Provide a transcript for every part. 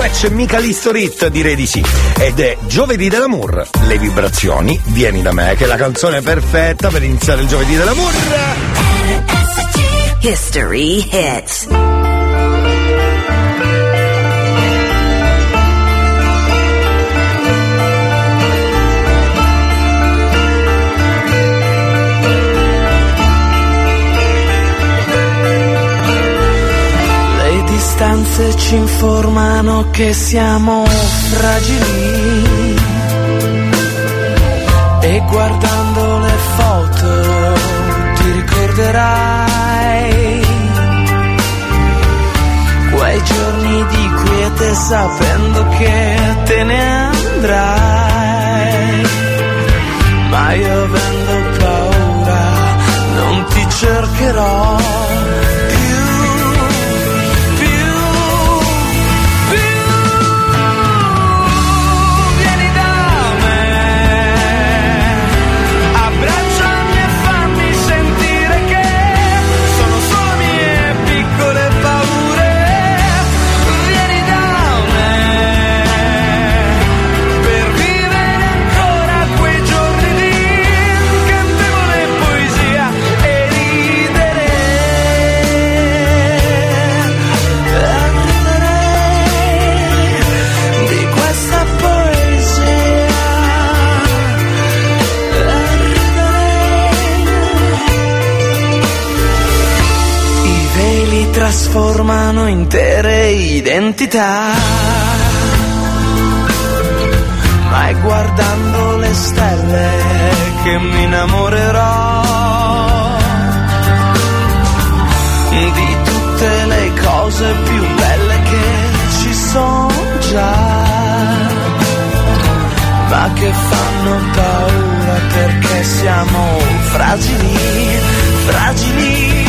Quetch Micalisto Rit direi di sì. Ed è Giovedì dell'Amour. Le vibrazioni, vieni da me, che è la canzone perfetta per iniziare il Giovedì dell'Amour. History Hits. Distanze ci informano che siamo fragili. E guardando le foto ti ricorderai quei giorni di quiete sapendo che te ne andrai. Ma io avendo paura non ti cercherò trasformano intere identità ma è guardando le stelle che mi innamorerò di tutte le cose più belle che ci sono già, ma che fanno paura perché siamo fragili, fragili.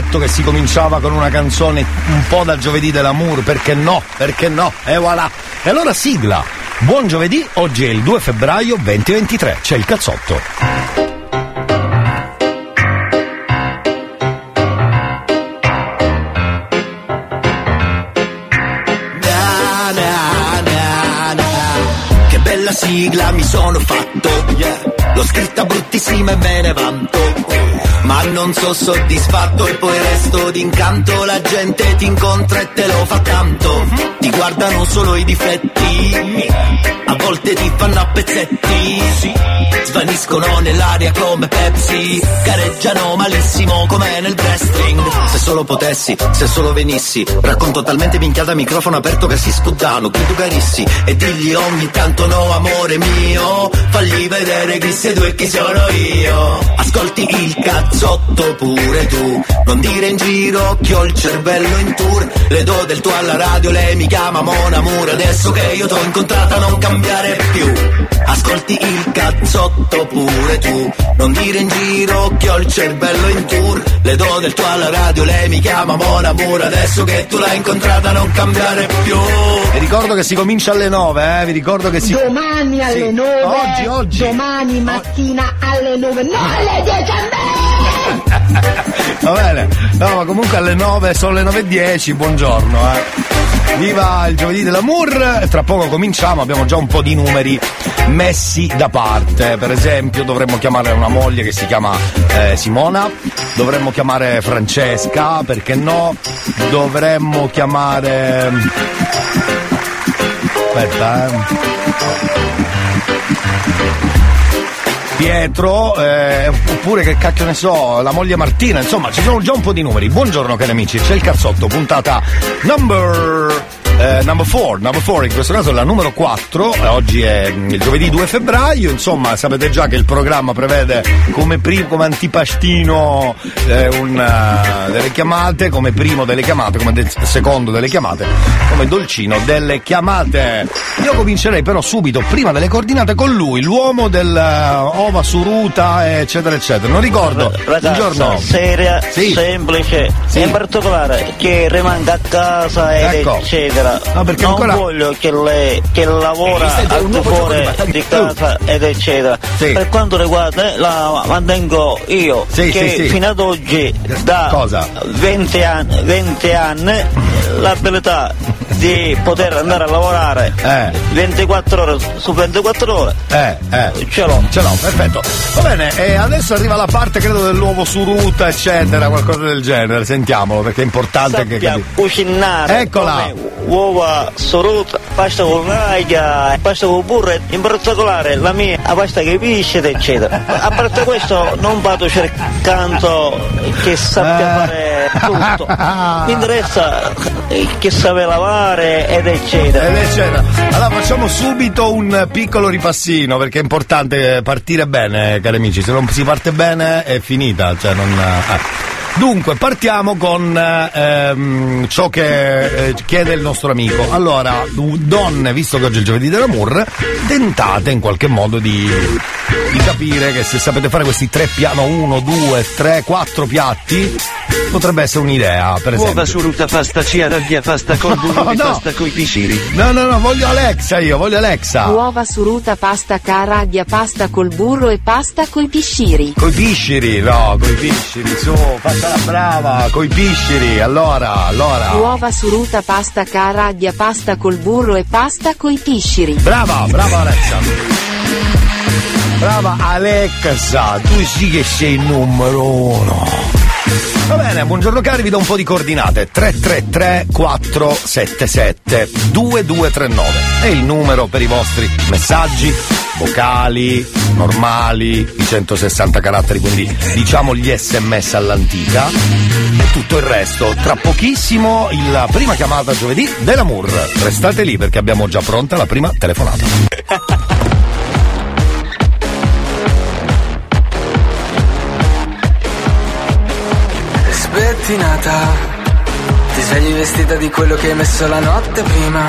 Detto che si cominciava con una canzone un po' dal giovedì dell'amour, perché no? Perché no? E voilà! E allora sigla! Buon giovedì, oggi è il 2 febbraio 2023, c'è il cazzotto. Sigla mi sono fatto L'ho scritta bruttissima e me ne vanto Ma non so soddisfatto e poi resto d'incanto. La gente ti incontra e te lo fa tanto. Ti guardano solo i difetti. A volte ti fanno a pezzetti Svaniscono nell'aria come Pepsi Gareggiano malissimo come nel wrestling. Se solo potessi, se solo venissi Racconto talmente minchiata microfono aperto che si scuddano Qui tu carissi? E digli ogni tanto no amore mio Fagli vedere chi sei tu e chi sono io. Ascolti il cazzotto pure tu Non dire in giro che ho il cervello in tour. Le do del tuo alla radio, lei mi chiama Mon Amour. Adesso che io t'ho incontrata non cambiare più. Ascolti il cazzotto pure tu Non dire in giro che ho il cervello in tour Le do del tuo alla radio, lei mi chiama Mon Amour Adesso che tu l'hai incontrata non cambiare più Vi ricordo che si comincia alle 9, eh? Vi ricordo che si... Domani alle Sì. 9. Oggi, oggi. Domani mattina alle 9. No, alle 10 a me! Va bene, no, ma comunque alle 9 sono le 9.10, buongiorno, eh. Viva il giovedì dell'amour, tra poco cominciamo, abbiamo già un po' di numeri messi da parte. Per esempio dovremmo chiamare una moglie che si chiama eh, Simona, dovremmo chiamare Francesca, perché no? Dovremmo chiamare. Aspetta, eh. Pietro, eh, oppure che cacchio ne so, la moglie Martina, insomma ci sono già un po' di numeri. Buongiorno cari amici, c'è il cazzotto, puntata number... Eh, number 4, number 4 in questo caso è la numero 4, eh, oggi è mm, il giovedì 2 febbraio, insomma sapete già che il programma prevede come, primo, come antipastino eh, un, eh, delle chiamate, come primo delle chiamate, come de- secondo delle chiamate, come dolcino delle chiamate. Io comincerei però subito, prima delle coordinate, con lui, l'uomo del eh, ova suruta, eccetera, eccetera. Non ricordo. Ragazza Buongiorno. seria, Sì. semplice, Sì. in particolare che rimanga a casa ed Ecco. eccetera. No, perché non ancora- voglio che lei che lavora Eh, al di fuori di casa ed eccetera. Sì. Per quanto riguarda la mantengo io Sì, che sì, fino ad oggi da Cosa? 20 anni, 20 anni l'abilità di poter andare a lavorare Eh. 24 ore su 24 ore Eh, eh. ce l'ho. Ce l'ho, perfetto. Va bene, e adesso arriva la parte, credo, dell'uovo suruta, eccetera, qualcosa del genere. Sentiamolo, perché è importante che sappia capi- cucinare Eccola. uova soruta, pasta con l'aia, pasta con burro, in particolare la mia la pasta che pisce eccetera. A parte questo non vado cercando che sappia Eh. fare tutto. Mi interessa che sappia lavare ed eccetera. Ed eccetera. Allora facciamo subito un piccolo ripassino perché è importante partire bene, cari amici. Se non si parte bene è finita. Cioè non, eh. Dunque, partiamo con ehm, ciò che eh, chiede il nostro amico. Allora, donne, visto che oggi è il giovedì dell'amour, tentate in qualche modo di, di capire che se sapete fare questi tre piatti, no, uno, due, tre, quattro piatti, potrebbe essere un'idea, per esempio. Uova suruta pasta ciaraglia pasta col burro No, e no. pasta coi pisciri. No, no, no, voglio Alexa io, voglio Alexa. Uova suruta, pasta caraglia, pasta col burro e pasta coi pisciri. Coi pisciri, no, coi pisciri, su, la brava, coi pisciri, allora, allora. Uova suruta, pasta caraglia, pasta col burro e pasta coi pisciri. Brava, brava Alexa. Brava Alexa, tu sì che sei il numero uno. Va bene, buongiorno cari, vi do un po' di coordinate. 333 477 2239 è il numero per i vostri messaggi vocali, normali, i 160 caratteri, quindi diciamo gli sms all'antica e tutto il resto. Tra pochissimo la prima chiamata giovedì dell'Amour. Restate lì perché abbiamo già pronta la prima telefonata. Spettinata Ti svegli vestita di quello che hai messo la notte prima.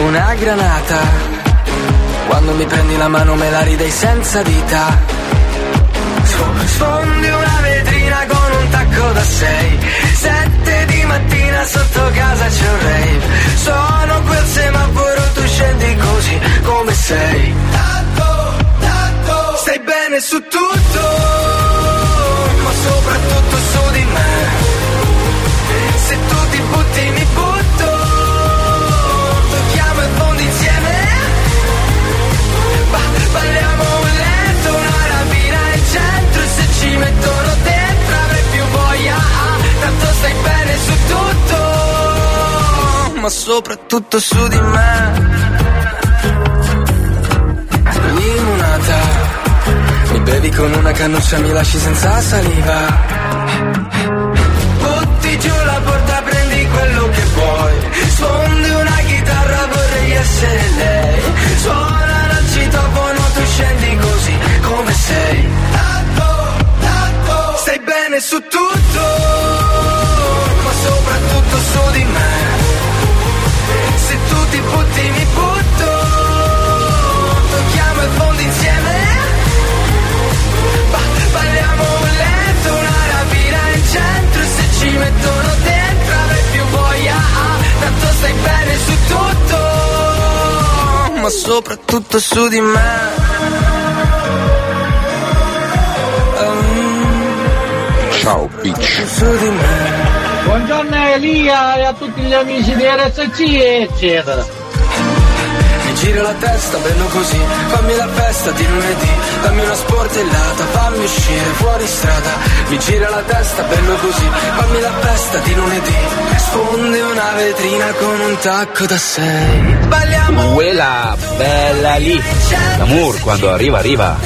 Una granata. Quando mi prendi la mano me la ridei senza dita. Sf- Sfondi una vetrina con un tacco da sei. Sette di mattina sotto casa c'è un rave. Sono quel semaforo, tu scendi così come sei. Tanto, tanto Stai bene su tutto soprattutto su di me. Se tu ti butti mi butto. Tocchiamo il fondo insieme. Ba- Balliamo un letto, una rapina al centro. E se ci mettono dentro avrei più voglia. Tanto stai bene su tutto. Ma soprattutto su di me. Limonata Mi bevi con una cannuccia, mi lasci senza saliva giù la porta, prendi quello che vuoi. Sfondi una chitarra, vorrei essere lei. Suona il citofono, tu scendi così come sei. Stai bene su tutto, ma soprattutto su di me. Se tu ti butti mi butto, tocchiamo il fondo insieme. Ci mettono dentro avrai più voglia. ah, Tanto stai bene su tutto, ma soprattutto su di me. Ciao bitch. Su di me. Buongiorno Elia e a tutti gli amici di RSC eccetera. Gira la testa, bello così, fammi la festa di lunedì, dammi una sportellata, fammi uscire fuori strada. Mi gira la testa, bello così, fammi la festa di lunedì, sfondi una vetrina con un tacco da sei. Balliamo Quella bella lì. L'amour quando arriva arriva.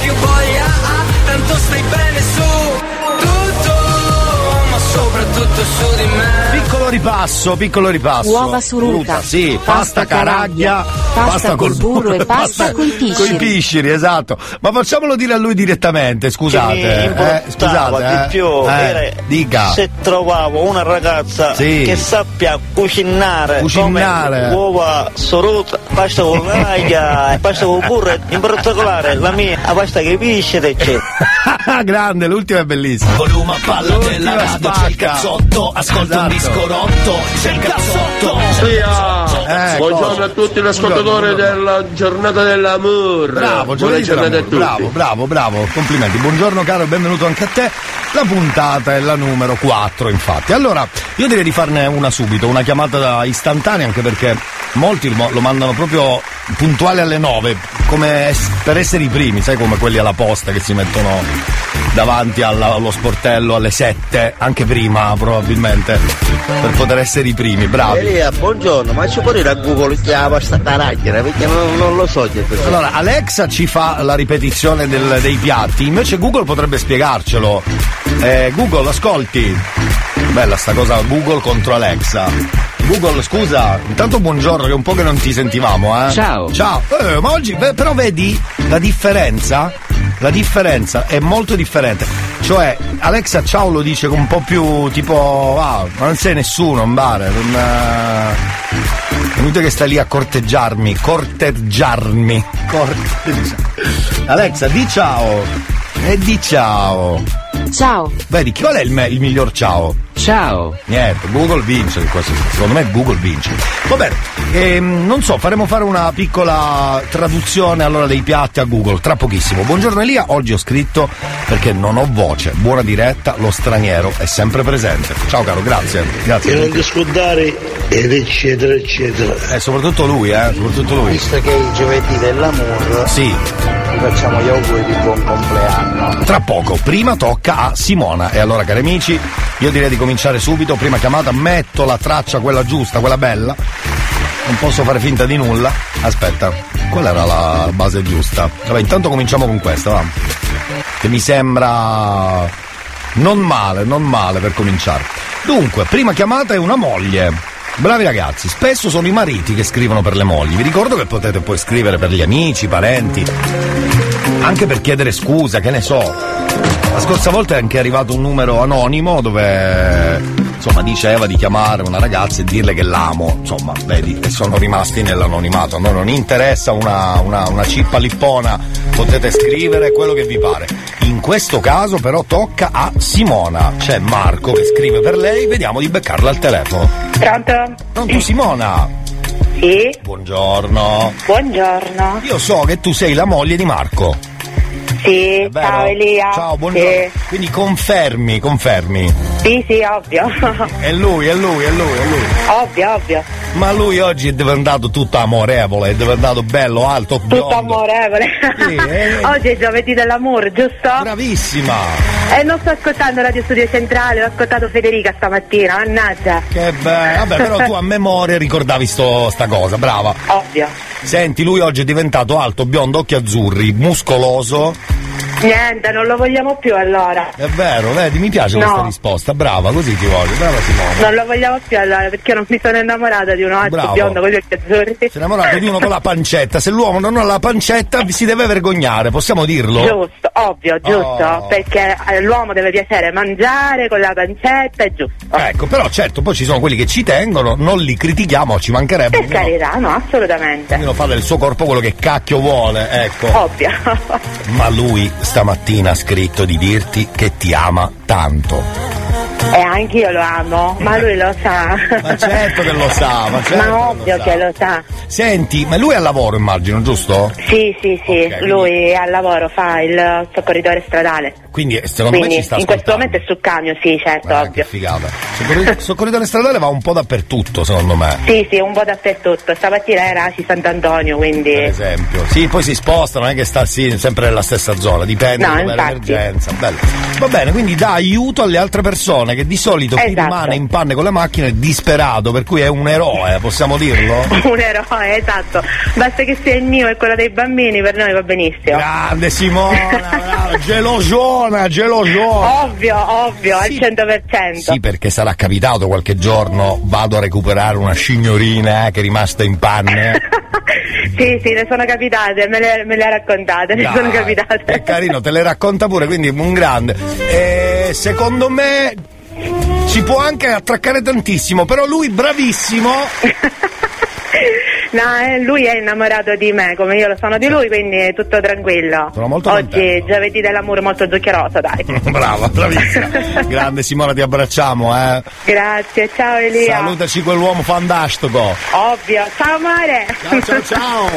più voglia, ah, tanto stai bene su tutto, ma soprattutto su di me. Piccolo ripasso, piccolo ripasso. Uova suruta. Sì, pasta, Pasta caraglia, caraglia, pasta col burro e pasta coi pisciri. Coi pisciri, esatto. Ma facciamolo dire a lui direttamente, scusate. Eh, scusate. di più eh. Eh, dica. se trovavo una ragazza Sì. che sappia cucinare, Cucinare. come uova soruta, pasta con canaglia e pasta con burro, in particolare la mia la pasta che pisce eccetera. Grande, l'ultima è bellissima. Volume a palla L'ultima della radio, c'è il cazzotto, ascolta Esatto. un disco rotto, c'è il cazzotto. Eh, Buongiorno cosa? a tutti gli ascoltatori della giornata dell'amore. Bravo, Buona giornata a tutti. bravo, bravo, bravo, complimenti. Buongiorno caro e benvenuto anche a te. La puntata è la numero 4, infatti. Allora, io direi di farne una subito, una chiamata istantanea, anche perché molti lo mandano proprio puntuale alle 9, come per essere i primi, sai come quelli alla posta che si mettono davanti alla- allo sportello alle 7, anche prima probabilmente, per poter essere i primi, bravi. Elia, buongiorno, ma ci può dire a Google che la pasta caraglia, perché non, non lo so che cos'è. Allora, Alexa ci fa la ripetizione del- dei piatti, invece Google potrebbe spiegarcelo. Eh, Google, ascolti. Bella sta cosa, Google contro Alexa. Google, scusa, intanto buongiorno, che è un po' che non ti sentivamo, eh. Ciao. Ciao. Eh, ma oggi, beh, però vedi la differenza? La differenza è molto differente. Cioè, Alexa ciao lo dice un po' più tipo, ah, ma non sei nessuno, in bare, non... inutile che stai lì a corteggiarmi, corteggiarmi. Corteggiarmi. Alexa, di ciao. E di ciao. Ciao. Vedi, qual è il, me- il miglior ciao? Ciao. Niente, Google vince, questo- secondo me Google vince. Va bene, ehm, non so, faremo fare una piccola traduzione allora dei piatti a Google, tra pochissimo. Buongiorno Elia, oggi ho scritto perché non ho voce, buona diretta, lo straniero è sempre presente. Ciao caro, grazie. Grazie. E non discutare ed eccetera eccetera. Eh, soprattutto lui, eh, soprattutto lui. Visto che è il giovedì dell'amore, Sì, vi facciamo gli auguri di buon compleanno. tra poco. Prima tocca a Simona. E allora, cari amici, io direi di cominciare subito. Prima chiamata, metto la traccia, quella giusta, quella bella. Non posso fare finta di nulla. Aspetta, qual era la base giusta? Vabbè, intanto cominciamo con questa, va. Che mi sembra non male, non male per cominciare. Dunque, prima chiamata è una moglie. Bravi ragazzi, spesso sono i mariti che scrivono per le mogli. Vi ricordo che potete poi scrivere per gli amici, parenti, anche per chiedere scusa, che ne so. La scorsa volta è anche arrivato un numero anonimo dove insomma diceva di chiamare una ragazza e dirle che l'amo. Insomma, vedi, e sono rimasti nell'anonimato. A noi non interessa una, una, una cippa lippona, potete scrivere quello che vi pare. In questo caso però tocca a Simona. C'è Marco che scrive per lei, vediamo di beccarla al telefono. Pronto? Pronto Simona? Sì, Buongiorno. buongiorno. Io so che tu sei la moglie di Marco. Sì, ciao Elia. Ciao, buongiorno. Sì, Quindi confermi, confermi. Sì, sì, ovvio. È lui, è lui, è lui, è lui. ovvio, ovvio. Ma lui oggi è diventato tutto amorevole, è diventato bello, alto, Tutto biondo. amorevole. eh. Oggi è giovedì dell'amore, giusto? Bravissima. E non sto ascoltando Radio Studio Centrale, ho ascoltato Federica stamattina, mannaggia. Che bello. Vabbè, però tu a memoria ricordavi sto, sta cosa, brava. Ovvio. Senti, lui oggi è diventato alto, biondo, occhi azzurri, muscoloso. Niente, non lo vogliamo più allora. È vero, vedi, mi piace No. questa risposta. Brava, così ti voglio. Brava Simone. Non lo vogliamo più allora perché non mi sono innamorata di un altro biondo con gli occhi azzurri. Si è innamorato di uno con la pancetta. Se l'uomo non ha la pancetta si deve vergognare, possiamo dirlo? Giusto, ovvio, giusto, Oh. perché eh, l'uomo deve piacere mangiare con la pancetta, è giusto. Ecco, però certo, poi ci sono quelli che ci tengono, non li critichiamo, ci mancherebbe. Per carità, no, assolutamente. Ognuno fa del suo corpo quello che cacchio vuole, ecco. Ovvio. Ma lui stamattina ha scritto di dirti che ti ama tanto. E anch'io lo amo, ma lui lo sa. Ma certo che lo sa, ma certo che lo ovvio che lo sa. Senti, ma lui è al lavoro immagino, giusto? Sì, sì, sì, Ok, quindi- lui è al lavoro, fa il soccorritore stradale. Quindi secondo Quindi me ci sta in questo momento è sul camion, sì, certo, Ah, che ovvio. figata. Soccorri- Soccorritore stradale va un po' dappertutto, secondo me. Sì, sì, un po' dappertutto. Stamattina era a Sant'Antonio, quindi. Per esempio. Sì, poi si sposta, non è che sta sì, sempre nella stessa zona, dipende No, dove è infatti. l'emergenza. Bello. Va bene, quindi dà aiuto alle altre persone che di solito chi Esatto. rimane in panne con la macchina è disperato, per cui è un eroe, possiamo dirlo? Un eroe, esatto. Basta che sia il mio e quello dei bambini, per noi va benissimo. Grande Simona, brava, gelosona, gelosona. Ovvio, ovvio, al 100%. Sì, perché sarà capitato qualche giorno, vado a recuperare una signorina eh, che è rimasta in panne. Sì, sì, ne sono capitate, me le, me le ha raccontate, ne Dai, sono capitate. È carino, te le racconta pure, quindi un grande. E secondo me ci può anche attraccare tantissimo, però lui bravissimo. No, eh, lui è innamorato di me, come io lo sono di lui, quindi è tutto tranquillo. Sono molto Oggi contento. giovedì dell'amore molto zuccheroso, dai. Brava, bravissima. Grande Simona, ti abbracciamo, eh. Grazie, ciao Elia. Salutaci quell'uomo fantastico. Ovvio, ciao amore. Ciao, ciao, ciao.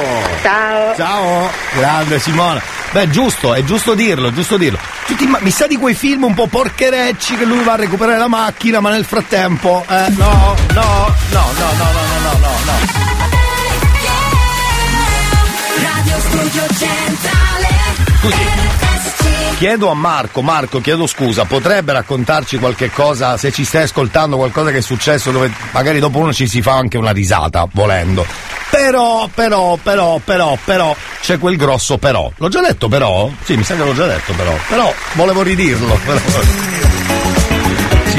ciao. Ciao, grande Simona. Beh, giusto, è giusto dirlo, è giusto dirlo. Tu ti imma- mi sa di quei film un po' porcherecci che lui va a recuperare la macchina, ma nel frattempo. Eh, no, no, no, no, no, no, no, no, no. Chiedo a Marco, Marco, chiedo scusa, potrebbe raccontarci qualche cosa, se ci stai ascoltando, qualcosa che è successo dove magari dopo uno ci si fa anche una risata, volendo. Però, però, però, però, però, c'è quel grosso però. L'ho già detto però? Sì, mi sa che l'ho già detto però. Però, volevo ridirlo. Però.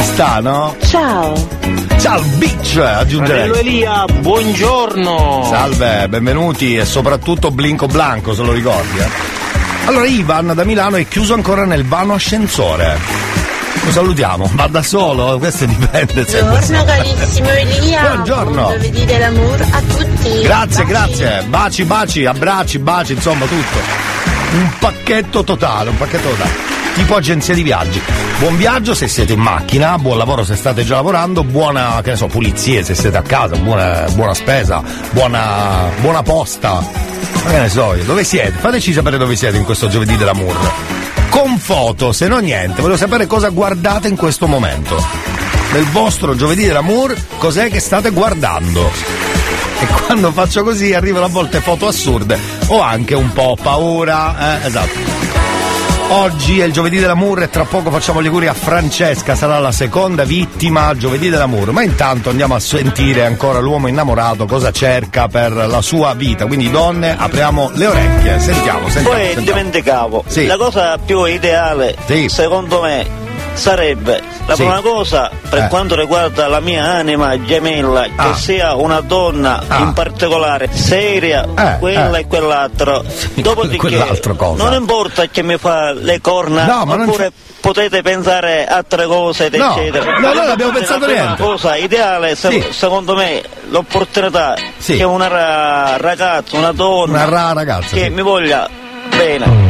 Ci sta, no? Ciao. Ciao Beach, aggiungerei. Fratello Elia, buongiorno. Salve, benvenuti e soprattutto Blinco Blanco, se lo ricordi. eh. Allora, Ivan da Milano è chiuso ancora nel vano ascensore. Lo salutiamo, va da solo, questo dipende sempre. Buongiorno carissimo Elia. Buongiorno. Buon giovedì dell'amore a tutti. Grazie, Baci. grazie. Baci, baci, abbracci, baci, insomma tutto. Un pacchetto totale, un pacchetto totale. Tipo agenzia di viaggi. Buon viaggio se siete in macchina, buon lavoro se state già lavorando, buona, che ne so, pulizie se siete a casa, buona, buona spesa, buona, buona posta. Ma che ne so io, dove siete? Fateci sapere dove siete in questo giovedì dell'amour. Con foto, se no niente, voglio sapere cosa guardate in questo momento. Nel vostro giovedì dell'amour, cos'è che state guardando? E quando faccio così arrivano a volte foto assurde o anche un po' paura. Eh, esatto. Oggi è il giovedì dell'amour e tra poco facciamo gli auguri a Francesca, sarà la seconda vittima giovedì dell'amour. Ma intanto andiamo a sentire ancora l'uomo innamorato cosa cerca per la sua vita. Quindi donne, apriamo le orecchie. Sentiamo, sentiamo. Poi sentiamo. dimenticavo, Sì. la cosa più ideale, secondo me, sarebbe la Sì. prima cosa per Eh. quanto riguarda la mia anima gemella, che Ah. sia una donna in particolare seria, Eh, quella eh. e quell'altro. Dopodiché, quell'altro cosa? non importa che mi fa le corna, No, ma non oppure potete pensare a altre cose, eccetera. no, no, non abbiamo pensato la prima niente. cosa ideale, se- Sì. secondo me, l'opportunità Sì. che una ra- ragazza, una donna Una ra- ragazza, che sì. mi voglia bene.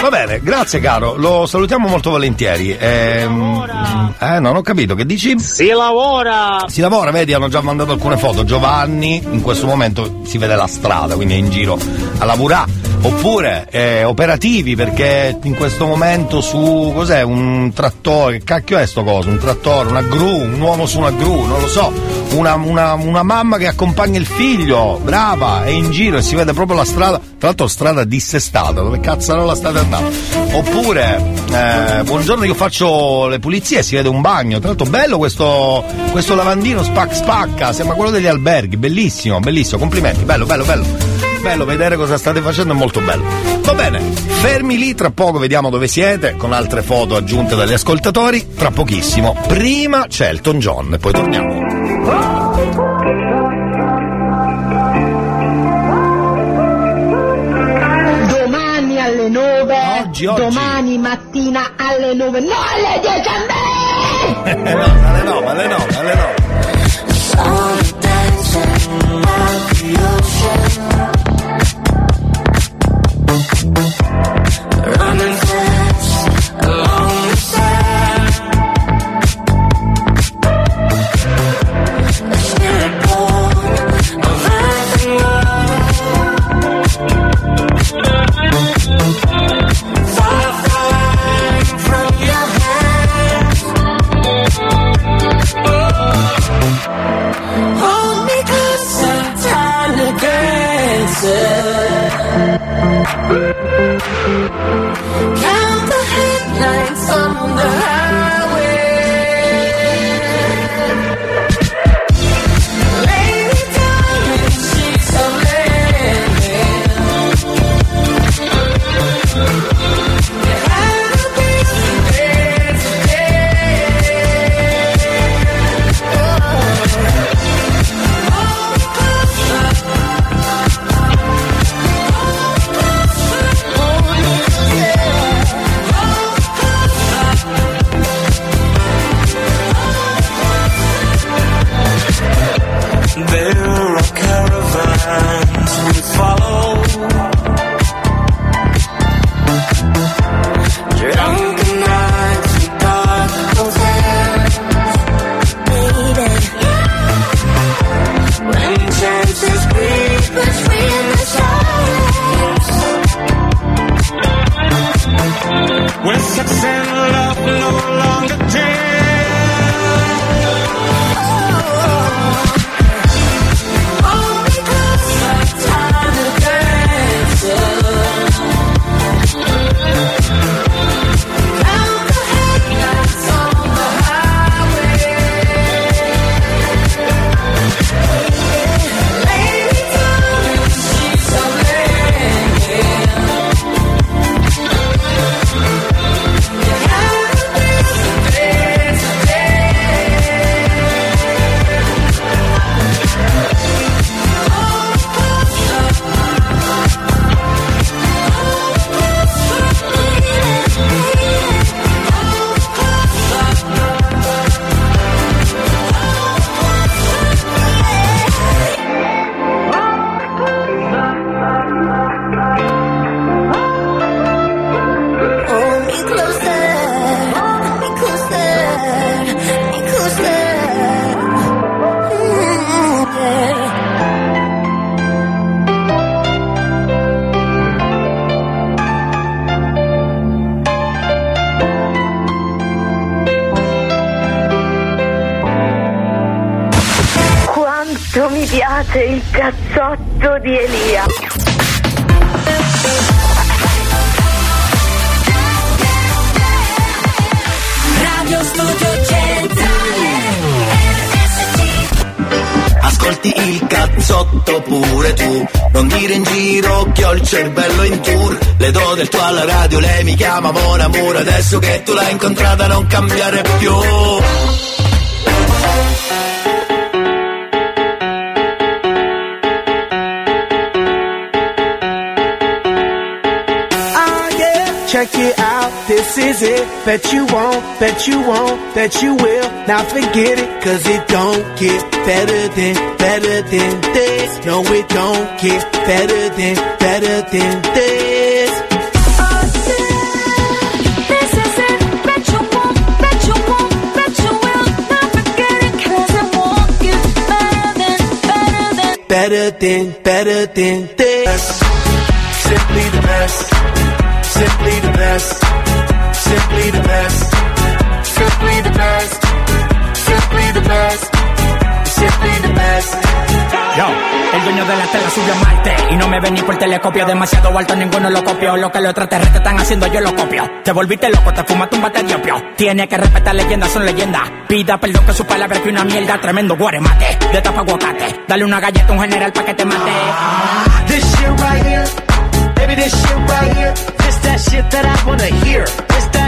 Va bene, grazie caro, lo salutiamo molto volentieri. Ehm, eh, non ho capito, che dici? Si lavora. Si lavora, vedi, hanno già mandato alcune foto. Giovanni in questo momento si vede la strada, quindi è in giro a lavorare. Oppure eh, operativi perché in questo momento su cos'è? Un trattore, che cacchio è sto coso? Un trattore, una gru, un uomo su una gru, non lo so. Una, una- una mamma che accompagna il figlio, brava, è in giro e si vede proprio la strada, tra l'altro strada dissestata, dove cazzarola state andando? Oppure, eh, buongiorno, io faccio le pulizie, si vede un bagno, tra l'altro bello questo, questo lavandino spac spacca, sembra quello degli alberghi, bellissimo, bellissimo, complimenti, bello, bello, bello. Bello vedere cosa state facendo, è molto bello. Va bene, fermi lì, tra poco vediamo dove siete, con altre foto aggiunte dagli ascoltatori, tra pochissimo. Prima c'è Elton John e poi torniamo. Domani alle 9. Oggi, oggi. Domani mattina alle 9. No, alle 10 a me! Eh, no, alle 9, alle 9, alle 9. Piace il cazzotto di Elia. Radio Studio Centrale Ascolti il cazzotto pure tu. Non dire in giro che ho il cervello in tour. Le do del tuo alla radio, lei mi chiama Mon Amour. Adesso che tu l'hai incontrata non cambiare più this is it. Bet you won't, bet you won't, bet you will. Now forget it, cause it don't get better than, better than this. No, it don't get better than, better than this. This is it, bet you won't, you won't, bet you will Not forget it it won't get better than, better than Better than, better than this. Simply the best. Simply the best. Simply the best. Simply the best. Simply the best. Simply the best. Yo, el dueño de la tela subió a Marte Y no me ven ni por telescopio Demasiado alto, ninguno lo copió Lo que los extraterrestres están haciendo, yo lo copio Te volviste loco, te fumaste un bate de opio Tiene que respetar leyendas, son leyendas Pida perdón que su palabra es que una mierda Tremendo guaremate, de tapa aguacate Dale una galleta a un general pa' que te mate This shit right here, baby, this shit right here. This that shit that I wanna hear.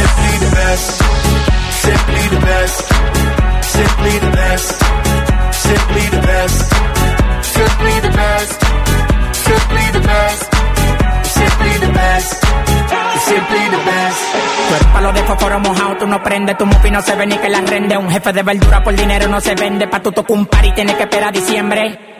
Simply the best, simply the best, simply the best, simply the best, simply the best, simply the best, simply the best, simply the best. Tú palo de fósforo mojado, tú no prendes, tu mufi no se ve ni que la rende. Un jefe de verdura por dinero no se vende, pa' tu tocar un par y tienes que esperar a diciembre.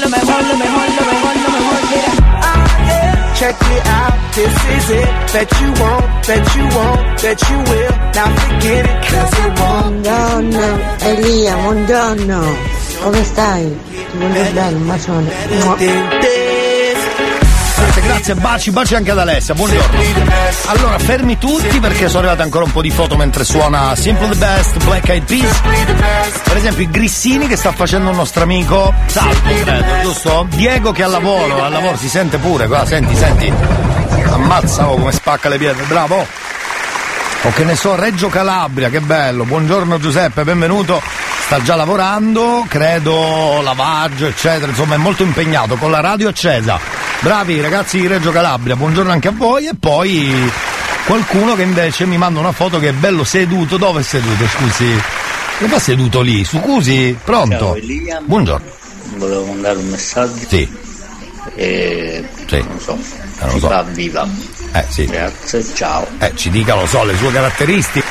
lo mejor, lo mejor, lo mejor, mira. Check it out, this is it. Bet you won't, bet you won't, bet you will. Now forget it, cause it won't. Buongiorno Elia, buongiorno. Come stai? Ti voglio bene, un bacione. Grazie, baci, baci anche ad Alessia, buongiorno. Allora, fermi tutti perché sono arrivate ancora un po' di foto mentre suona Simple the Best, Black Eyed Peas. Per esempio, i Grissini che sta facendo un nostro amico Salvo, credo, giusto? Diego che al lavoro, al lavoro si sente pure, qua, senti, senti. Ammazza oh, come spacca le pietre, bravo. O che ne so, Reggio Calabria, che bello. Buongiorno Giuseppe, benvenuto. Sta già lavorando, credo lavaggio, eccetera, insomma è molto impegnato con la radio accesa. Bravi ragazzi di Reggio Calabria, buongiorno anche a voi e poi qualcuno che invece mi manda una foto che è bello seduto. Dove è seduto, scusi? Come fa seduto lì? Su Cusi? Pronto? Ciao. Buongiorno. Volevo mandare un messaggio. Sì. E Sì. non so. Eh, non si so. viva. Eh sì. Grazie, ciao. Eh, ci dica, lo so, le sue caratteristiche.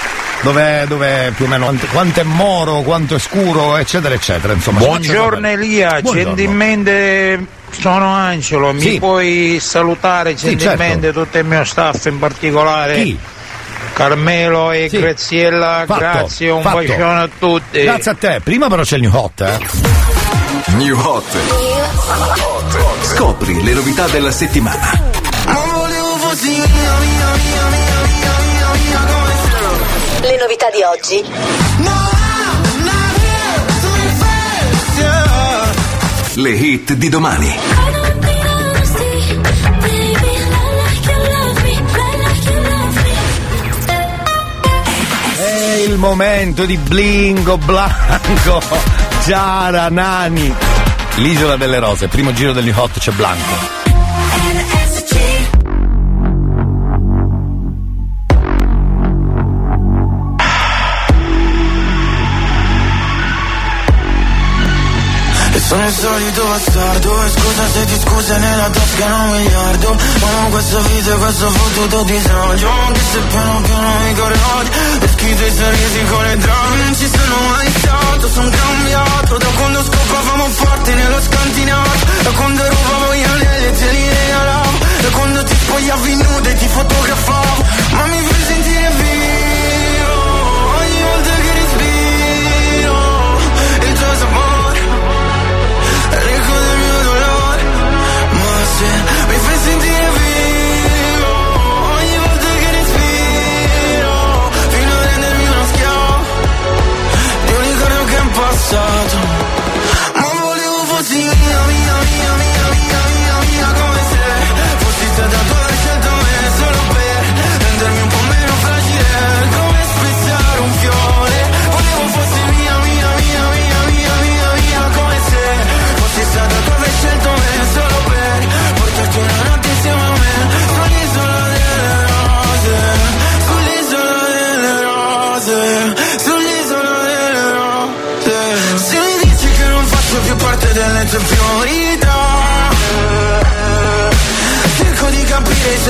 Dove, dove più o meno quanto, quanto è moro, quanto è scuro, eccetera, eccetera. Insomma, Buongiorno. Elia, gentilmente sono Angelo, mi Sì. puoi salutare Sì, gentilmente tutto il mio staff, in particolare Chi? Carmelo e Sì. Graziella, Fatto, grazie, un fatto. bacione a tutti. Grazie a te. Prima però c'è il new hot, eh. New Hot. Scopri le novità della settimana. Le novità di oggi. Le hit di domani. È il momento di Blingo Blanco, Ciara Nani. L'isola delle rose, primo giro del new hot c'è Blanco. Sono il solito bastardo E scusa se ti scusa nella tasca non un miliardo Ma questa vita e questo fottuto disagio. Che se piano piano mi corre odio E schifo i sorrisi con le drame Non ci sono mai stato, sono cambiato. Da quando scopavamo forte nello scantinato Da quando rubavo io le te li regalavo Da quando ti spogliavi nuda e ti fotografavo. Ma mi passato Ma volevo fossi mia, mia, mia, mia, mia, mia, mia come se Fossi stata tua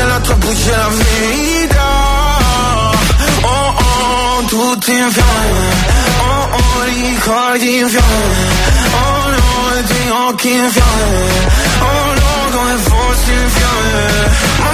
la tua buccia è la verità Oh oh, tutti in fiamme Oh oh, ricordi in Oh no, i tuoi occhi Oh no, come fossi in Ma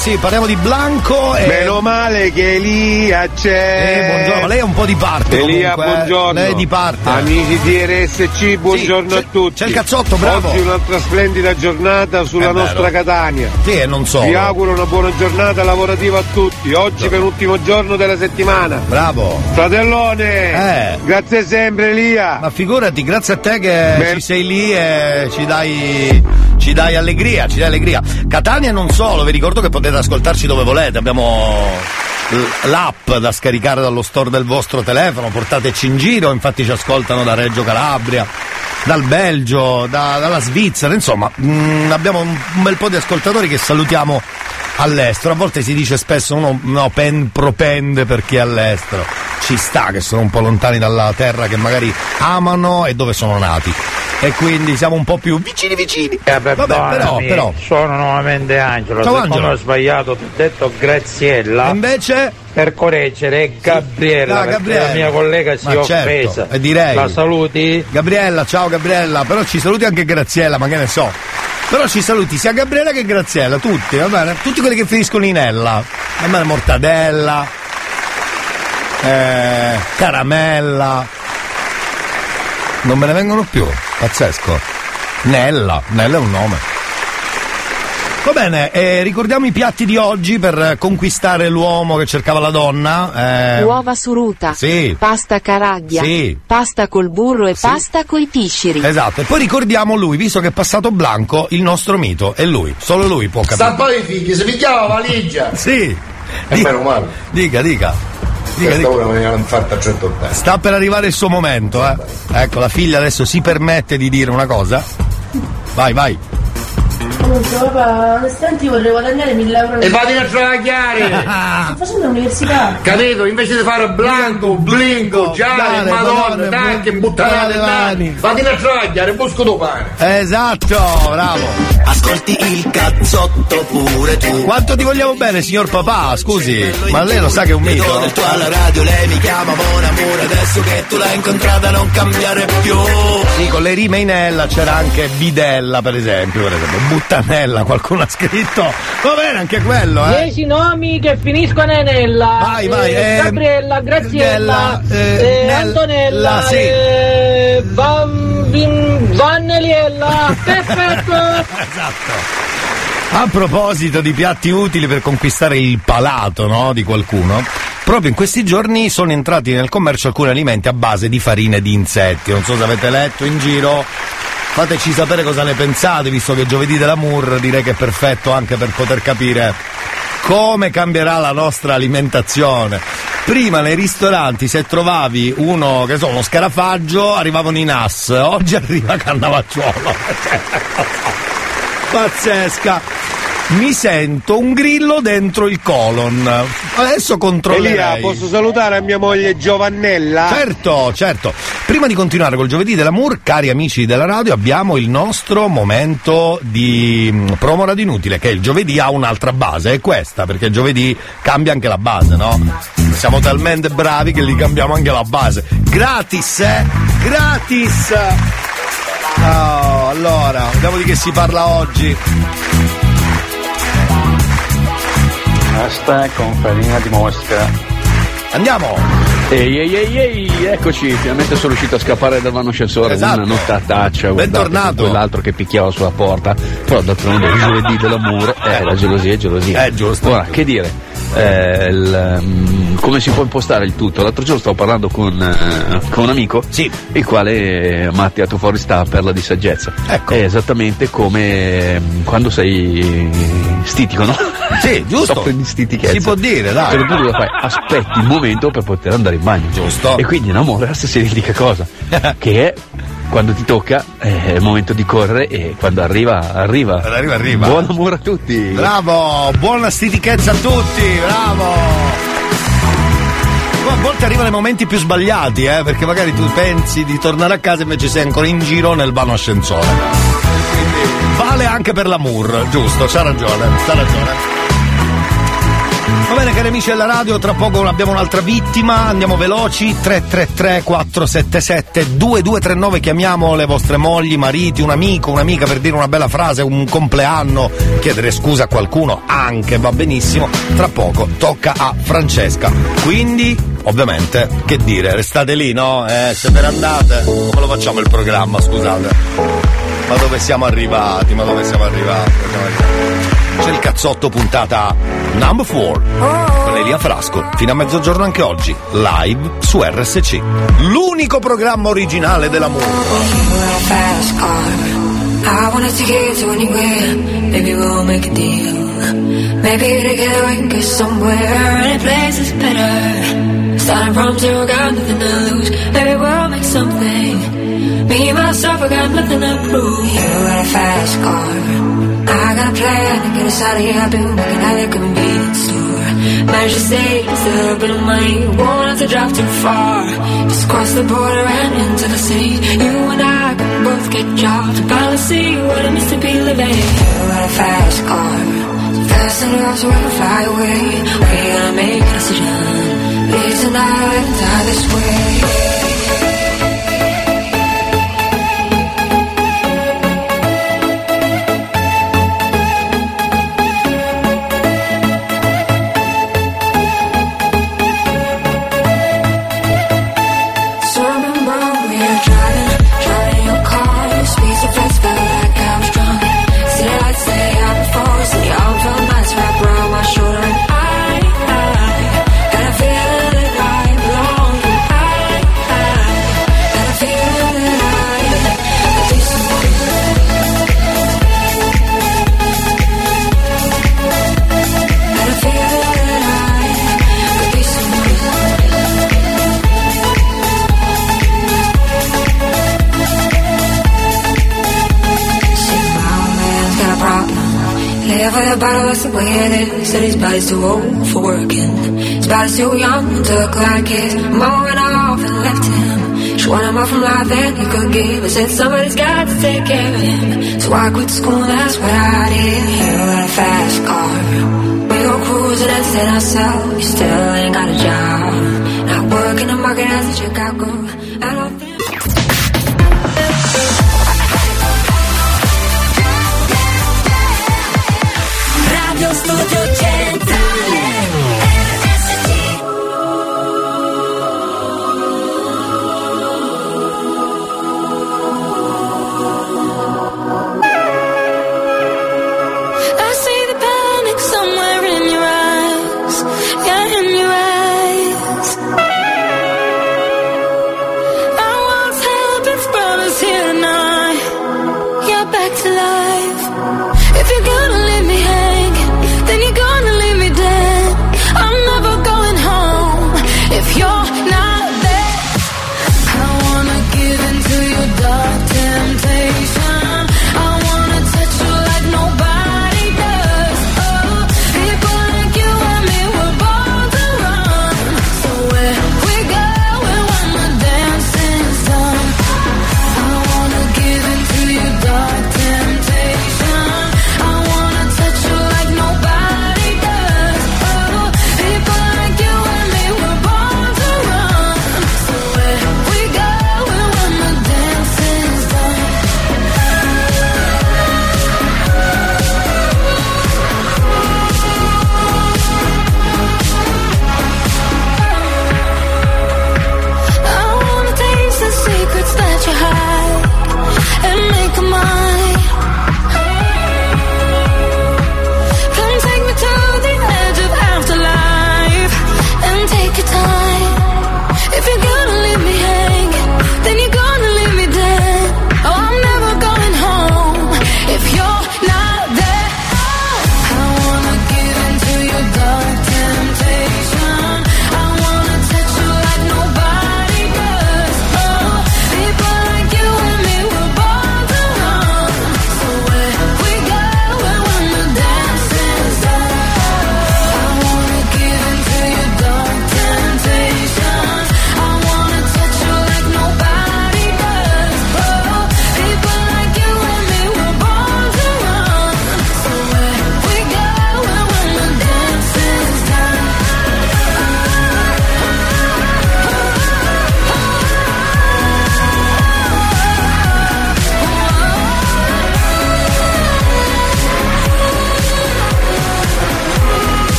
Sì, sì, parliamo di Blanco e. Meno male che Elia c'è. Eh, buongiorno, lei è un po' di parte. Elia, comunque, eh. buongiorno. Lei è di parte. Amici di RSC, buongiorno c'è- a tutti. c'è il cazzotto, bravo. Oggi un'altra splendida giornata sulla È vero. nostra Catania. Sì, e non solo. Vi auguro una buona giornata lavorativa a tutti. Oggi penultimo giorno della settimana. Bravo. Fratellone, Eh. grazie sempre Elia. Ma figurati, grazie a te che Beh. ci sei lì e ci dai, ci dai allegria, ci dai allegria. Catania non solo, vi ricordo che potete ascoltarci dove volete, abbiamo l'app da scaricare dallo store del vostro telefono, portateci in giro, infatti ci ascoltano da Reggio Calabria, dal Belgio, da- dalla Svizzera, insomma, mm, abbiamo un, un bel po' di ascoltatori che salutiamo all'estero. A volte si dice spesso uno no, pen, propende per chi è all'estero. Ci sta che sono un po' lontani dalla terra che magari amano e dove sono nati. E quindi siamo un po' più vicini vicini. Vabbè, però, però. Sono nuovamente Angelo. Ciao, Angelo. ho sbagliato, ti ho detto Graziella. E invece? Per correggere è Gabriella, Ah, perché Gabriella. la mia collega si è certo, offesa. e direi. La saluti? Gabriella, ciao Gabriella, però ci saluti anche Graziella, ma che ne so. Però ci saluti sia Gabriella che Graziella, tutti, va bene? Tutti quelli che finiscono in ella. Va bene, mortadella, eh, caramella. Non me ne vengono più, pazzesco. Nella, Nella è un nome. Va bene, eh, ricordiamo i piatti di oggi per conquistare l'uomo che cercava la donna. eh, Uova suruta. Sì. Pasta caraglia. Sì. Pasta col burro e pasta coi pisciri. Esatto, e poi ricordiamo lui, visto che è passato Blanco, il nostro mito, è lui, solo lui può capire. Sta poi i figli, si picchiava la valigia. Sì. E meno male. Dica, dica. Dica, Questa dica. viene fatta a 180. Sta per arrivare il suo momento, eh. Ecco, la figlia adesso si permette di dire una cosa. Vai, vai. Comunque papà, senti vorrei guadagnare 1000 euro E vatti a travagliare! Sto facendo l'università Capito? Invece di fare blanco, blingo, giallo, madonna, tanche, bu- buttare buttare le le mani. Vatti a travagliare, busco tuo pane. Esatto, bravo. Ascolti il cazzotto pure tu. Quanto ti vogliamo bene, signor papà? Scusi, ma lei lo sa che è un mito? del tuo alla radio, lei mi chiama Mon Amore, adesso che tu l'hai incontrata non cambiare più. Sì, con le rime in ella c'era anche bidella, per esempio, per esempio. Buttanella, qualcuno ha scritto. Va bene anche quello, eh. Dieci nomi che finiscono in Nella. Vai, vai, Eh, eh, Gabriella, Graziella, eh, eh, Nella, Antonella, sì. eh, Van, Vin- Vanneliella. Perfetto. esatto. A proposito di piatti utili per conquistare il palato no, di qualcuno, proprio in questi giorni sono entrati nel commercio alcuni alimenti a base di farine di insetti. Non so se avete letto in giro. Fateci sapere cosa ne pensate, visto che giovedì dell'amour direi che è perfetto anche per poter capire come cambierà la nostra alimentazione. Prima nei ristoranti se trovavi uno, che so, uno scarafaggio, arrivavano i NAS, oggi arriva Cannavacciuolo. Pazzesca. Mi sento un grillo dentro il colon. Adesso Elia, controllerei. posso salutare mia moglie Giovannella? Certo, certo. Prima di continuare col giovedì dell'amour, cari amici della radio, abbiamo il nostro momento di mm, promo radio inutile, che il giovedì ha un'altra base, è questa, perché il giovedì cambia anche la base, no? Siamo talmente bravi che gli cambiamo anche la base. Gratis, eh? Gratis! Oh, allora, vediamo di che si parla oggi. Pasta con farina di mosca. Andiamo! Ehi ehi ehi ehi, eccoci, finalmente sono riuscito a scappare dal vano ascensore, Esatto. una nottataccia, Bentornato. quell'altro che picchiava sulla porta, però d'altronde il giovedì dell'amore, eh, la gelosia è gelosia. Eh, giusto. Ora, che dire, eh, il, mm, come si può impostare il tutto? L'altro giorno stavo parlando con, eh, con un amico, il quale eh, mi ha tirato fuori sta perla di saggezza. Ecco. È esattamente come mm, quando sei stitico, no? Sì, giusto. Si può dire, dai. Te lo dico, fai, aspetti il momento per poter andare in bagno. Giusto. E quindi in amore la stessa identica cosa. che è quando ti tocca è il momento di correre e quando arriva, arriva. Arriva, arriva. Buon amore a tutti. Bravo, buona stitichezza a tutti, bravo! A volte arrivano i momenti più sbagliati, eh, perché magari tu pensi di tornare a casa e invece sei ancora in giro nel vano ascensore. Quindi vale anche per l'amour, giusto, c'ha ragione, c'ha ragione. Va bene cari amici della radio, tra poco abbiamo un'altra vittima, andiamo veloci, 333 477 2239, chiamiamo le vostre mogli, mariti, un amico, un'amica per dire una bella frase, un compleanno, chiedere scusa a qualcuno, anche va benissimo, tra poco tocca a Francesca. Quindi, ovviamente, che dire, restate lì, no? Eh, se ve ne andate, come lo facciamo il programma, scusate? Ma dove siamo arrivati? Ma dove siamo arrivati? C'è il cazzotto puntata number 4 con Elia Frasco fino a mezzogiorno anche oggi live su RSC l'unico programma originale della musica. Starting from zero, got nothing to lose. Maybe we'll make something. Me and myself, I got nothing to prove. You got a fast car. I got a plan to get us out of here. I've been working at a convenience store. Managed to save a little bit of money. Won't have to drive too far. Just cross the border and into the city. You and I can both get jobs finally see what it means to be living. You got a fast car. So fast enough so we can fly away. We gotta make a decision. Leave tonight die this way. Bottle, that's the way it is. Said his body's too old for working. His body's too young to look like his. Mom went off and left him. She wanted more from life than he could give. I said somebody's got to take care of him. So I quit school, and that's what I did. You got a fast car. We go cruising and set ourselves. You still ain't got a job. Not working the market as a Chicago.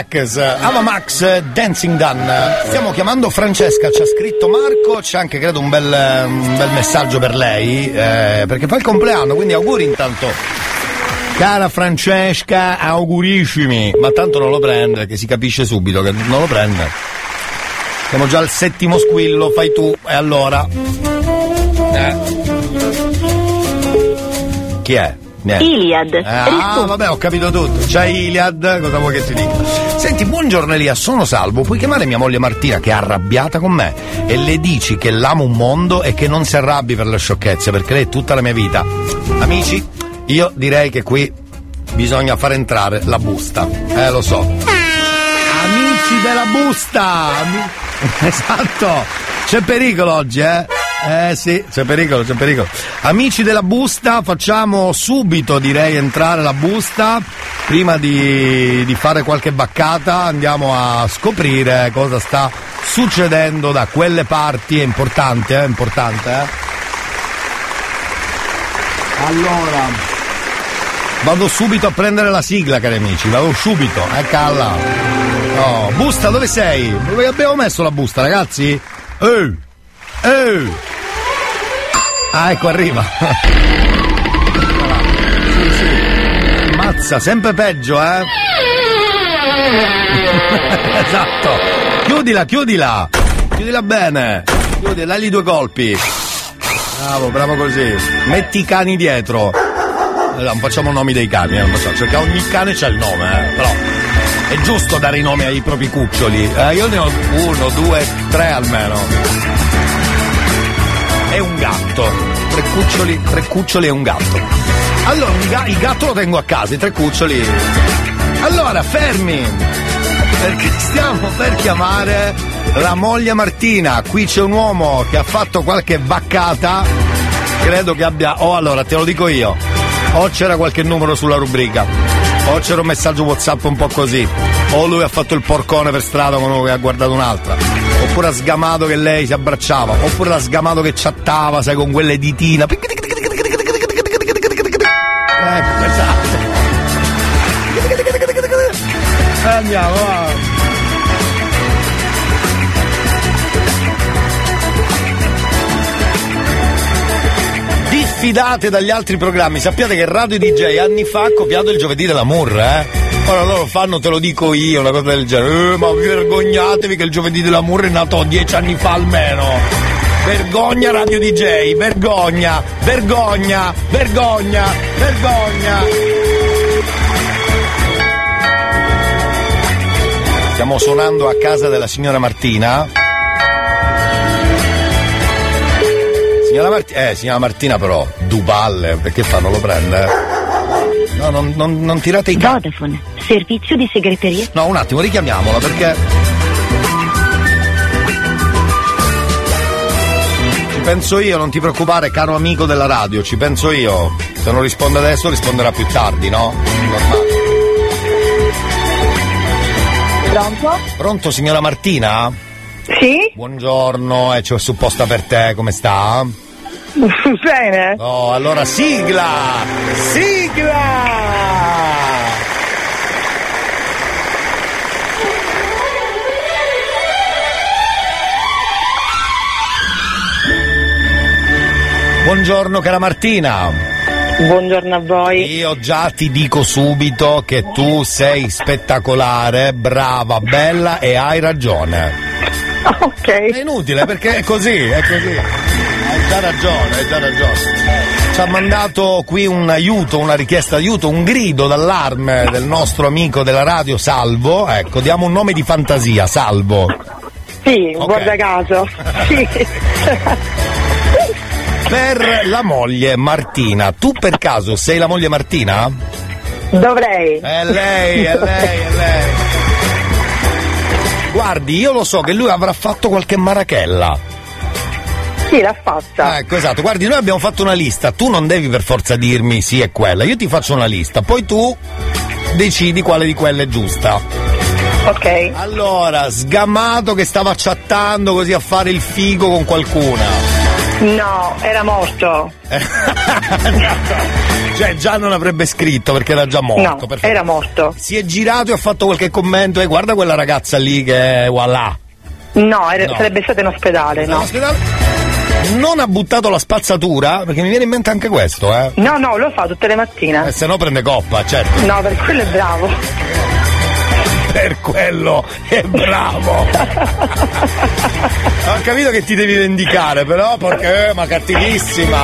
Max, Ava Max Dancing Done. Stiamo chiamando Francesca, ci ha scritto Marco, c'è anche credo un bel, un bel messaggio per lei, eh, perché fa il compleanno, quindi auguri intanto. Cara Francesca, augurissimi! Ma tanto non lo prende, che si capisce subito che non lo prende. Siamo già al settimo squillo, fai tu, e allora? Eh. Chi è? Niente. Iliad. Ah, vabbè, ho capito tutto. C'è Iliad, cosa vuoi che ti dica? Senti, buongiorno Elia, sono salvo. Puoi chiamare mia moglie Martina che è arrabbiata con me e le dici che l'amo un mondo e che non si arrabbi per le sciocchezze perché lei è tutta la mia vita. Amici, io direi che qui bisogna far entrare la busta. Eh, lo so. Amici della busta! Esatto! C'è pericolo oggi, eh? Eh sì, c'è pericolo, c'è pericolo. Amici della busta, facciamo subito direi entrare la busta. Prima di, di fare qualche baccata andiamo a scoprire cosa sta succedendo da quelle parti. È importante, eh? È importante, eh? Allora, vado subito a prendere la sigla, cari amici, vado subito, eh calla. Oh, busta, dove sei? Dove abbiamo messo la busta, ragazzi? Ehi! Ehi! Ah, ecco, arriva. sì, sì. Mazza, sempre peggio, eh? esatto. Chiudila, chiudila. Chiudila bene. Chiudila, dagli due colpi. Bravo, bravo così. Metti i cani dietro. Eh, Non facciamo nomi dei cani, eh, non so, perché ogni cane c'ha il nome, eh, però è giusto dare i nomi ai propri cuccioli. Eh, io ne ho uno, due, tre almeno. E un gatto. Tre cuccioli, tre cuccioli e un gatto. Allora, il gatto lo tengo a casa, i tre cuccioli. Allora, fermi! Perché stiamo per chiamare la moglie Martina. Qui c'è un uomo che ha fatto qualche vaccata. Credo che abbia. Oh, allora, te lo dico io. O c'era qualche numero sulla rubrica. O c'era un messaggio WhatsApp un po' così. O lui ha fatto il porcone per strada con uno che ha guardato un'altra. Oppure ha sgamato che lei si abbracciava. Oppure l'ha sgamato che chattava, sai, con quelle ditine. Ecco, esatto. Andiamo, va. Diffidate dagli altri programmi, sappiate che Radio DJ anni fa ha copiato il giovedì dell'amour, eh? Ora loro fanno, te lo dico io, una cosa del genere. Eh, ma vergognatevi che il giovedì dell'amour è nato dieci anni fa almeno. Vergogna Radio DJ, vergogna, vergogna, vergogna, vergogna. Stiamo suonando a casa della signora Martina. Signora Martina, eh, signora Martina però, Duballe, perché fa? Non lo prende? No, non, non, non tirate i cazzi. Vodafone, servizio di segreteria. No, un attimo, richiamiamola perché. Ci penso io, non ti preoccupare, caro amico della radio, ci penso io. Se non risponde adesso risponderà più tardi, no? Normale. Pronto? Pronto, signora Martina? Sì? Buongiorno, è cioè, supposta per te, come sta? Bene. Oh, allora sigla! Sigla! Buongiorno cara Martina. Buongiorno a voi. Io già ti dico subito che tu sei spettacolare, brava, bella e hai ragione. Ok. È inutile perché è così, è così. Hai già ragione, hai già ragione. Ci ha mandato qui un aiuto, una richiesta d'aiuto, un grido d'allarme del nostro amico della radio Salvo. Ecco, diamo un nome di fantasia, Salvo. Sì, Ok. guarda caso. Sì. Per la moglie Martina, tu per caso sei la moglie Martina? Dovrei. È lei, è lei, è lei. Guardi, io lo so che lui avrà fatto qualche marachella. Sì, l'ha fatta. Ecco, esatto. Guardi, noi abbiamo fatto una lista. Tu non devi per forza dirmi sì è quella. Io ti faccio una lista. Poi tu decidi quale di quelle è giusta. Ok. Allora, sgamato che stava chattando così a fare il figo con qualcuna. No, era morto. Cioè, già non avrebbe scritto perché era già morto. No, perfetto. era morto. Si è girato e ha fatto qualche commento e guarda quella ragazza lì che è voilà. No, era- No. sarebbe stato in ospedale, no. Non ha buttato la spazzatura, perché mi viene in mente anche questo, eh. No, no, lo fa tutte le mattine. Eh, se no prende coppa, certo. No, per quello è bravo. Per quello è bravo. Ho capito che ti devi vendicare, però, perché, ma cattivissima.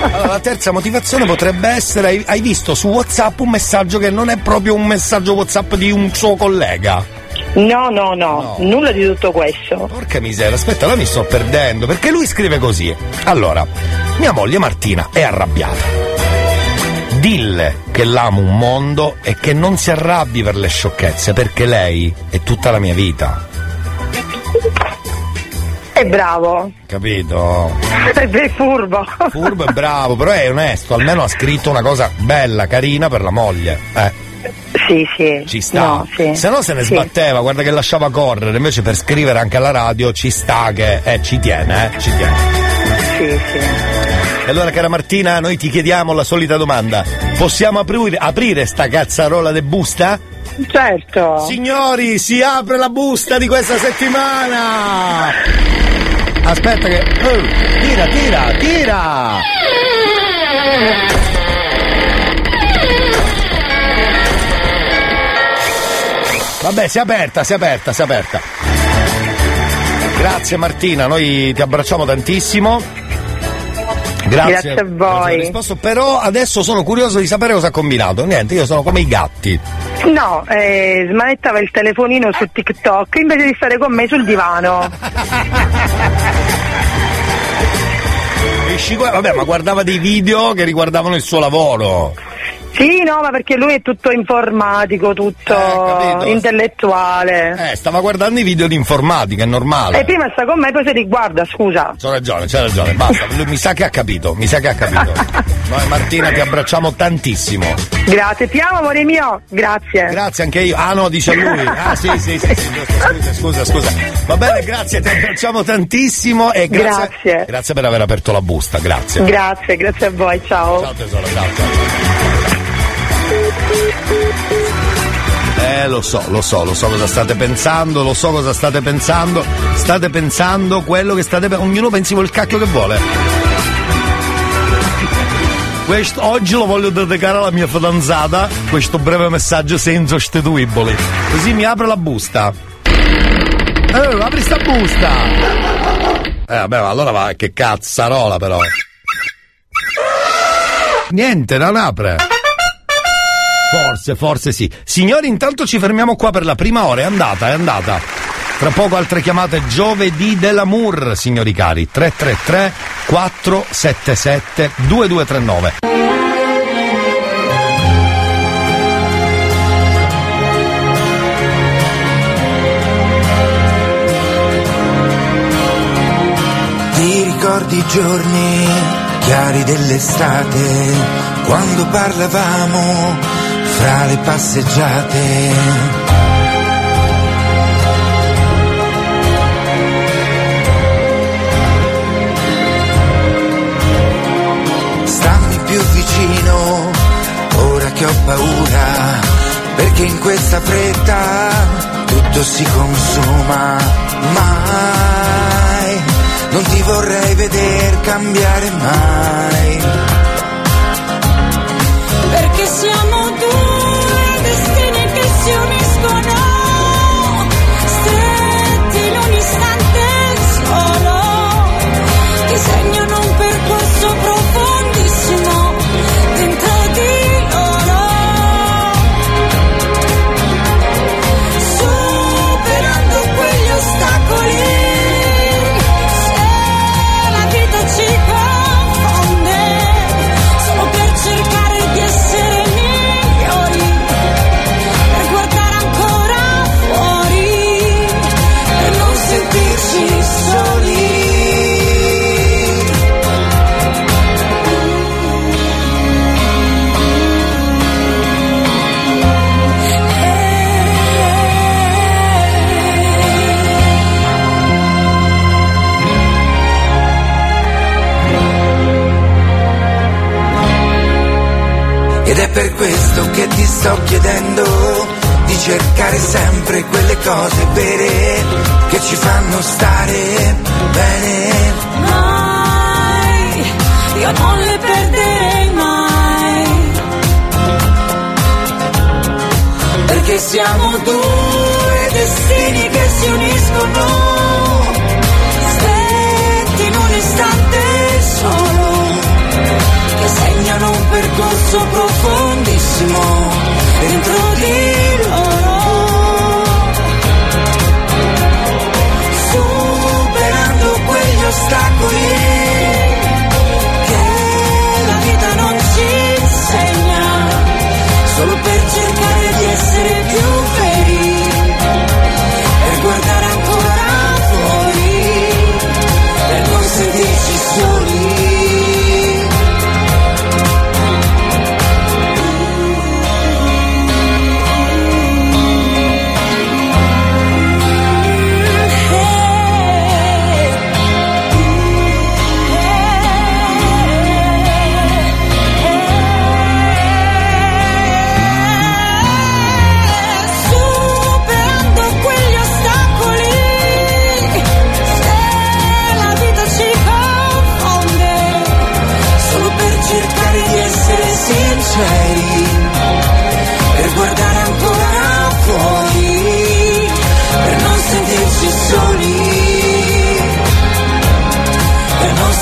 Allora, la terza motivazione potrebbe essere: hai, hai visto su WhatsApp un messaggio che non è proprio un messaggio WhatsApp di un suo collega. No, no, no, nulla di tutto questo. Porca miseria, aspetta, là mi sto perdendo, perché lui scrive così. Allora, mia moglie Martina è arrabbiata. Dille che l'amo un mondo e che non si arrabbi per le sciocchezze, perché lei è tutta la mia vita. È bravo. Capito? È furbo. Furbo e bravo, però è onesto, almeno ha scritto una cosa bella, carina per la moglie. Eh. Sì, sì. Ci sta. No, sì. Se no se ne Sì. sbatteva, guarda che lasciava correre, invece per scrivere anche alla radio ci sta che eh, ci tiene, eh, ci tiene. Sì, sì. E allora cara Martina, noi ti chiediamo la solita domanda. Possiamo aprire, aprire sta cazzarola de busta? Certo. Signori, si apre la busta di questa settimana! Aspetta che... oh, tira, tira, tira! Vabbè, si è aperta, si è aperta, si è aperta. Grazie Martina, noi ti abbracciamo tantissimo. Grazie, Grazie a voi. risposto, però adesso sono curioso di sapere cosa ha combinato. Niente, io sono come i gatti. No, eh, smanettava il telefonino su TikTok invece di stare con me sul divano. Vabbè, ma guardava dei video che riguardavano il suo lavoro. Sì, no, ma perché lui è tutto informatico, tutto capito. intellettuale. Eh, stava guardando i video di informatica, è normale. E prima sta con me, poi si riguarda, scusa. C'ha ragione, c'ha ragione, basta. Lui mi sa che ha capito, mi sa che ha capito. Noi Martina ti abbracciamo tantissimo. Grazie, ti amo amore mio. Grazie. Grazie anche io. Ah no, dice lui. Ah sì, sì, sì, sì, scusa, scusa, scusa. Va bene, grazie, ti abbracciamo tantissimo e grazie. Grazie. Grazie per aver aperto la busta, grazie. Grazie, grazie a voi, ciao. Ciao tesoro, grazie. Eh, lo so, lo so, lo so cosa state pensando, lo so cosa state pensando. State pensando quello che state pensando. Ognuno pensi quel cacchio che vuole. Questo, oggi lo voglio dedicare alla mia fidanzata, questo breve messaggio senza sostituibili. Così mi apre la busta. Eh, apri sta busta! Eh, vabbè, allora va, che cazzarola però. Niente, non apre. Forse, forse sì. Signori, intanto ci fermiamo qua per la prima ora. È andata, è andata. Tra poco altre chiamate giovedì dell'amour, signori cari. 333 477 2239. Ti ricordi i giorni chiari dell'estate, quando parlavamo fra le passeggiate? Stammi più vicino, ora che ho paura, perché in questa fretta tutto si consuma. Mai, non ti vorrei veder cambiare mai. Perché siamo Ed è per questo che ti sto chiedendo di cercare sempre quelle cose vere che ci fanno stare bene. Mai, io non le perderei mai. Perché siamo due destini che si uniscono. Aspetti in un istante solo, che segnano un percorso profondissimo dentro di loro. Superando quegli ostacoli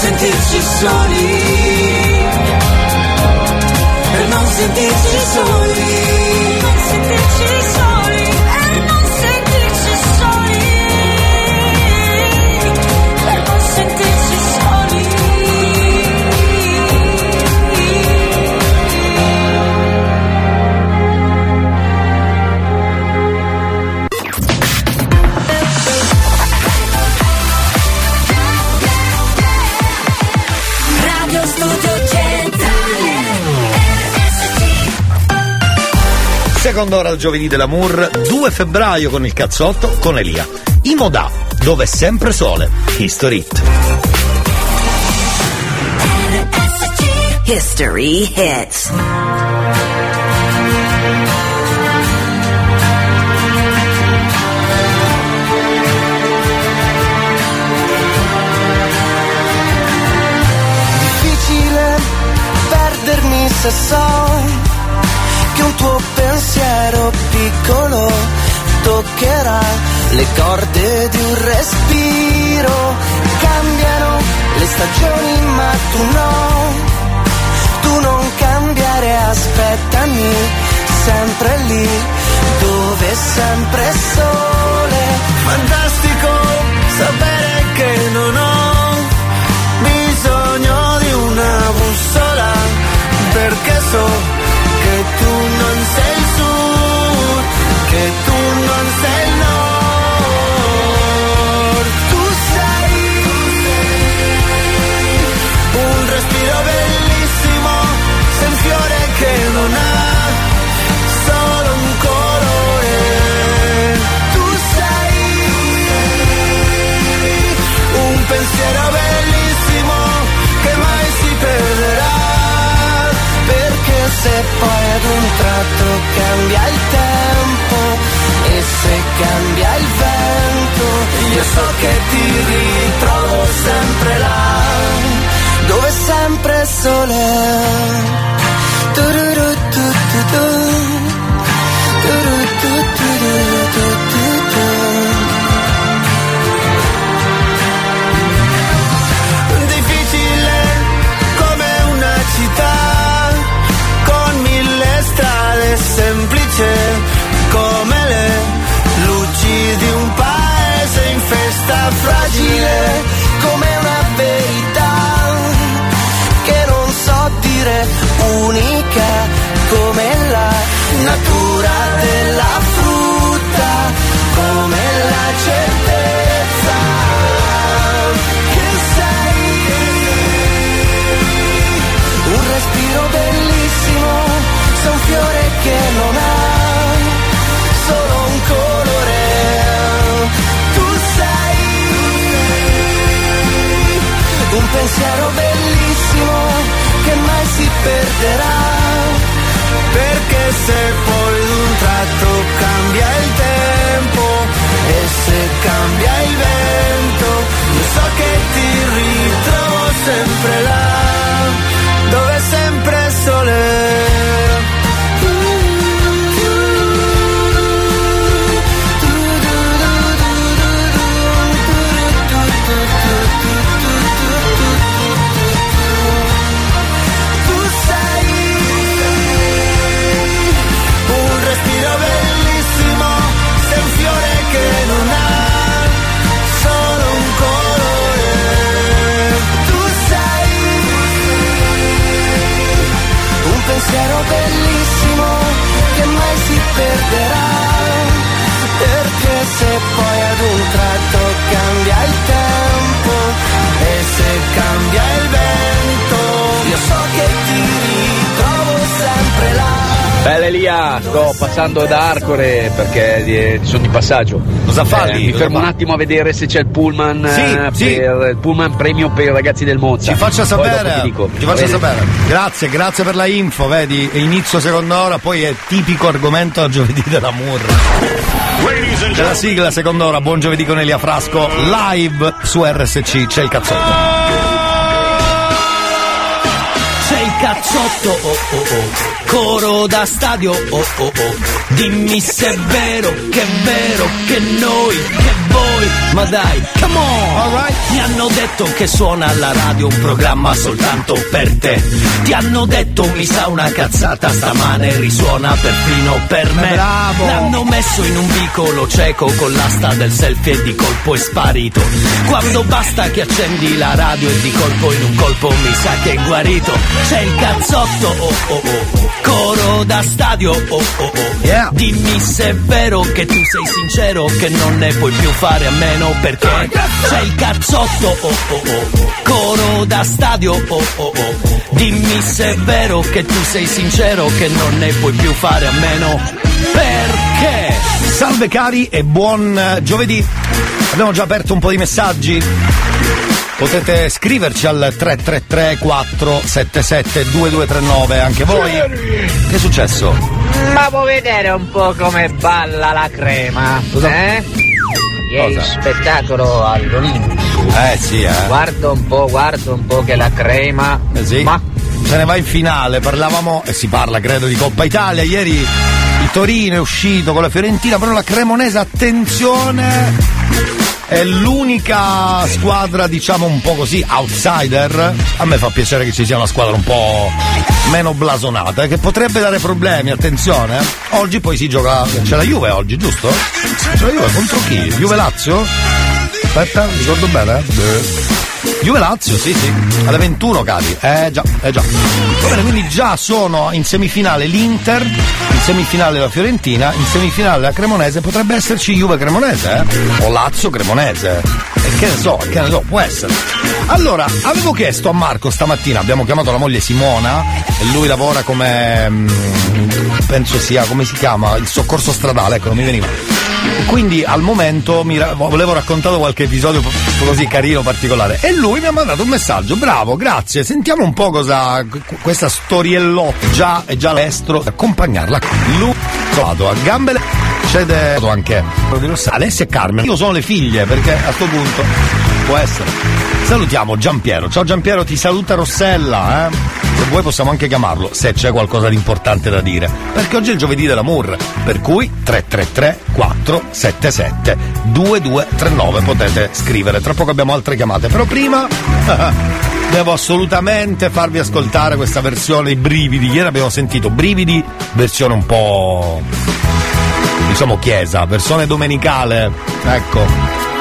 sentirci soli, per non sentirci soli. non sentirci soli, Seconda ora al giovedì dell'amour, 2 febbraio con il cazzotto con Elia. Imoda, dove è sempre sole. History Hit. History Hits. difficile perdermi se so che un tuo pensiero piccolo toccherà le corde di un respiro. Cambiano le stagioni ma tu no, tu non cambiare, aspettami sempre lì dove sempre sole. Fantastico sapere che non ho bisogno di una bussola perché so ad un tratto cambia il tempo e se cambia il vento, io so che ti ritrovo sempre là, dove sempre sole. pensiero bellissimo che mai si perderà. Perché se poi un tratto cambia il tempo e se cambia il vento, io so che ti ritrovo sempre là. Bella Elia, sto passando da Arcore perché eh, sono di passaggio. Cosa fa lì? mi fermo fa? un attimo a vedere se c'è il pullman Sì, eh, sì. per il pullman premio per i ragazzi del Monza. Ci faccia sapere, ti dico. ci faccia sapere. Grazie, grazie per la info, vedi, inizio seconda ora, poi è tipico argomento a giovedì della Murra. C'è la sigla seconda ora, buon giovedì con Elia Frasco, live su RSC, c'è il cazzotto. Cazzotto, oh oh oh, coro da stadio, oh oh oh. Dimmi se è vero, che è vero, che noi, che voi, ma dai, come on! Alright. Mi hanno detto che suona alla radio un programma soltanto per te. Ti hanno detto mi sa una cazzata stamane risuona perfino per me. Bravo. L'hanno messo in un vicolo cieco con l'asta del selfie e di colpo è sparito. Quando basta che accendi la radio e di colpo in un colpo mi sa che è guarito. C'è il cazzotto, oh oh oh, coro da stadio, oh oh oh. Dimmi se è vero che tu sei sincero, che non ne puoi più fare a meno perché c'è il cazzotto, oh oh oh, coro da stadio, oh oh oh. Dimmi se è vero che tu sei sincero, che non ne puoi più fare a meno perché. Salve cari e buon eh, giovedì. Abbiamo già aperto un po' di messaggi. Potete scriverci al 333 477 2239 anche voi. Che è successo? Ma puoi vedere un po' come balla la crema? Eh? Ieri Cosa? spettacolo all'Olimpico. Eh sì, eh. Guarda un po', guarda un po' che la crema. Eh sì. Ma Se ne va in finale, parlavamo e si parla credo di Coppa Italia. Ieri il Torino è uscito con la Fiorentina, però la Cremonese, attenzione, è l'unica squadra, diciamo un po' così, outsider. A me fa piacere che ci sia una squadra un po' meno blasonata, eh, che potrebbe dare problemi, attenzione. eh. Oggi poi si gioca, c'è la Juve oggi, giusto? C'è la Juve contro chi? Juve Lazio? Aspetta, ricordo bene? eh? Beh. Juve Lazio, sì, sì, alle 21 cari. Eh già, eh già. Va bene, quindi già sono in semifinale l'Inter, in semifinale la Fiorentina, in semifinale la Cremonese, potrebbe esserci Juve Cremonese, eh? O Lazio Cremonese. E che ne so, che ne so, può essere. Allora, avevo chiesto a Marco stamattina, abbiamo chiamato la moglie Simona e lui lavora come mm, penso sia, come si chiama? Il soccorso stradale, ecco, non mi veniva. Quindi al momento ra- volevo raccontare qualche episodio così carino, particolare. E lui mi ha mandato un messaggio, bravo, grazie. Sentiamo un po' cosa qu- questa storiellotta già è già all'estero, accompagnarla. Lui vado a gambe le- cede anche Alessia e Carmen. Io sono le figlie, perché a sto punto può essere. Salutiamo Giampiero. Ciao Giampiero, ti saluta Rossella, eh? Se vuoi possiamo anche chiamarlo, se c'è qualcosa di importante da dire. Perché oggi è il giovedì della Mur, per cui 333 477 2239 potete scrivere. Tra poco abbiamo altre chiamate, però prima devo assolutamente farvi ascoltare questa versione i brividi. Ieri abbiamo sentito brividi, versione un po' diciamo chiesa, versione domenicale. Ecco.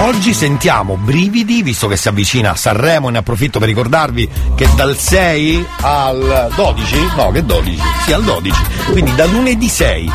Oggi sentiamo brividi, visto che si avvicina a Sanremo, ne approfitto per ricordarvi che dal 6 al 12, no che 12, sì al 12, quindi da lunedì 6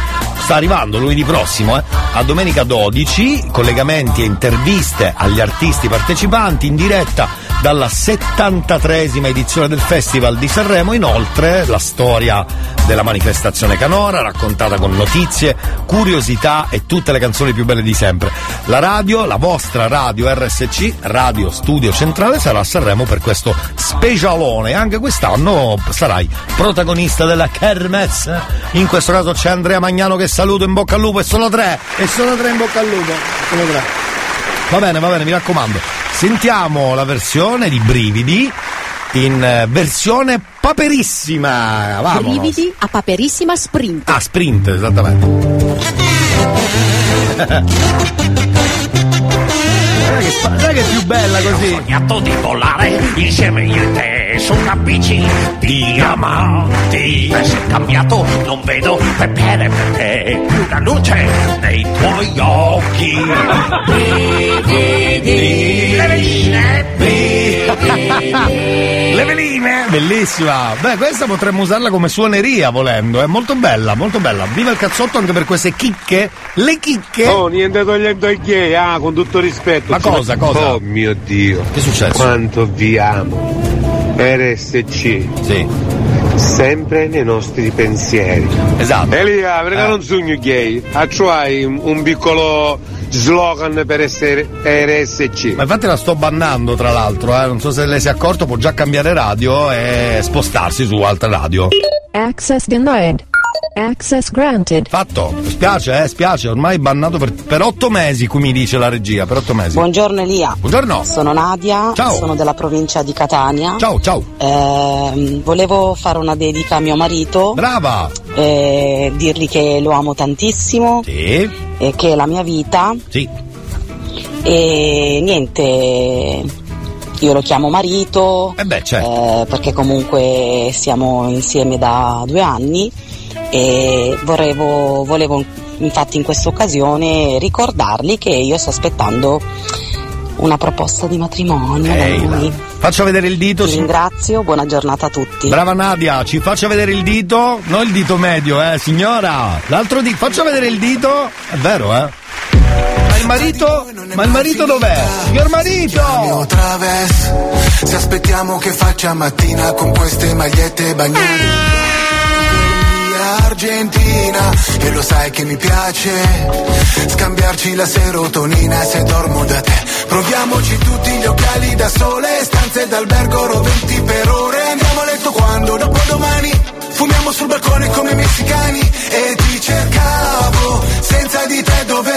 sta arrivando lunedì prossimo, eh, a domenica 12, collegamenti e interviste agli artisti partecipanti in diretta dalla 73esima edizione del Festival di Sanremo, inoltre la storia della manifestazione canora raccontata con notizie, curiosità e tutte le canzoni più belle di sempre. La radio, la vostra radio RSC, Radio Studio Centrale, sarà a Sanremo per questo specialone anche quest'anno sarai protagonista della Kermesse. In questo caso c'è Andrea Magnano che saluto in bocca al lupo e sono tre, e sono tre in bocca al lupo. Sono tre. Va bene, va bene, mi raccomando. Sentiamo la versione di Brividi in eh, versione paperissima. Vamos. Brividi a paperissima sprint. Ah, sprint, esattamente. Guarda che, guarda che è più bella così. sognato di volare insieme io e te su una bici di diamanti. E se è cambiato non vedo pepere per te, più la luce nei tuoi occhi. Le veline, Le veline, bellissima. Beh, questa potremmo usarla come suoneria volendo, è molto bella, molto bella. Viva il cazzotto anche per queste chicche. Le chicche. Oh, niente togliendo i gay, ah, con tutto rispetto. Ma cosa, cosa? Oh mio Dio. Che è successo? Quanto vi amo. RSC. Sì. Sempre nei nostri pensieri. Esatto. Elia, perché Eh. non sogno gay? C'hai un, un piccolo slogan per essere RSC. Ma infatti la sto bannando tra l'altro, eh. non so se lei si è accorto, può già cambiare radio e spostarsi su altre radio. Access denied. Access granted. Fatto, spiace, eh, spiace, ormai bannato per, per otto mesi, qui mi dice la regia, per otto mesi. Buongiorno Elia. Buongiorno. Sono Nadia, Ciao. sono della provincia di Catania. Ciao, ciao. Ehm, volevo fare una dedica a mio marito. Brava. eh, dirgli che lo amo tantissimo. Sì. E che è la mia vita. Sì. E niente. Io lo chiamo marito. Eh beh, certo. eh, perché comunque siamo insieme da due anni. E volevo, volevo infatti in questa occasione ricordargli che io sto aspettando una proposta di matrimonio. da lui. Faccia vedere il dito. Ti ringrazio, buona giornata a tutti. Brava Nadia, ci faccia vedere il dito, non il dito medio, eh, signora. L'altro dito, faccia vedere il dito. È vero, eh? Ma il marito? Ma il marito dov'è? Signor marito! Otra vez, se aspettiamo che faccia mattina con queste magliette bagnate. Argentina, e lo sai che mi piace scambiarci la serotonina se dormo da te. Proviamoci tutti gli occhiali da sole, stanze d'albergo roventi per ore. Andiamo a letto quando? Dopo domani. Fumiamo sul balcone come messicani e ti cercavo, senza di te dove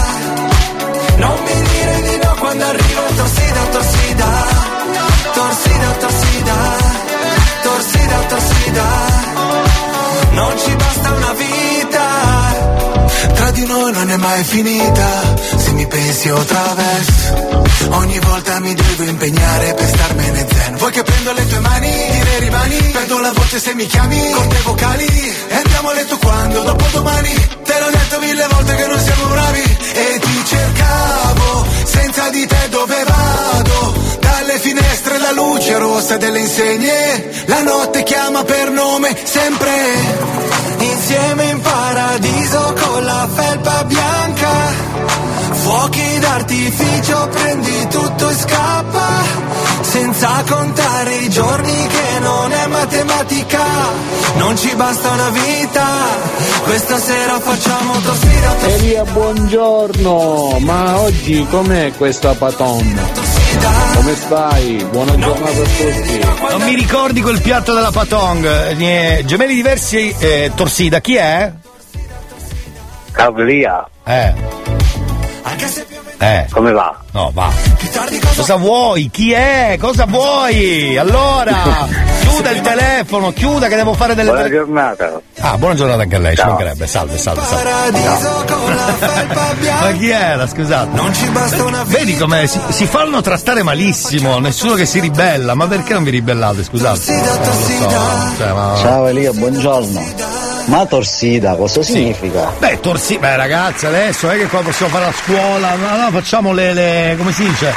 non mi dire di no quando arriva torsida, torsida, torsida, torsida, torsida, torsida non ci basta una vita. Tra di noi non è mai finita, mi pensi otra vez. Ogni volta mi devo impegnare per starmene zen. Vuoi che prendo le tue mani, dire rimani? Perdo la voce se mi chiami, con te vocali. E andiamo a letto quando, dopo domani. Te l'ho detto mille volte che non siamo bravi. E ti cercavo, senza di te dove vado? Dalle finestre la luce rossa delle insegne, la notte chiama per nome, sempre insieme in paradiso con la felpa bianca. Fuochi d'artificio, prendi tutto e scappa, senza contare i giorni che non è matematica, non ci basta una vita, questa sera facciamo torsida. Elia, buongiorno, ma oggi com'è questa paton? Come stai? Buona giornata a tutti. Non mi ricordi quel piatto della Patong. Gemelli diversi, eh, Torsida, chi è? Cavlia, Eh. Eh. come va? No, va. Cosa vuoi? Chi è? Cosa vuoi? Allora, chiuda il telefono, chiuda che devo fare delle Buona tele- giornata. Ah, buona giornata anche a lei, ci Ciao. mancherebbe. Salve, salve, salve. Bianca. Ma chi era? Scusate. Non ci basta una vita. Vedi come si, si fanno trattare malissimo, nessuno che si ribella, ma perché non vi ribellate? Scusate. Non lo so, cioè, ma- Ciao Elia, buongiorno. Ma torsida, cosa significa? Beh, torsi, beh ragazzi, adesso è che qua possiamo fare la scuola, no, no, facciamo le, le- come si dice?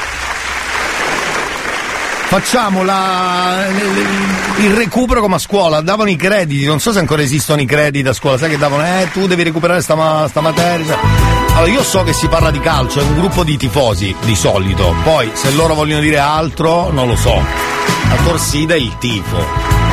Facciamo la, le- il recupero come a scuola, davano i crediti, non so se ancora esistono i crediti a scuola, sai che davano, eh tu devi recuperare sta, sta materia. Allora, io so che si parla di calcio, è un gruppo di tifosi di solito. Poi, se loro vogliono dire altro, non lo so. La torsida è il tifo.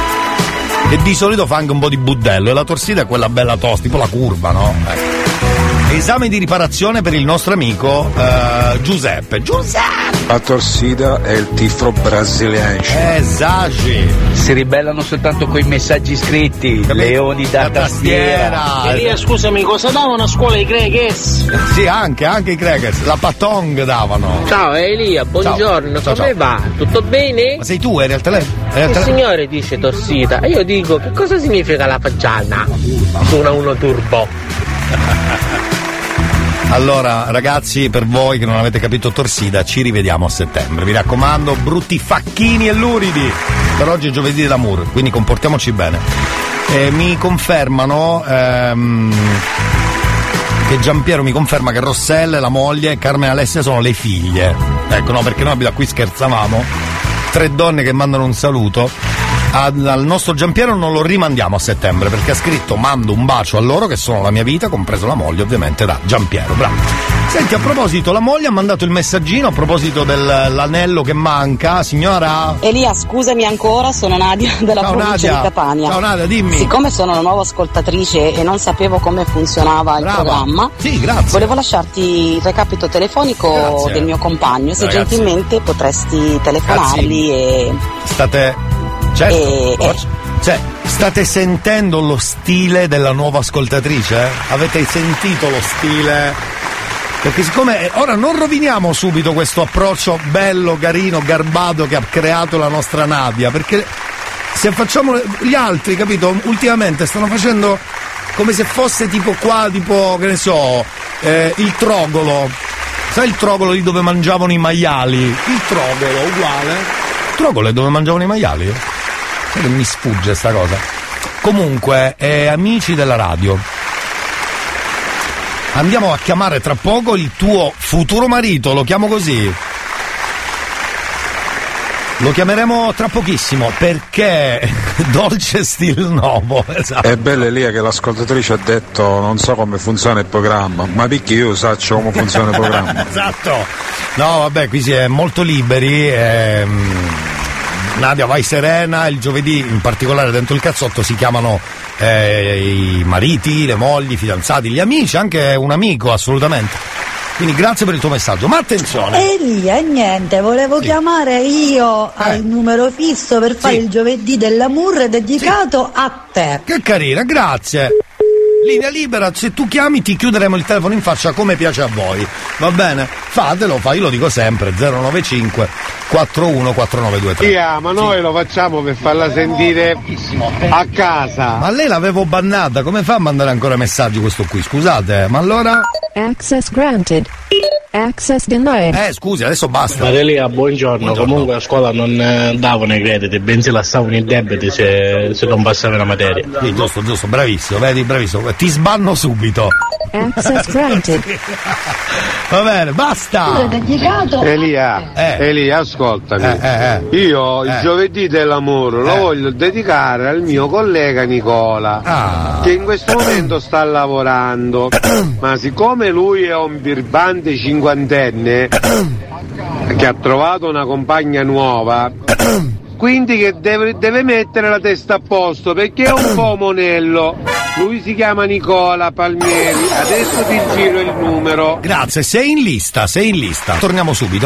E di solito fa anche un po' di buddello. E la torsida è quella bella tosta, tipo la curva, no? Ecco. Esame di riparazione per il nostro amico eh, Giuseppe. Giuseppe! La torsida è il tifo brasiliano. Esagi! Si ribellano soltanto coi messaggi scritti, leoni da tastiera. Elia, scusami, cosa davano a scuola i Greghes? Sì, anche, anche i Crackers. La patong davano. Ciao Elia, buongiorno, Ciao, come ciao. va? Tutto bene? Ma sei tu, eri al telefono? Il telefono? signore dice torsita e io dico che cosa significa la facciana su una 1 turbo? Allora, ragazzi, per voi che non avete capito Torsida, ci rivediamo a settembre. Mi raccomando, brutti facchini e luridi. Per oggi è giovedì dell'amour, quindi comportiamoci bene. Eh, mi confermano ehm, che Giampiero mi conferma che Rossella, la moglie, e Carmen e Alessia sono le figlie. Ecco, no, perché noi da qui scherzavamo. Tre donne che mandano un saluto. Al, nostro Giampiero non lo rimandiamo a settembre perché ha scritto mando un bacio a loro che sono la mia vita, compreso la moglie ovviamente da Giampiero. Bravo. Senti, a proposito, la moglie ha mandato il messaggino a proposito dell'anello che manca, signora. Elia, scusami ancora, sono Nadia della Ciao, provincia Nadia. di Catania. Ciao, Nadia, dimmi. Siccome sono una nuova ascoltatrice e non sapevo come funzionava il Brava. programma, Sì, grazie. volevo lasciarti il recapito telefonico Grazie. del mio compagno. Se Ragazzi. gentilmente potresti telefonargli e. State. Certo. E- Lo- Cioè, state sentendo lo stile della nuova ascoltatrice? eh? Avete sentito lo stile? Perché siccome eh, ora non roviniamo subito questo approccio bello, carino, garbato che ha creato la nostra Nadia, perché se facciamo gli altri, capito? Ultimamente stanno facendo come se fosse tipo qua, tipo, che ne so, eh, il trogolo. Sai il trogolo lì dove mangiavano i maiali? Il trogolo, uguale. Il trogolo è dove mangiavano i maiali? Mi sfugge sta cosa. Comunque, eh, amici della radio, andiamo a chiamare tra poco il tuo futuro marito, lo chiamo così. Lo chiameremo tra pochissimo perché dolce stil nuovo, esatto. È bella Elia che l'ascoltatrice ha detto non so come funziona il programma, ma perché io saccio come funziona il programma. esatto. No, vabbè, qui si è molto liberi. ehm, Nadia, vai serena. Il giovedì, in particolare dentro il cazzotto, si chiamano eh, i mariti, le mogli, i fidanzati, gli amici, anche un amico, assolutamente. Quindi grazie per il tuo messaggio. Ma attenzione! Elia, niente, volevo chiamare io al numero fisso per fare il giovedì dell'amour dedicato a te. Che carina, grazie. Linea libera, se tu chiami ti chiuderemo il telefono in faccia come piace a voi. Va bene? Fatelo, fa, io lo dico sempre, 095 414923. Via, ma noi lo facciamo per farla sentire a casa. Ma lei l'avevo bannata, come fa a mandare ancora messaggi questo qui? Scusate, ma allora? Access granted. Access denied. Eh, scusi, adesso basta. Marelia, buongiorno. Comunque a scuola non eh, davano i crediti, bensì lasciavano i debiti se, se non passava la materia. Sì, giusto, giusto, bravissimo, vedi, bravissimo. Ti sbanno subito. Access granted. Va bene, basta. Elia, Elia, ascoltami. Eh, Io il Eh. giovedì dell'amore lo Eh. voglio dedicare al mio collega Nicola, Ah. che in questo momento sta lavorando. Ma siccome lui è un birbante cinquantenne che ha trovato una compagna nuova, quindi che deve, deve mettere la testa a posto perché è un po' monello. Lui si chiama Nicola Palmieri, adesso ti giro il numero. Grazie, sei in lista, sei in lista. Torniamo subito.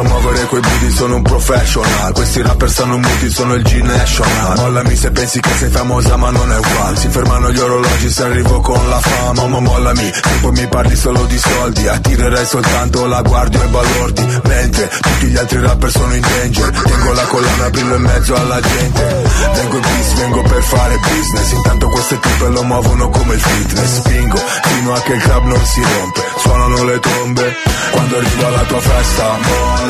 Fa muovere quei booty sono un professional. Questi rapper stanno muti sono il G-National. Mollami se pensi che sei famosa ma non è uguale. Si fermano gli orologi se arrivo con la fama. Ma mollami poi mi parli solo di soldi Attirerei soltanto la guardia e balordi. Mentre tutti gli altri rapper sono in danger. Tengo la collana brillo in mezzo alla gente. Vengo in peace, vengo per fare business. Intanto queste tipe lo muovono come il fitness. Spingo fino a che il club non si rompe. Suonano le trombe Quando arrivo alla tua festa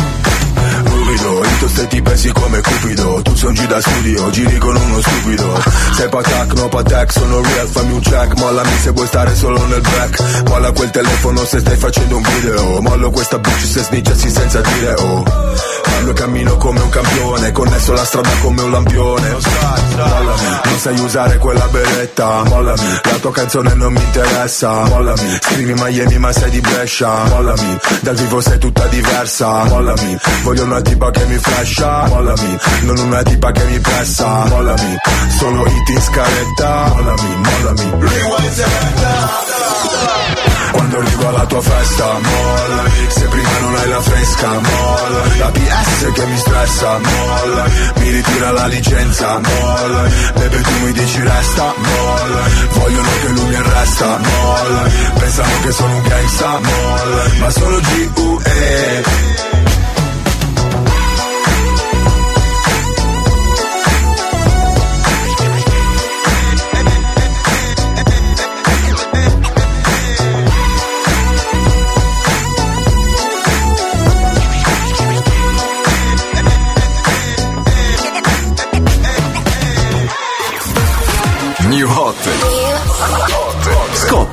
Ruvido, in te ti pensi come cupido. Tu sei un G da studio, giri con uno stupido. Sei patak, no patak, sono real, fammi un check. Mollami se vuoi stare solo nel back. Molla quel telefono se stai facendo un video. Mollo questa bitch se snitchassi senza dire oh. Parlo cammino come un campione. Connesso la strada come un lampione. Mollami, non sai usare quella beretta. Mollami, la tua canzone non mi interessa. Mollami, scrivi Miami ma sei di Brescia. Mollami, dal vivo sei tutta diversa. Mollami, voglio una tipa che mi flasha. Mollami, non una tipa che mi pressa. Mollami, solo hit in scaletta Mollami, mollami. Rewind quando arrivo alla tua festa mollami. Se prima non hai la fresca mollami. La PS che mi stressa mollami. Mi ritira la licenza mollami. Bebe tu mi dici resta mollami. Vogliono che lui mi arresta mollami. Pensano che sono un gangsta mollami. Ma sono G.U.E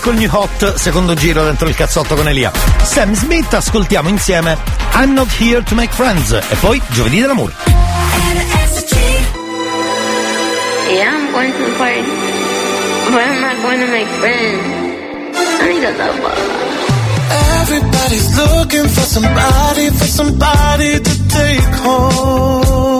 Ecco il new hot, secondo giro dentro il cazzotto con Elia. Sam Smith, ascoltiamo insieme I'm Not Here to Make Friends e poi Giovedì dell'amore. Yeah, I'm going to the party, but I'm not going to make friends. I need a lover. Everybody's looking for somebody, for somebody to take home.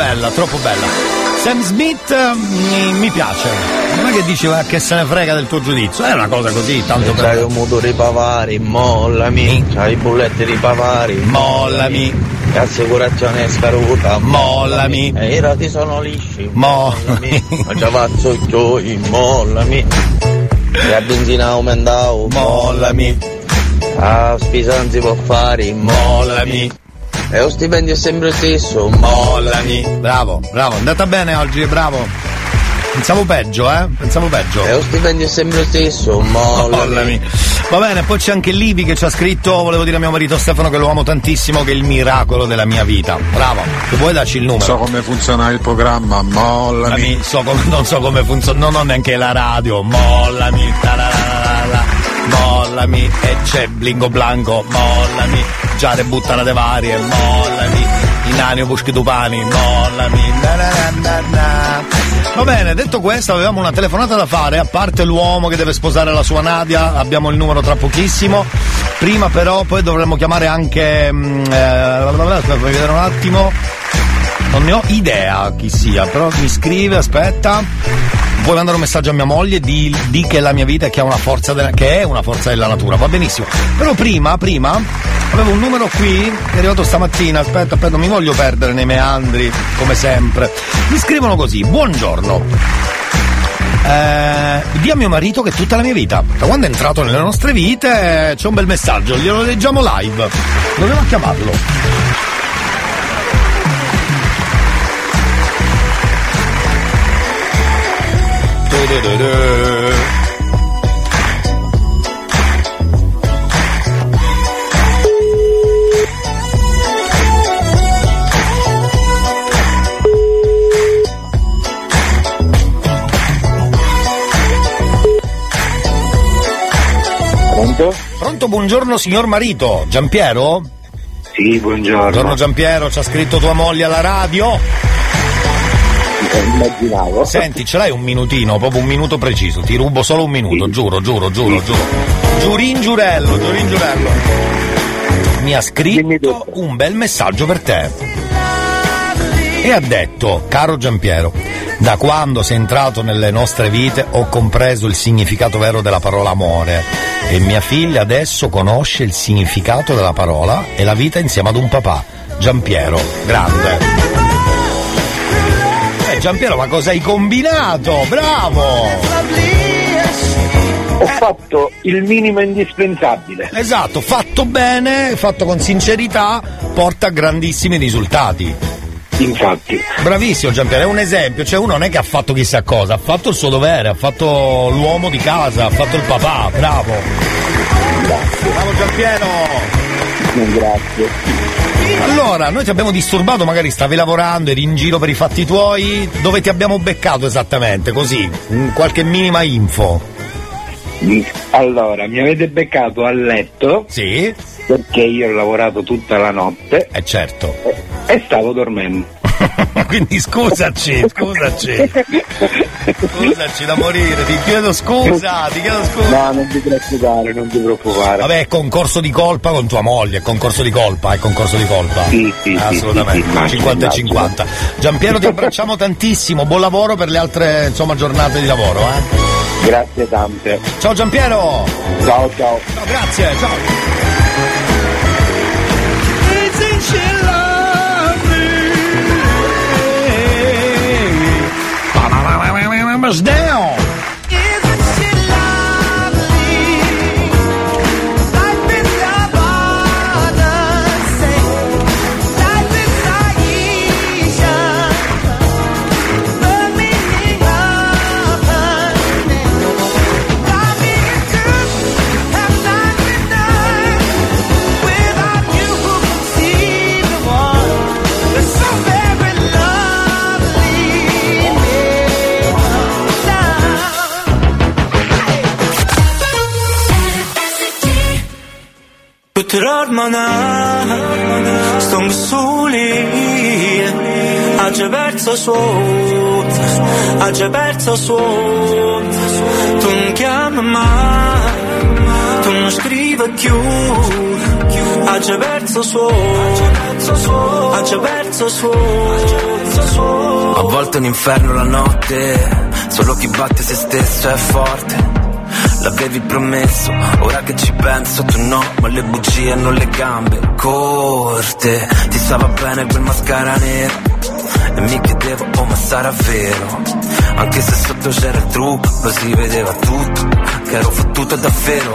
bella, troppo bella. Sam Smith mi, mi piace. Non è che dici "Ma che se ne frega del tuo giudizio, è una cosa così, tanto per. C'hai un motore di pavari, mollami. C'hai i bulletti di pavari, mollami. L'assicurazione è scaruta, mollami. E i rati sono lisci, mollami. Ma già faccio giochi, mollami. E la benzina aumentavo, mollami. La spesa non si può fare, mollami. E lo stipendio è sempre lo stesso, mollami. Bravo, bravo, è andata bene oggi, bravo. Pensavo peggio, eh? Pensavo peggio. E lo stipendio è sempre lo stesso, mollami. Mollami. Va bene, poi c'è anche Livi che ci ha scritto, volevo dire a mio marito Stefano che lo amo tantissimo, che è il miracolo della mia vita. Bravo. Se vuoi darci il numero. So come funziona il programma, mollami. So come- non so come funziona, non ho neanche la radio, mollami, la la la la la, mollami, e c'è Blingo Blanco, mollami, buttano de varie, mollami, i nani buschi tupani, mollami. Va bene, detto questo avevamo una telefonata da fare, a parte l'uomo che deve sposare la sua Nadia, abbiamo il numero tra pochissimo, prima però poi dovremmo chiamare anche, mm, eh, vedere un attimo, non ne ho idea chi sia, però mi scrive, aspetta. Puoi mandare un messaggio a mia moglie, di, di che la mia vita che, ha una forza della- che è una forza della natura, va benissimo. Però prima, prima, avevo un numero qui, che è arrivato stamattina, aspetta, aspetta, non mi voglio perdere nei meandri, come sempre. Mi scrivono così, buongiorno. Eh, di a mio marito che tutta la mia vita. Da quando è entrato nelle nostre vite c'è un bel messaggio, glielo leggiamo live. A chiamarlo. Pronto? Pronto, buongiorno signor marito, Giampiero? Sì, buongiorno. Buongiorno Giampiero, ci ha scritto tua moglie alla radio. Immaginavo. Senti, ce l'hai un minutino, proprio un minuto preciso, ti rubo solo un minuto, giuro, giuro, giuro, giuro. Giurin giurello, giurin giurello. Mi ha scritto un bel messaggio per te. E ha detto, caro Giampiero, da quando sei entrato nelle nostre vite ho compreso il significato vero della parola amore e mia figlia adesso conosce il significato della parola e la vita insieme ad un papà. Giampiero, grande. Giampiero, ma cosa hai combinato? Bravo! Ho fatto il minimo indispensabile. Esatto, fatto bene, fatto con sincerità, porta a grandissimi risultati. Infatti. Bravissimo Giampiero, è un esempio, cioè uno non è che ha fatto chissà cosa, ha fatto il suo dovere, ha fatto l'uomo di casa, ha fatto il papà, bravo. Bravo Giampiero. Grazie. Allora, noi ti abbiamo disturbato, magari stavi lavorando, eri in giro per i fatti tuoi, dove ti abbiamo beccato esattamente, così, qualche minima info. Allora, mi avete beccato a letto. Sì. Perché io ho lavorato tutta la notte. Eh certo. E stavo dormendo. Quindi scusaci, scusaci. Scusaci da morire, ti chiedo scusa, ti chiedo scusa. No, non ti preoccupare, non ti preoccupare. Vabbè, è concorso di colpa con tua moglie, è concorso di colpa, è concorso di colpa. Sì, sì, sì, Assolutamente, sì, sì, immagino, 50 e 50. Giampiero ti abbracciamo tantissimo, buon lavoro per le altre insomma giornate di lavoro, eh. Grazie tante. Ciao Giampiero! Ciao ciao. Ciao, grazie, ciao! us down. Bıtırarmana Stong soli Agge verso suo Agge verso suo Tu non chiami mai Tu non scrivi più verso suo verso su A volte è un inferno la notte Solo chi batte se stesso è forte L'avevi promesso, ora che ci penso tu no Ma le bugie hanno le gambe corte. Ti stava bene quel mascara nero E mi chiedevo, oh ma sarà vero? Anche se sotto c'era il trucco, lo si vedeva tutto Che ero fottuto davvero.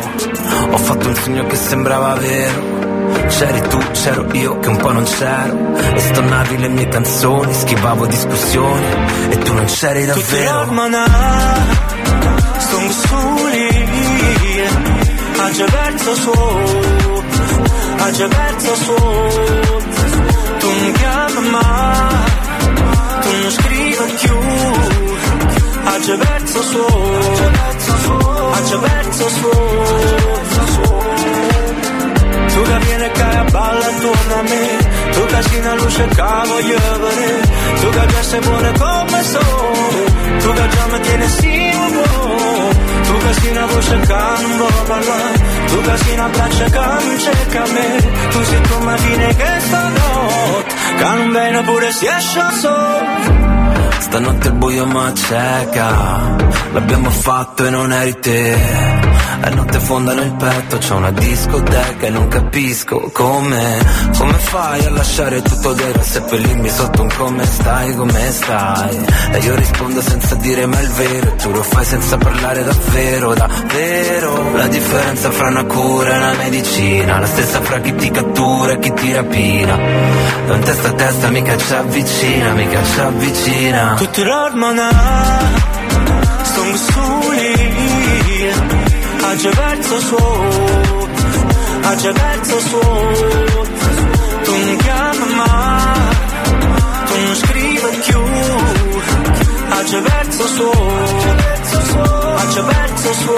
Ho fatto un sogno che sembrava vero. C'eri tu, c'ero io che un po' non c'ero. E stonavi le mie canzoni, schivavo discussioni E tu non c'eri davvero Già verso A già verso su. Tu non chiami mai Tu non scrivi più. Già verso A già verso su. Tu che vieni che a balla attorno a me Tu che sei una luce voglio vedere Tu che piace buone come sono Tu che già mi tieni simile Tu che sei una voce non vuole parlare Tu che sei una braccia che non cerca a me Tu sei come fine che stanotte Che non viene pure si esce solo Stanotte il buio ma cieca L'abbiamo fatto e non eri te A notte fonda nel petto C'è una discoteca e non capisco come. Come fai a lasciare tutto vero Seppellirmi sotto un come stai, come stai? E io rispondo senza dire mai il vero E tu lo fai senza parlare davvero, davvero. La differenza fra una cura e una medicina La stessa fra chi ti cattura e chi ti rapina. Non testa a testa mica ci avvicina, mica ci avvicina Tutti l'ormona Stong soli Già verso A già verso su. Tu non chiami mai Tu non scrivi più già verso A già verso su.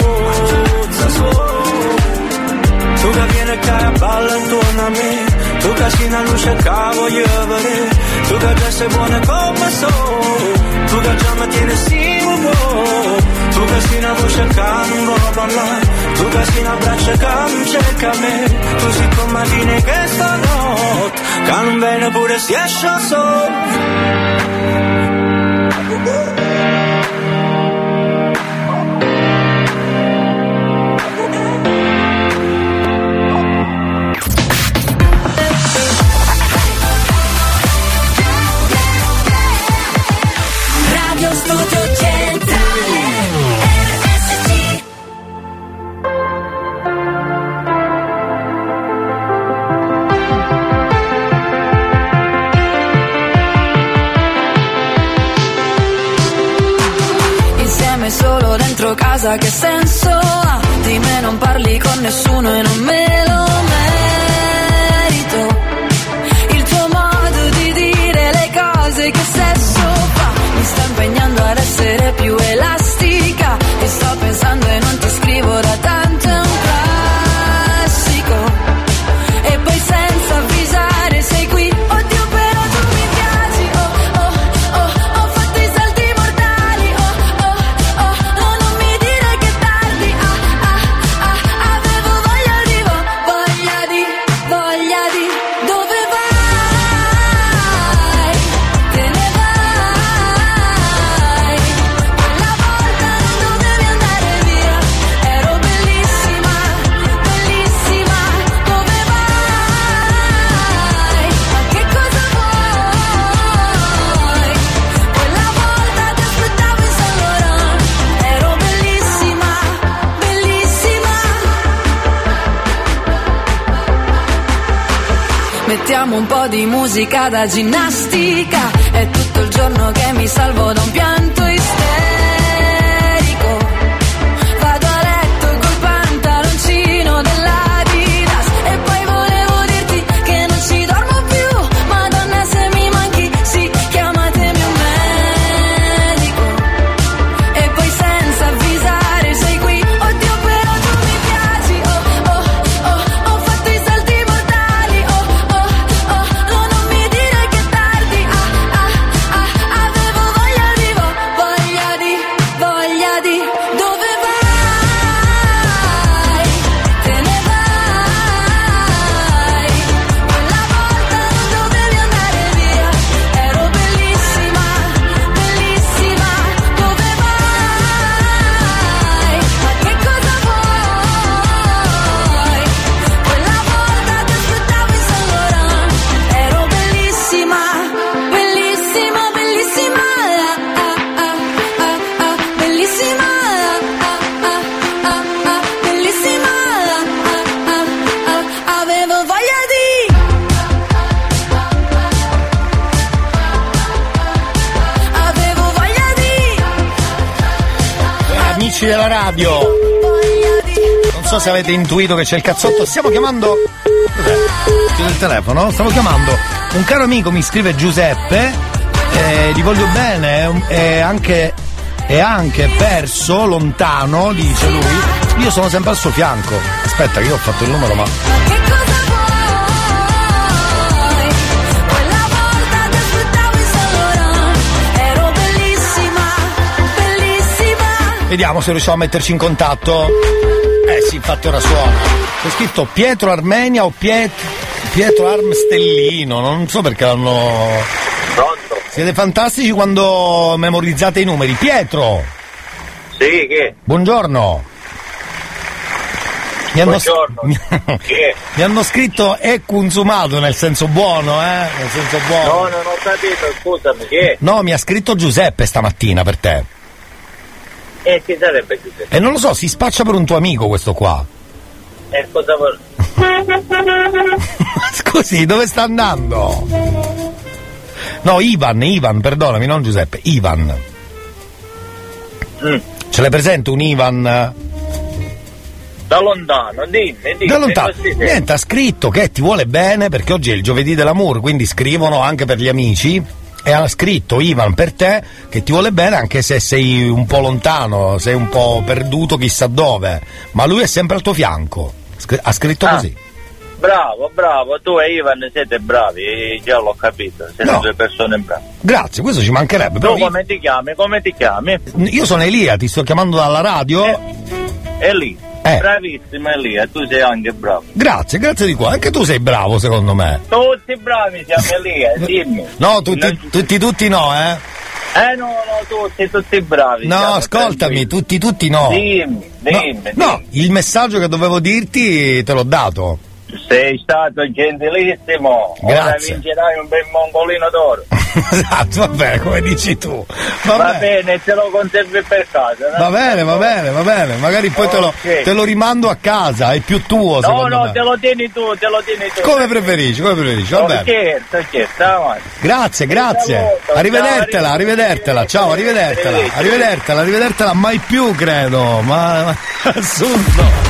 Tu che vieni che a balla intorno a me Tu che sei una luce che voglio vedere Tu che già sei buona come sono Tu che già mi tieni simile Tu che sei una voce che non vuole parlare Tu che sei una braccia non cerca me. Tu sei come fine che stanotte non viene pure si esce Radio Studio casa che senso ha? Di me non parli con nessuno e non me lo merito. Il tuo modo di dire le cose che sesso fa? Mi sta impegnando ad essere più elastica. E sto pensando e non ti musica da ginnastica. È tutto il giorno che mi salvo Non so se avete intuito che c'è il cazzotto. Stiamo chiamando. Cos'è? Chiudo il telefono. Stavo chiamando. Un caro amico mi scrive Giuseppe. eh, gli voglio bene. è anche. È anche perso lontano, dice lui. Io sono sempre al suo fianco. Aspetta, che io ho fatto il numero, ma. Vediamo se riusciamo a metterci in contatto. Eh sì, infatti ora suona. C'è scritto Pietro Armenia o Piet... Pietro Armstellino, non so perché l'hanno. Pronto? Siete fantastici quando memorizzate i numeri. Pietro! Sì, che? Buongiorno! Mi hanno, Buongiorno. mi- Che? mi hanno scritto è consumato nel senso buono, eh? Nel senso buono. No, non ho capito, scusami, che? No, mi ha scritto Giuseppe stamattina per te. E chi sarebbe Giuseppe? E non lo so, si spaccia per un tuo amico questo qua. E cosa vuol... Scusi, dove sta andando? No, Ivan, Ivan, perdonami, non Giuseppe, Ivan. Mm. Ce l'hai presente un Ivan? Da lontano, dimmi, dimmi. Da lontano. Niente, ha scritto che ti vuole bene perché oggi è il giovedì dell'amore, quindi scrivono anche per gli amici. E ha scritto Ivan per te che ti vuole bene anche se sei un po' lontano, sei un po' perduto chissà dove, ma lui è sempre al tuo fianco. Ha scritto Ah. così. Bravo, bravo, tu e Ivan siete bravi, eh, già l'ho capito, siete No. due persone brave. Grazie, questo ci mancherebbe. Tu Però io, come ti chiami? Come ti chiami? io sono Elia, ti sto chiamando dalla radio. Eli. Eh. Bravissima Elia, tu sei anche bravo. Grazie, grazie di qua. Anche tu sei bravo secondo me. Tutti bravi siamo Elia, dimmi. No, tutti, tutti, tutti no, eh. Eh no, no, tutti, tutti bravi. No, siamo, ascoltami, tutti, tutti no. Dimmi, dimmi, No, il messaggio che dovevo dirti te l'ho dato. Sei stato gentilissimo. Ora Grazie. vincerai un bel mongolino d'oro. esatto, vabbè, come dici tu. Va Vabbè. bene, te lo conservi per casa. no? Va bene, va bene, va bene. Magari poi te, lo, te lo rimando a casa, è più tuo No, no, me. te lo tieni tu, te lo tieni tu. Come preferisci, come preferisci, va No, bene. Scherzo, avanti. Grazie, grazie. Arrivedertela, arrivedertela, ciao, arrivedertela, arrivedertela, arrivedertela, mai più credo. Ma, ma assurdo.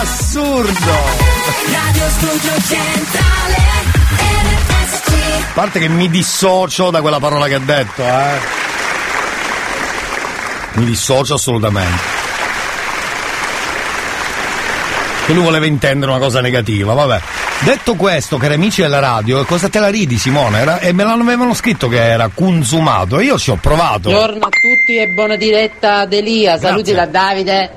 Assurdo. Radio Studio Centrale A parte che mi dissocio da quella parola che ha detto, eh. Mi dissocio assolutamente. Che lui voleva intendere una cosa negativa, vabbè. Detto questo, cari amici della radio, cosa te la ridi Simone? Era- e me l'avevano scritto che era consumato, e io ci ho provato. Buongiorno a tutti e buona diretta ad Elia, saluti da Davide.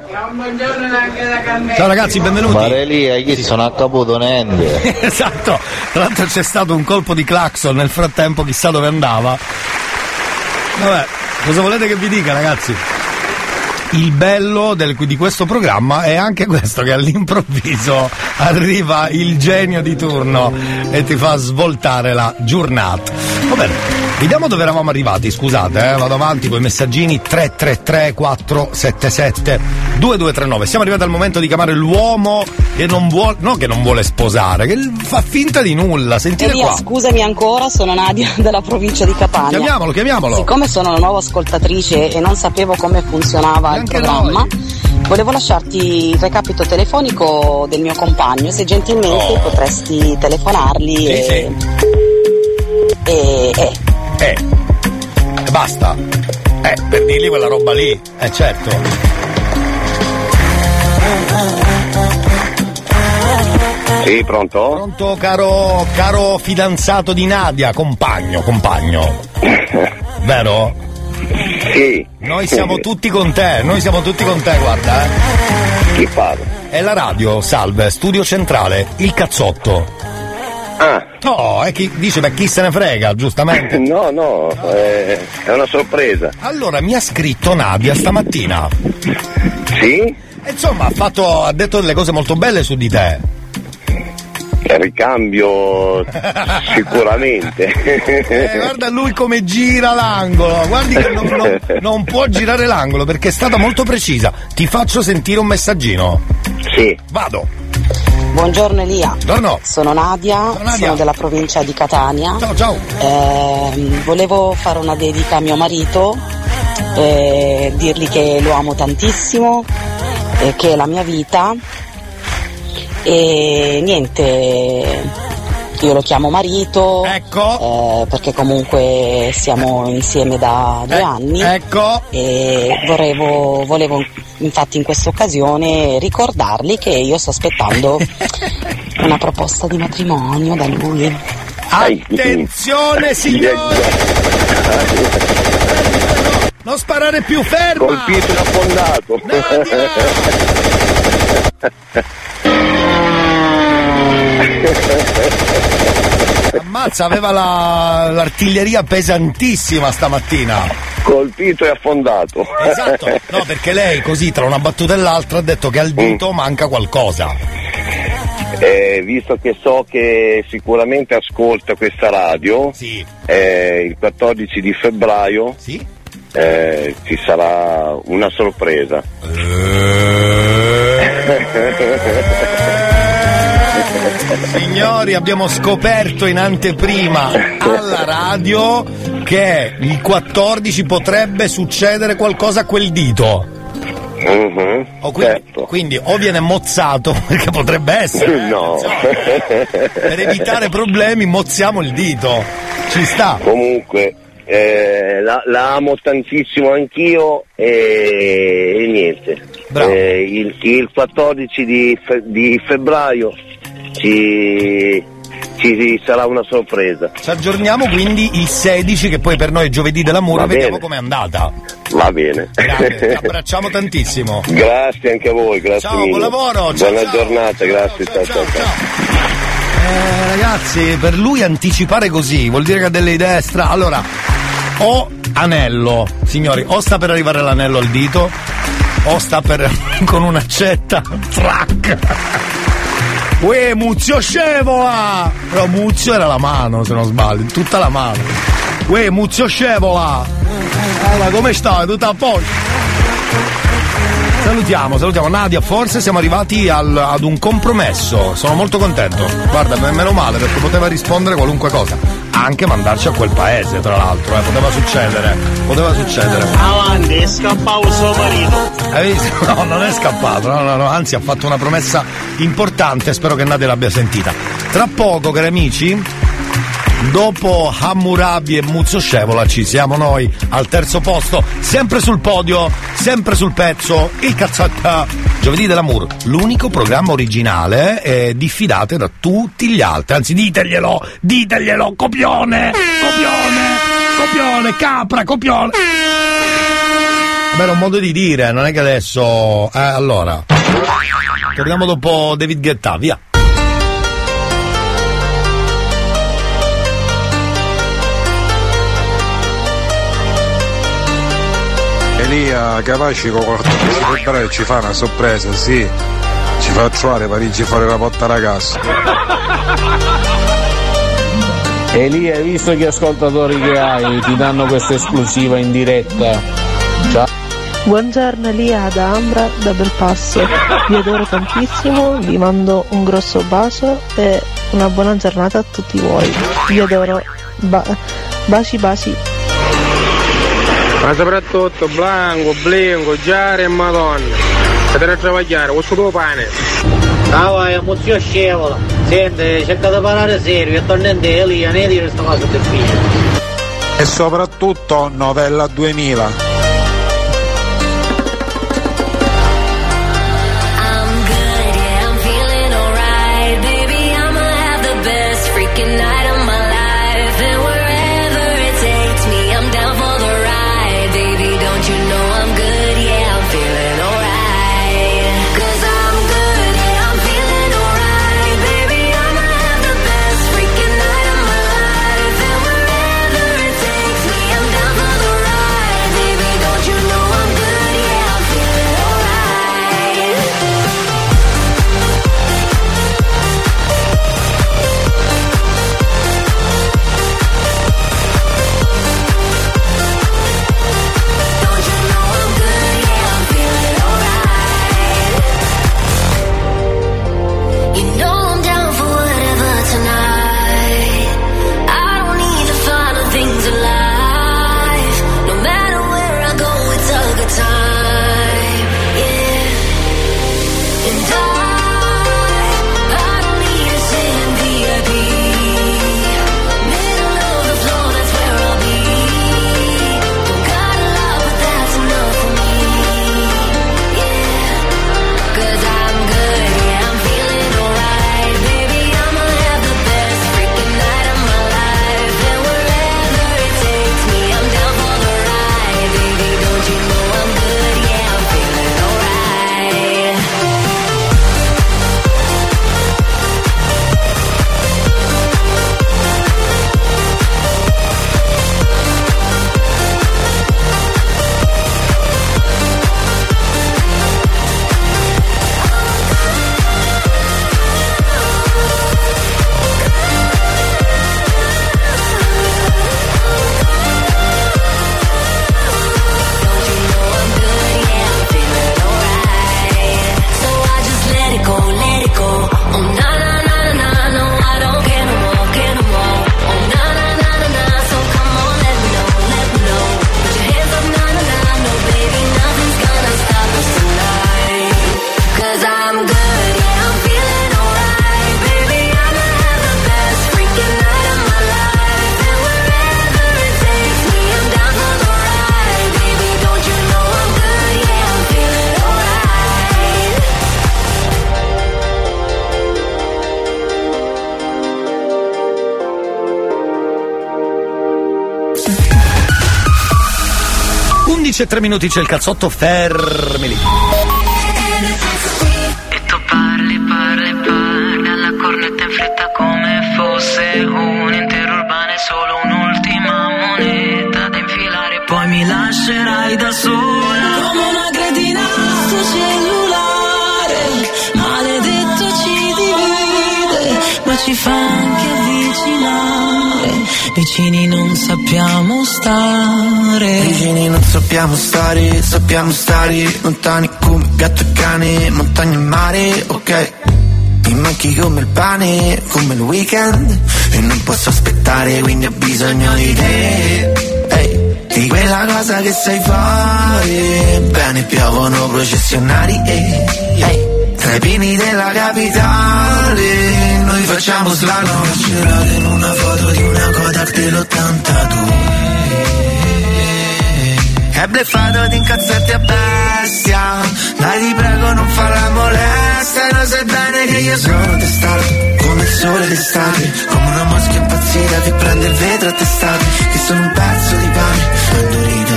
Ciao ragazzi, benvenuti. Marelia, io si sono accaputo niente. esatto, tra l'altro c'è stato un colpo di clacson nel frattempo, chissà dove andava. Vabbè, cosa volete che vi dica ragazzi? Il bello del- di questo programma è anche questo, che all'improvviso arriva il genio di turno e ti fa svoltare la giornata. Va bene, vediamo dove eravamo arrivati, scusate, eh, vado avanti con i messaggini 333 477 2239. Siamo arrivati al momento di chiamare l'uomo che non vuole, no che non vuole sposare, che fa finta di nulla, sentite Elia, qua. scusami ancora, sono Nadia della provincia di Catania. Chiamiamolo, chiamiamolo. Siccome sono una nuova ascoltatrice e non sapevo come funzionava il programma, volevo lasciarti il recapito telefonico del mio compagno, se gentilmente potresti telefonarli Sì, e, e, e- Eh, e basta. Eh, per dirgli quella roba lì, eh certo. Sì, pronto? Pronto, caro, caro fidanzato di Nadia, compagno, compagno. Vero? Sì. Noi siamo tutti con te, noi siamo tutti con te, guarda, eh. Chi parla? È la radio, salve, studio centrale, il cazzotto. Ah. No, è chi dice, beh, chi se ne frega, giustamente. No, no, eh, è una sorpresa. Allora, mi ha scritto Nadia stamattina. Sì? Insomma, ha fatto, ha detto delle cose molto belle su di te. Ricambio sicuramente. Eh, guarda lui come gira l'angolo, guardi che non, non- non può girare l'angolo perché è stata molto precisa. Ti faccio sentire un messaggino. Sì. Vado. Buongiorno Elia. Buongiorno. Sono Nadia, Nadia. sono della provincia di Catania. Ciao, ciao. Ehm, volevo fare una dedica a mio marito eh, dirgli che lo amo tantissimo, eh, che è la mia vita e niente, io lo chiamo marito Ecco. eh, perché comunque siamo insieme da due anni ecco. e volevo, volevo infatti in questa occasione ricordargli che io sto aspettando una proposta di matrimonio da lui. Attenzione signori! Non sparare più, ferma! Colpito e affondato. Ammazza, aveva la- l'artiglieria pesantissima stamattina. Colpito e affondato. Esatto, no, perché lei così tra una battuta e l'altra ha detto che al dito manca qualcosa. Eh, visto che so che sicuramente ascolta questa radio, eh, il 14 di febbraio eh, ci sarà una sorpresa. Signori, abbiamo scoperto in anteprima alla radio che il 14 potrebbe succedere qualcosa a quel dito. Mhm, O quindi, certo. quindi o viene mozzato, perché potrebbe essere. eh, No. Per evitare problemi mozziamo il dito. Ci sta. Comunque, eh, la, la amo tantissimo anch'io e, e niente. Eh, il, il 14 di, fe- di febbraio ci, ci sarà una sorpresa. Ci aggiorniamo quindi il 16, che poi per noi è giovedì dell'amore, vediamo com'è andata. Va bene. Grazie, ti abbracciamo tantissimo. grazie anche a voi, grazie Ciao, mille. buon lavoro, ciao, Buona ciao. giornata, grazie. Ciao, ciao, ciao. Eh, ragazzi, per lui anticipare così vuol dire che ha delle idee stra. Allora, o anello, signori, o sta per arrivare l'anello al dito, o sta per con un'accetta. Trac! Uè, Muzio scevola! Però Muzio era la mano, se non sbaglio, tutta la mano. Uè, Muzio scevola! Allora, come stai? Tutto a posto? Salutiamo, salutiamo Nadia, forse siamo arrivati al- ad un compromesso, sono molto contento. Guarda, me- meno male perché poteva rispondere qualunque cosa, anche mandarci a quel paese tra l'altro, eh, poteva succedere, poteva succedere. Avanti, è scappato suo marito. Hai visto? No, non è scappato, no, no, no, anzi ha fatto una promessa importante, spero che Nadia l'abbia sentita. Tra poco, cari amici, dopo Hammurabi e Muzzo Scevola ci siamo noi al terzo posto, sempre sul podio, sempre sul pezzo, il cazzata. Giovedì dell'Amour, l'unico programma originale eh, diffidate da tutti gli altri, anzi diteglielo, diteglielo, copione, copione, copione, capra, copione. Vabbè, era un modo di dire, non è che adesso. Eh, allora. Torniamo dopo David Guetta, via. Elia capace con 14 febbraio ci fa una sorpresa, sì. Ci fa trovare Parigi fuori la porta ragazza. Elia, hai visto che ascoltatori che hai? Ti danno questa esclusiva in diretta. Ciao. Buongiorno Elia da Ambra da Belpasso, vi adoro tantissimo, vi mando un grosso bacio e una buona giornata a tutti voi. Vi adoro, Ba- baci baci. Ma soprattutto Blanco, Blinco, Giare e Madonna. Potete travagliare, questo tuo pane. Ah vai, emozio scevola. Senti, cerca di parlare serio e tornante Elia, ne dire questa cosa per fine. E soprattutto novella 2000. 11 e 3 minuti c'è il cazzotto, fermi lì. Vicini non sappiamo stare. Vicini non sappiamo stare, sappiamo stare. Lontani come gatto e cane, montagna e mare, ok. Mi manchi come il pane, come il weekend. E non posso aspettare, quindi ho bisogno di te. Ehi, di quella cosa che sai fare. Bene, piovono processionari ehi, tra i pini della capitale facciamo slalom? Girate in una foto di una Kodak dell'82 è bleffato di incazzarti a bestia. Dai ti prego non farla molesta lo sai bene che io sono testato Come il sole d'estate. Come una mosca impazzita che prende il vetro a testate Che sono un pezzo di pane Andorito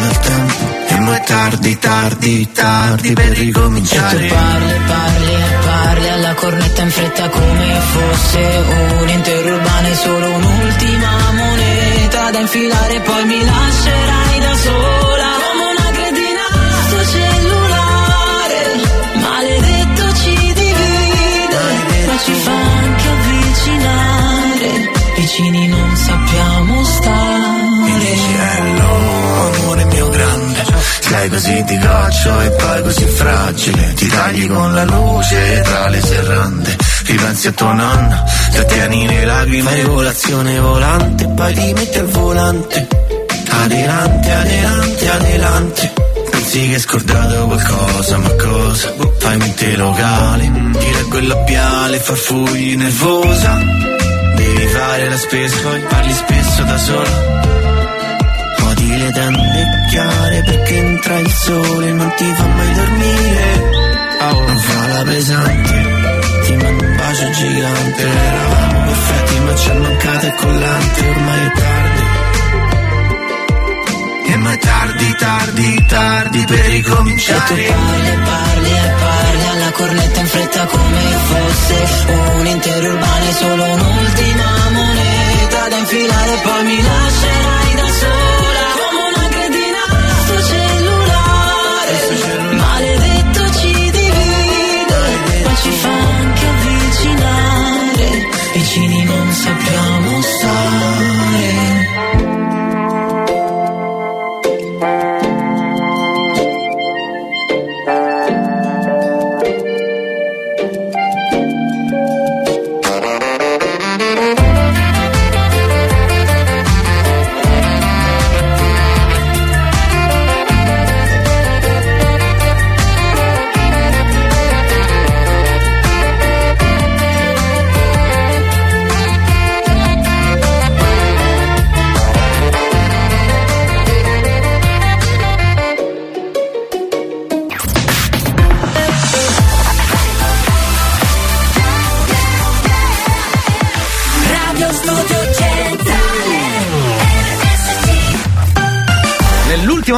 è tardi, tardi, tardi per ricominciare. E tu parli, parli e parli alla cornetta in fretta come fosse un intero urbano e solo un'ultima moneta da infilare poi mi lascerai da sola come una cretina sto cellulare. Maledetto ci divide ma ci fa anche avvicinare. Vicini non sappiamo stare Sei così di goccio e poi così fragile. Ti tagli con la luce tra le serrande. Ripensi a tua nonna, ti ottieni le lacrime Fai colazione volante, poi ti metti al volante. Adelante, adelante, adelante. Pensi che hai scordato qualcosa, ma cosa? Fai mente locale, ti leggo il labiale, farfugli nervosa. Devi fare la spesa, poi parli spesso da sola. Odi le tende chiare perché entra il sole non ti fa mai dormire. Non fa la pesante Ti mando un bacio gigante. Eravamo perfetti ma ci è mancato il collante. Ormai è tardi. E ma è tardi, tardi, tardi per E tu ricominciare parli, parli e parli alla cornetta in fretta come fosse un intero urbano e solo un'ultima moneta da infilare poi mi lascerai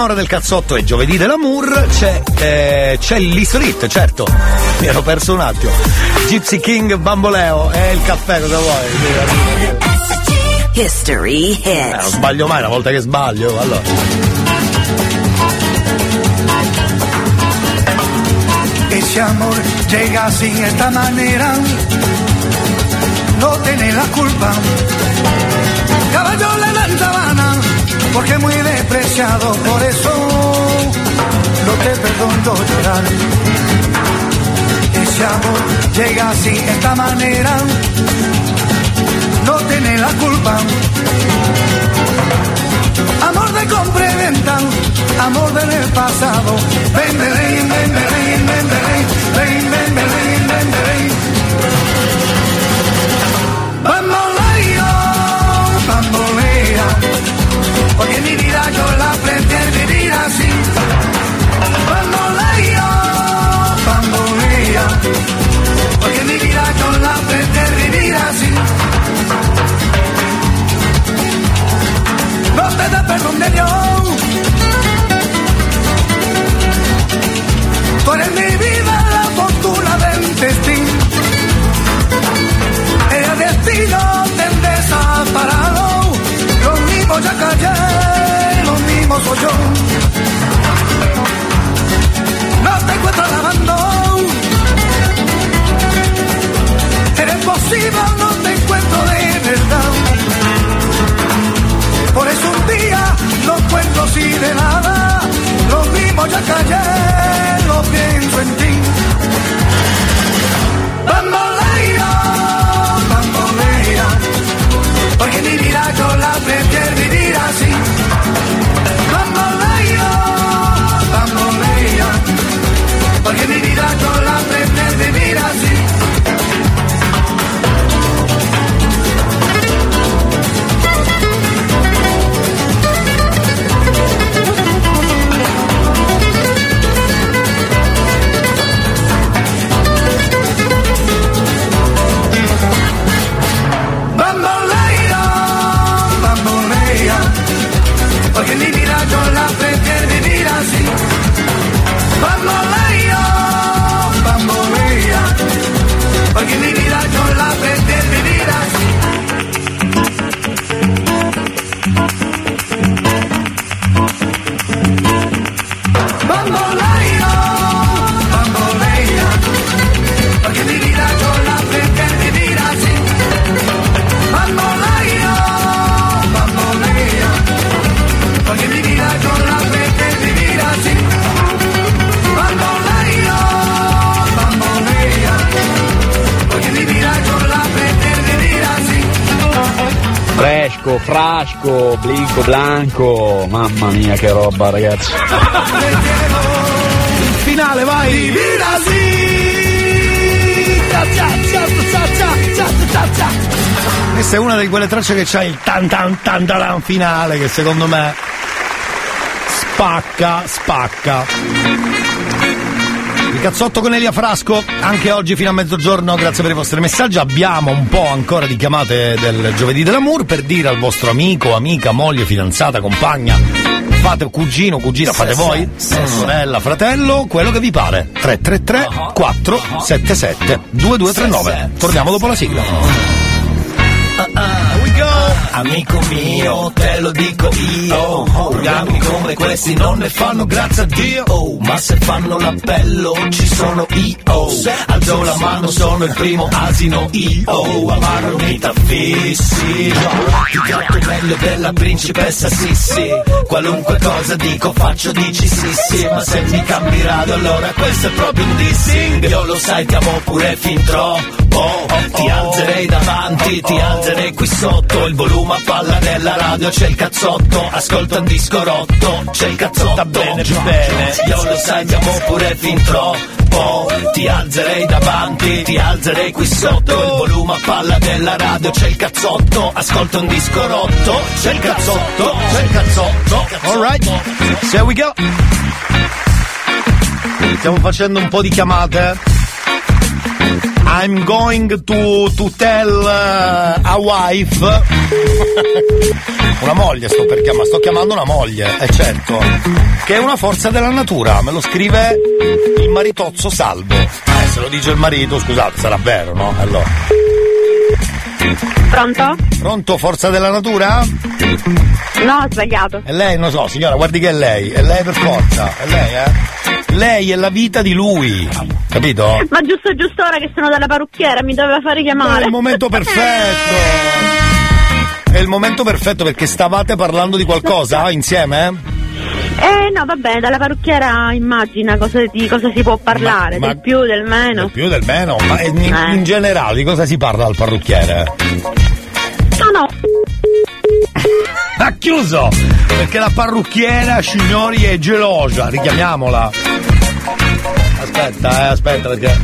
Nell'ultima ora del cazzotto e giovedì dell'amour c'è, eh, c'è l'Isrit, certo. Mi ero perso un attimo. Gypsy King Bamboleo e il caffè, cosa vuoi? History Eh, non hits. sbaglio mai una volta che sbaglio, allora. Ese amor llega así, esta manera, no tiene la culpa. Caballo le dan sabana, porque muy despreciado, por eso no te perdono llorar. Ese amor llega así, esta manera, no tiene la culpa. Amor de compra y venta, amor del pasado. Ven, ven, ven, ven, ven, ven, ven, ven, ven, porque mi vida yo la pretendo vivir así. Bamboleo, bamboleo, porque mi vida yo la pretendo vivir así. No te da perdón de Dios. Tú eres mi vida, la fortuna del destino. El destino ya callé, lo mismo soy yo. Frasco, blinco, blanco. Mamma mia che roba ragazzi. Il finale, vai! Questa è una di quelle tracce che c'ha il tan tan tan taran finale che secondo me spacca, spacca. Cazzotto con Elia Frasco, anche oggi fino a mezzogiorno, grazie per i vostri messaggi. Abbiamo un po' ancora di chiamate del giovedì dell'amour per dire al vostro amico, amica, moglie, fidanzata, compagna, fate cugino, cugina, fate voi, sorella, fratello, quello che vi pare. 333 477 2239. Torniamo dopo la sigla. Amico mio, te lo dico io. Programmi come questi non ne fanno grazie a Dio. Ma se fanno l'appello ci sono io. Alzo la mano, sono il primo asino io. Amaro nei taffissi Ti tratto meglio della principessa Sissi Qualunque cosa dico faccio dici sì sì Ma se mi cambi radio allora questo è proprio un dissing. Io lo sai ti amo pure fin troppo. Ti alzerei davanti, ti alzerei qui sotto. Il volume a palla nella radio c'è il cazzotto. Ascolta un disco rotto, c'è il cazzotto. Bene bene. Io lo sai ti amo pure fin troppo Ti alzerei davanti, ti alzerei qui sotto. Il volume a palla della radio c'è il cazzotto. Ascolta un disco rotto, c'è il cazzotto, c'è il cazzotto Alright, here we go. Stiamo facendo un po' di chiamate. I'm going to, to tell uh, a wife. una moglie sto per chiamare, sto chiamando una moglie, è certo. Che è una forza della natura, me lo scrive il maritozzo salvo. Eh, se lo dice il marito, scusate, sarà vero, no? Allora. Pronto? Pronto, forza della natura? No, ho sbagliato. È lei, non so, signora, guardi che è lei, è lei per forza, è lei, eh? Lei è la vita di lui, capito? Ma giusto giusto ora che sono dalla parrucchiera mi doveva fare Ma è chiamare. il momento perfetto! È il momento perfetto perché stavate parlando di qualcosa insieme? Eh no, va bene, dalla parrucchiera immagina cosa, di cosa si può parlare, Ma- del più, del meno. Più del meno, ma in, Eh. in generale di cosa si parla dal parrucchiere? No, no. Ha chiuso! Perché la parrucchiera, signori, è gelosa, richiamiamola. Aspetta, eh, aspetta, perché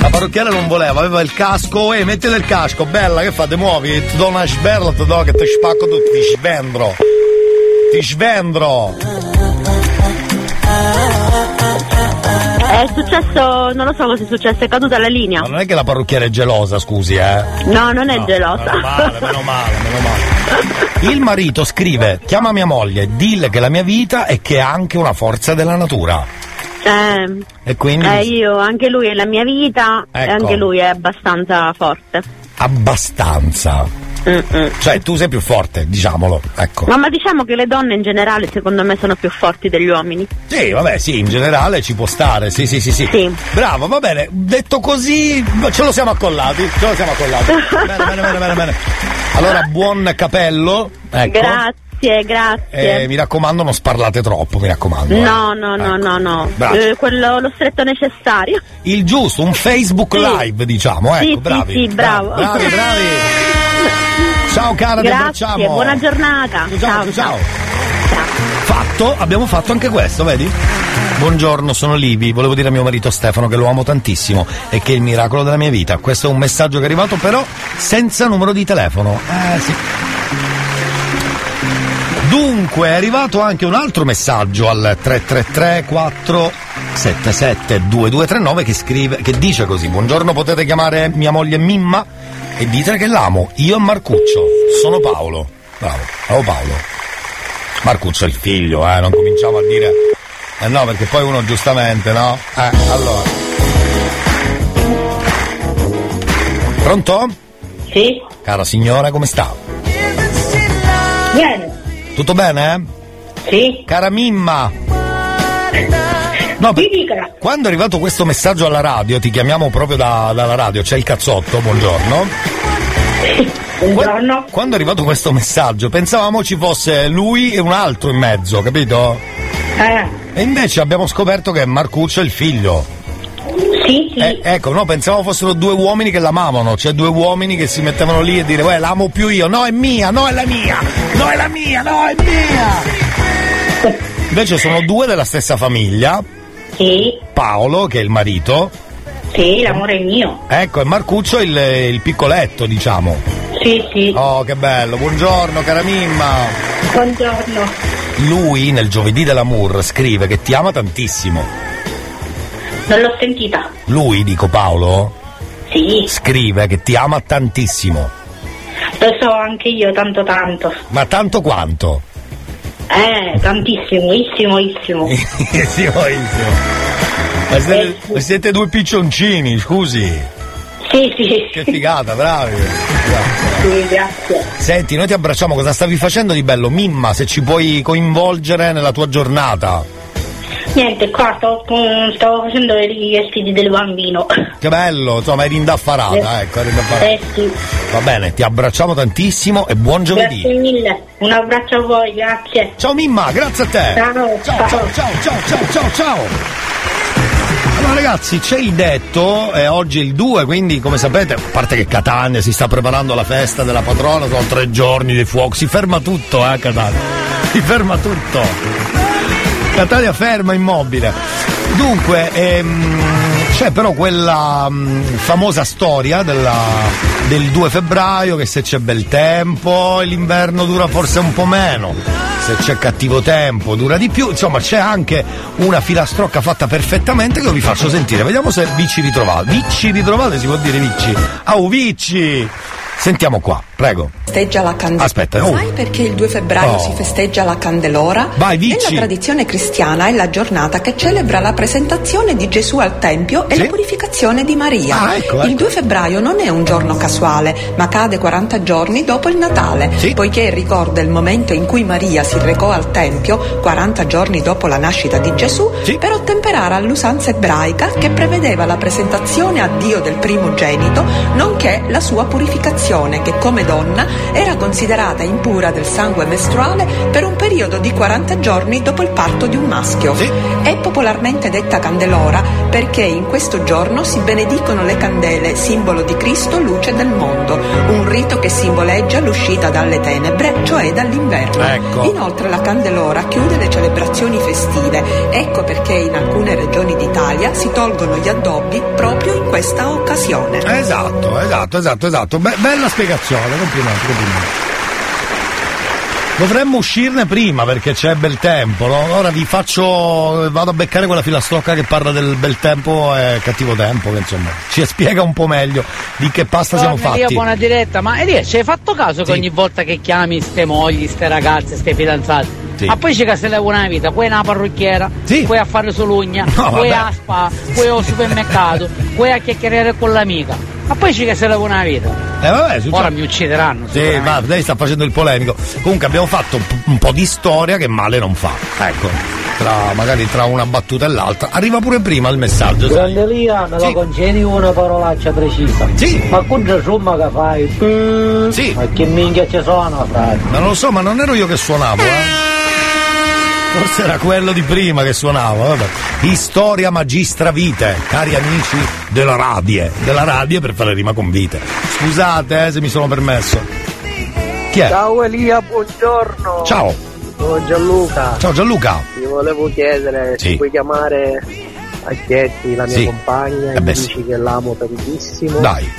la parrucchiera non voleva, aveva il casco, e metti del casco, bella, che fate, muovi, ti do una sberla, ti do che ti spacco tutto, ti svendro. Ti svendro. È successo, non lo so cosa è successo, è caduta la linea. Ma non è che la parrucchiera è gelosa, scusi, eh. No, non è No, gelosa. Meno male, meno male, meno male. Il marito scrive: Chiama mia moglie, dille che la mia vita è che è anche una forza della natura. Eh, E quindi eh, io, anche lui è la mia vita e Ecco. anche lui è abbastanza forte. abbastanza. Cioè, tu sei più forte, diciamolo. Ecco. Ma, ma diciamo che le donne in generale secondo me sono più forti degli uomini. Sì, vabbè, sì, in generale ci può stare, sì, sì, sì, sì. Bravo, va bene. Detto così, ce lo siamo accollati. Ce lo siamo accollati. bene, bene, bene, bene, bene. Allora, buon capello. Ecco. Grazie, grazie. Eh, mi raccomando, non sparlate troppo, mi raccomando. eh. No, no, no, no, no. Bravo. Eh, quello, lo stretto necessario. Il giusto, un Facebook Sì. live, diciamo, ecco, Sì, sì, bravi. sì, bravo. Bravi, bravi. Ciao cara, ti Grazie, abbracciamo. buona giornata. Ciao, ciao. Fatto, abbiamo fatto anche questo, vedi? Buongiorno, sono Livi. Volevo dire a mio marito Stefano che lo amo tantissimo e che è il miracolo della mia vita. Questo è un messaggio che è arrivato, però senza numero di telefono. Eh sì. Dunque, è arrivato anche un altro messaggio al 333 477 2239 che scrive che dice così: Buongiorno, potete chiamare mia moglie Mimma e dite che l'amo. Io e Marcuccio. Sono Paolo. Bravo, bravo Paolo. Marcuccio è il figlio, eh, non cominciamo a dire. Eh no, perché poi uno giustamente, no? Eh, allora. Pronto? Sì. Cara signora, come sta? Bene. Tutto bene? Sì. Cara Mimma. No, per- quando è arrivato questo messaggio alla radio, ti chiamiamo proprio da- dalla radio, c'è il cazzotto, buongiorno. Buongiorno. Quando è arrivato questo messaggio pensavamo ci fosse lui e un altro in mezzo, capito? Eh. E invece abbiamo scoperto che Marcuccio è il figlio. Sì, sì. Eh, ecco, no, pensavo fossero due uomini che l'amavano, cioè due uomini che si mettevano lì e dire, uè, l'amo più io, no è mia, no è la mia, no è la mia, no è mia. Invece sono due della stessa famiglia. Sì. Paolo, che è il marito. Sì, l'amore è mio. Ecco, e Marcuccio il, il piccoletto, diciamo. Sì, sì. Oh, che bello, buongiorno cara Mimma. Buongiorno. Lui nel giovedì dell'amour scrive che ti ama tantissimo. Non l'ho sentita. Lui, dico Paolo, Sì, scrive che ti ama tantissimo. lo so anche io tanto tanto. Ma tanto quanto? Eh, tantissimo, issimo, issimo. sì, buonissimo. Ma siete, ma siete due piccioncini, scusi. Sì, sì. Che figata, bravi. Sì, grazie. Senti, noi ti abbracciamo, cosa stavi facendo di bello? Mimma, se ci puoi coinvolgere nella tua giornata. Niente, qua stavo, stavo facendo i vestiti del bambino. Che bello, insomma, eri indaffarata, ecco, eri indaffarata. Eh sì. Va bene, ti abbracciamo tantissimo e buon giovedì. Grazie mille. Un abbraccio a voi, grazie. Ciao Mimma, grazie a te. Ciao, ciao, ciao, ciao, ciao, ciao, ciao, ciao. Allora ragazzi, c'è il detto, eh, oggi è il 2, quindi come sapete, a parte che Catania si sta preparando alla festa della patrona, sono tre giorni di fuoco, si ferma tutto eh Catania, si ferma tutto. Catania ferma immobile. Dunque, ehm, c'è però quella mm, famosa storia della- del 2 febbraio che se c'è bel tempo l'inverno dura forse un po' meno, se c'è cattivo tempo dura di più, insomma c'è anche una filastrocca fatta perfettamente che vi faccio sentire, vediamo se vi ci ritrovate. Vi ritrovate si può dire Vicci? Au Vicci! Sentiamo qua, prego. festeggia la Candelora. Aspetta, oh. Sai perché il 2 febbraio Oh. si festeggia la Candelora? Vai, Vici. Nella tradizione cristiana è la giornata che celebra la presentazione di Gesù al Tempio e la purificazione di Maria. Ah, ecco, Il ecco. 2 febbraio non è un giorno casuale, ma cade 40 giorni dopo il Natale, poiché ricorda il momento in cui Maria si recò al Tempio, 40 giorni dopo la nascita di Gesù, per ottemperare all'usanza ebraica che prevedeva la presentazione a Dio del primogenito, nonché la sua purificazione, che come donna era considerata impura del sangue mestruale per un periodo di 40 giorni dopo il parto di un maschio. È popolarmente detta candelora perché in questo giorno si benedicono le candele, simbolo di Cristo, luce del mondo, un rito che simboleggia l'uscita dalle tenebre, cioè dall'inverno. Ecco. Inoltre la candelora chiude le celebrazioni festive, ecco perché in alcune regioni d'Italia si tolgono gli addobbi proprio in questa occasione. Esatto, esatto, esatto, esatto. Be- bella spiegazione, complimenti, complimenti. Dovremmo uscirne prima perché c'è bel tempo, no? Ora vi faccio. vado a beccare quella filastrocca che parla del bel tempo e cattivo tempo, che insomma ci spiega un po' meglio di che pasta siamo Buongiorno, Elia, fatti. buona diretta, ma Elia, ci hai fatto caso che ogni volta che chiami ste mogli, ste ragazze, ste fidanzate? Sì. Ma poi ci che se leva una vita, poi una parrucchiera, poi a fare solugna, No, poi a spa, poi al supermercato, poi a chiacchierare con l'amica. Ma poi ci che se leva una vita. Eh vabbè, succede. Ora mi uccideranno. Sì, ma lei sta facendo il polemico. Comunque abbiamo fatto un, un po' di storia che male non fa. Ecco, tra, magari tra una battuta e l'altra. Arriva pure prima il messaggio. sai. Grande Lia, me lo concedi una parolaccia precisa. Sì. Ma con insomma che fai? Sì. Ma che minchia ci sono, frate? Ma non lo so, ma non ero io che suonavo, eh. Forse era quello di prima che suonavo, vabbè. Storia magistra vite, cari amici della radie, della radie per fare rima con vite. Scusate eh, se mi sono permesso. Chi è? Ciao Elia, buongiorno. Ciao. Sono Gianluca. Ciao Gianluca. Ti volevo chiedere Sì. se puoi chiamare a Chietti, la mia Sì. compagna, Eh e beh, gli sì. dici che l'amo tantissimo. Dai.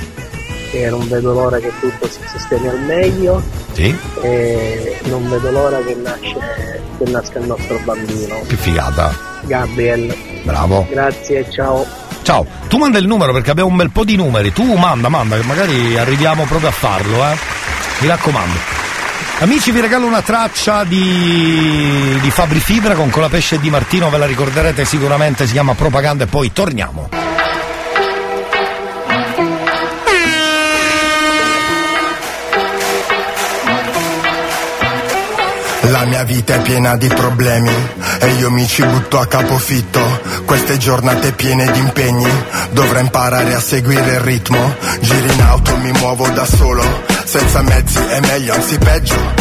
Che non vedo l'ora che tutto si sistemi al meglio. Sì. E non vedo l'ora che, nasce, che nasca il nostro bambino. Che figata. Gabriel. Bravo. Grazie, ciao. Ciao, tu manda il numero perché abbiamo un bel po' di numeri. Tu manda, manda, che magari arriviamo proprio a farlo, eh. Mi raccomando. Amici, vi regalo una traccia di, di Fabri Fibra con Colapesce e Di Martino, ve la ricorderete sicuramente, si chiama Propaganda e poi torniamo. La mia vita è piena di problemi e io mi ci butto a capofitto. Queste giornate piene di impegni, dovrei imparare a seguire il ritmo. Giri in auto, mi muovo da solo, senza mezzi è meglio, anzi peggio.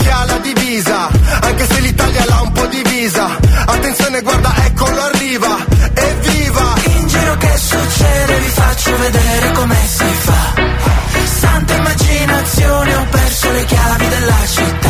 chi ha la divisa, anche se l'Italia l'ha un po' divisa, attenzione guarda eccolo arriva, evviva! In giro che succede vi faccio vedere come si fa. Santa immaginazione ho perso le chiavi della città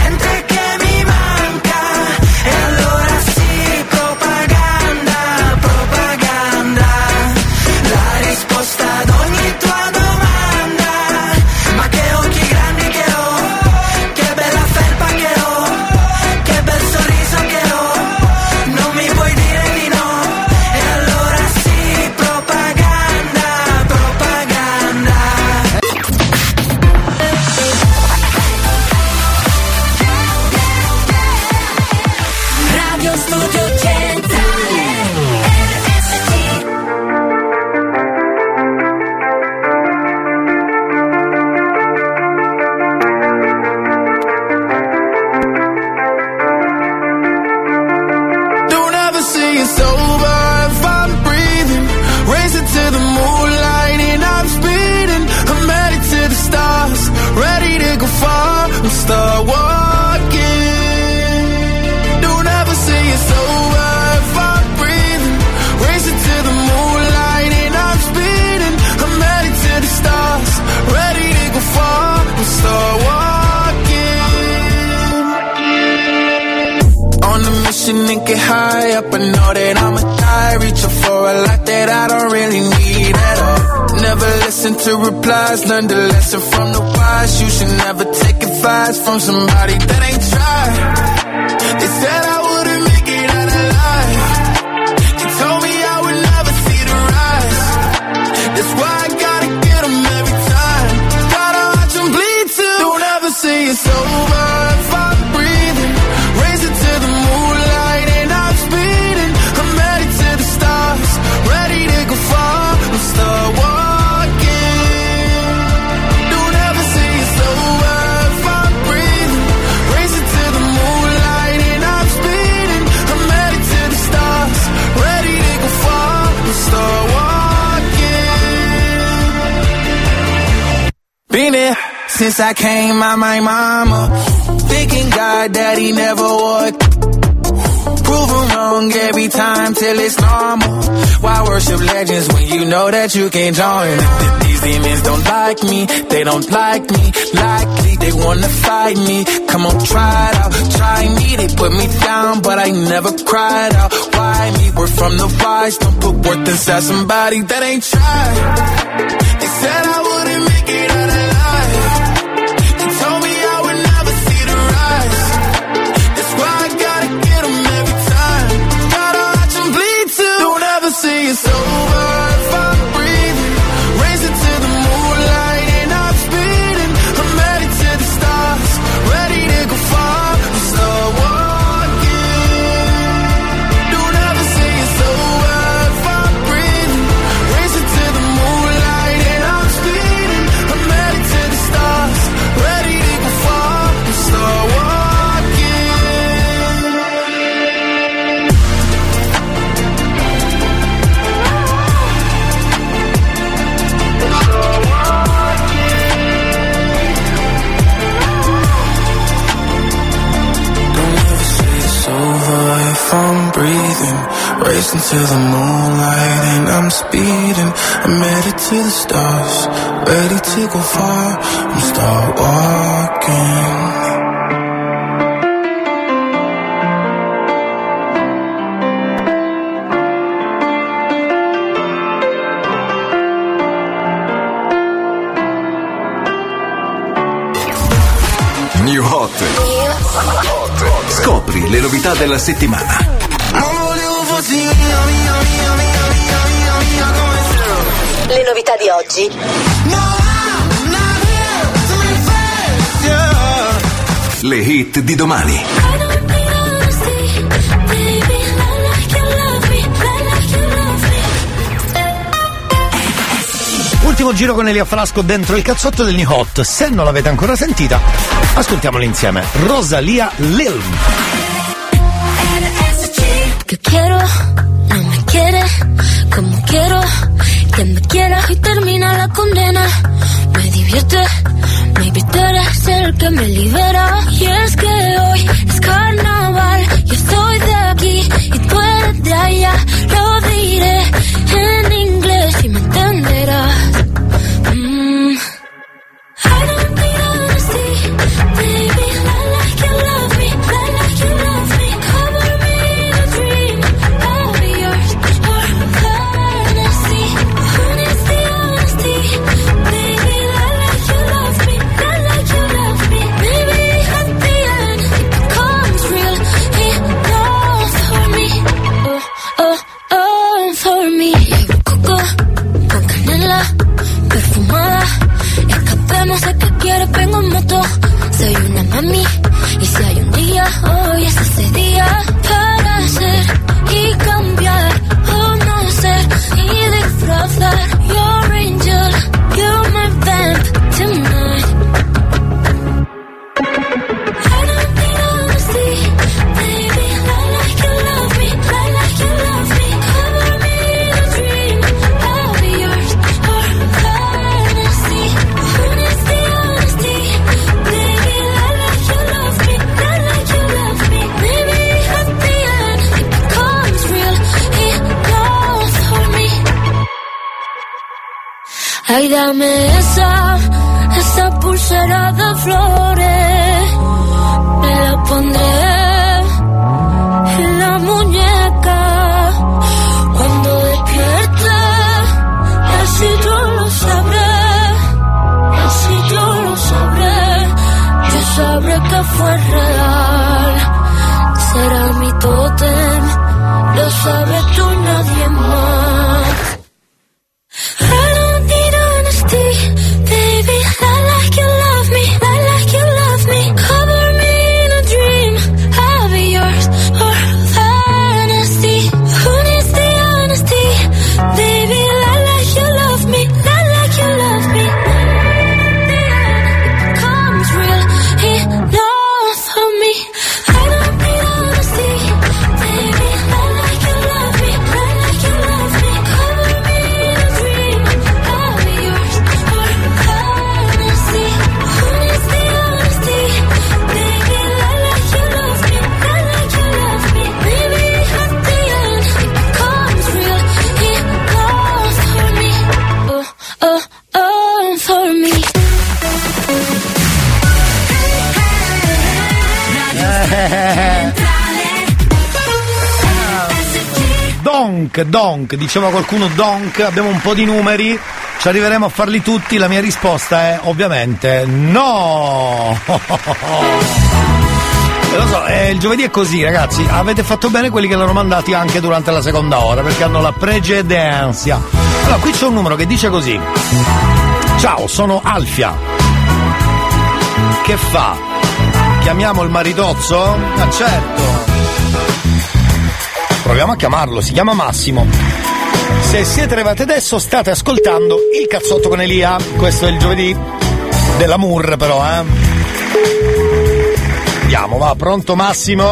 my, my mama. Thinking God, Daddy never would. Proven wrong every time till it's normal. Why worship legends when you know that you can join? These demons don't like me, they don't like me. Likely they wanna fight me. Come on, try it out, try me. They put me down, but I never cried out. Why me? We're from the wise. Don't put worth inside somebody that ain't tried. They said I wouldn't make it out of. it's over. to the moonlight and I'm speeding. I'm headed to the stars, ready to go far. I'm start walking. New Hot. Scopri le novità della settimana novità di oggi? Le hit di domani. Ultimo giro con Elia Frasco dentro il cazzotto del New Hot. Se non l'avete ancora sentita, ascoltiamolo insieme. Rosalia Lil. Que quiero, no me quiere, como quiero. que me quieras y termina la condena. Me divierte, maybe tú eres el que me libera. Y es que hoy es carnaval, yo estoy de aquí y tú eres de allá. Lo diré en inglés y me entenderás. regálame esa, esa pulsera de flores. Me la pondré en la muñeca. Cuando despierte, así yo lo sabré. Así yo lo sabré. Yo sabré que fue real. Será mi tótem, lo sabré. Donk, donk, diceva qualcuno donk, abbiamo un po' di numeri, ci arriveremo a farli tutti, la mia risposta è ovviamente no! Lo so, eh, il giovedì è così ragazzi, avete fatto bene quelli che l'hanno mandati anche durante la seconda ora, perché hanno la precedenza. Allora, qui c'è un numero che dice così. Ciao, sono Alfia. Che fa? Chiamiamo il maritozzo? Ma certo. Proviamo a chiamarlo, si chiama Massimo. Se siete arrivati adesso state ascoltando il cazzotto con Elia. Questo è il giovedì dell'amour però, eh. Andiamo, va, pronto Massimo?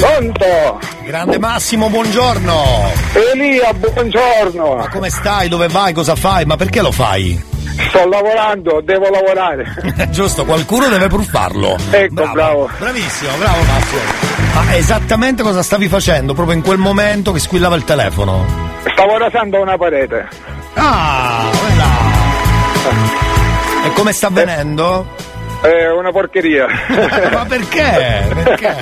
Pronto? Grande Massimo, buongiorno. Elia, buongiorno. Ma come stai? Dove vai? Cosa fai? Ma perché lo fai? Sto lavorando, devo lavorare. Giusto, qualcuno deve pur farlo. Ecco, bravo. Bravissimo, bravo Massimo. Ma esattamente cosa stavi facendo proprio in quel momento che squillava il telefono? Stavo rasando una parete. Ah, quella. E come sta avvenendo? È una porcheria. Ma perché? Perché?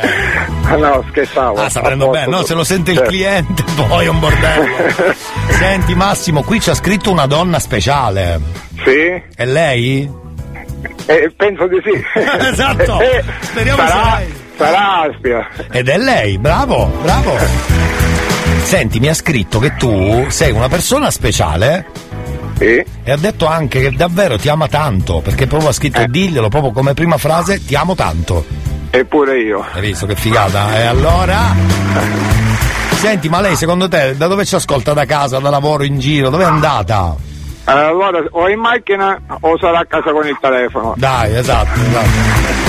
No, scherzavo. Ah, sta venendo A bene, no? Se lo sente il cliente poi è un bordello. Senti Massimo, qui c'ha scritto una donna speciale. Sì? È lei? Eh, penso di sì. Esatto. Eh, Speriamo sarà, lei. sarà Aspia. Ed è lei, bravo, bravo. Senti, mi ha scritto che tu sei una persona speciale. E ha detto anche che davvero ti ama tanto, perché proprio ha scritto diglielo proprio come prima frase, ti amo tanto. Eppure io. Hai visto che figata? E allora? Senti, ma lei secondo te da dove ci ascolta? Da casa, da lavoro, in giro? Dove è andata? Allora, o in macchina o sarà a casa con il telefono. Dai, esatto, esatto.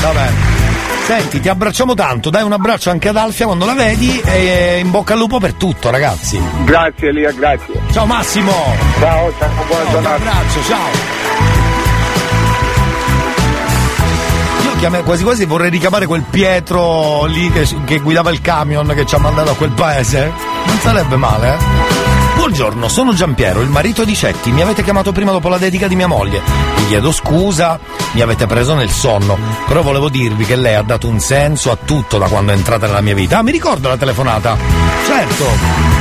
Va bene. Senti, ti abbracciamo tanto, dai un abbraccio anche ad Alfia quando la vedi e in bocca al lupo per tutto, ragazzi. Grazie Elia, grazie. Ciao Massimo! Ciao, ciao, buona Un giornata. abbraccio, ciao! Io quasi quasi vorrei richiamare quel Pietro lì che, che guidava il camion che ci ha mandato a quel paese. Non sarebbe male, eh? Buongiorno, sono Giampiero, il marito di Cetti. Mi avete chiamato prima dopo la dedica di mia moglie. Vi chiedo scusa, mi avete preso nel sonno. Però volevo dirvi che lei ha dato un senso a tutto da quando è entrata nella mia vita. Ah, mi ricordo la telefonata. Certo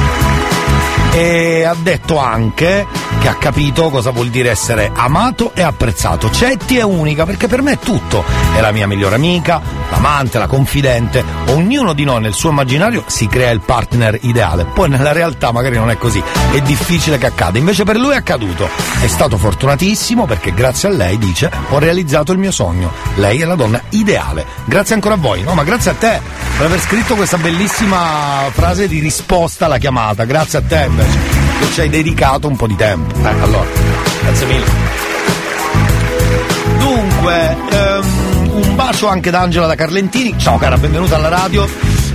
e ha detto anche che ha capito cosa vuol dire essere amato e apprezzato. Cetti è unica perché per me è tutto. È la mia migliore amica, l'amante, la confidente. Ognuno di noi nel suo immaginario si crea il partner ideale. Poi nella realtà magari non è così. È difficile che accada. Invece per lui è accaduto. È stato fortunatissimo perché grazie a lei, dice, ho realizzato il mio sogno. Lei è la donna ideale. Grazie ancora a voi. No, ma grazie a te per aver scritto questa bellissima frase di risposta alla chiamata. Grazie a te invece, che ci hai dedicato un po' di tempo. Eh, allora, grazie mille. Dunque, ehm, un bacio anche da Angela da Carlentini. Ciao cara, benvenuta alla radio.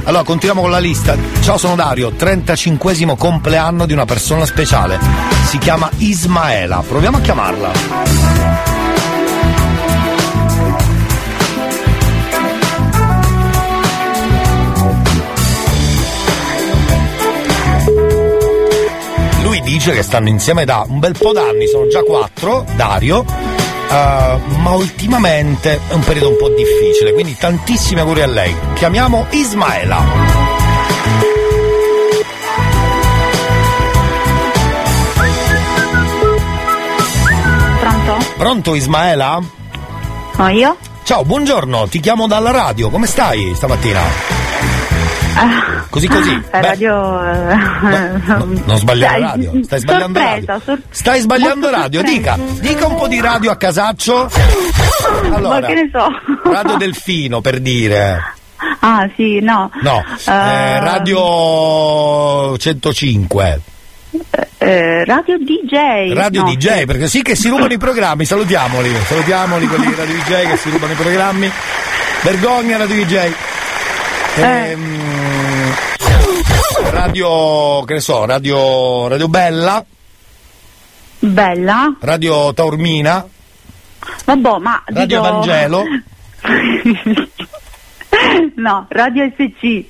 Allora, continuiamo con la lista. Ciao, sono Dario, 35 compleanno di una persona speciale. Si chiama Ismaela. Proviamo a chiamarla. Dice che stanno insieme da un bel po' d'anni, sono già quattro, Dario, eh, ma ultimamente è un periodo un po' difficile, quindi tantissimi auguri a lei. Chiamiamo Ismaela. Pronto? Pronto Ismaela? No, io? Ciao, buongiorno, ti chiamo dalla radio, come stai stamattina? Così così. Beh, radio. eh, non sbagliare radio, stai sbagliando sorpresa, radio. sor- Stai sbagliando radio, dica, dica un po' di radio a casaccio. Allora, Ma che ne so? Radio Delfino per dire. Ah, sì, no. No, Eh, eh, Radio 105. eh, radio DJ. Radio no, DJ, perché sì che si rubano i programmi, salutiamoli, salutiamoli quelli di Radio DJ che si rubano i programmi. Vergogna Radio DJ. Ehm, radio, che ne so, Radio, Radio Bella, Bella. Radio Taormina, Vabbè, ma. Radio dico- Vangelo. no, Radio SC.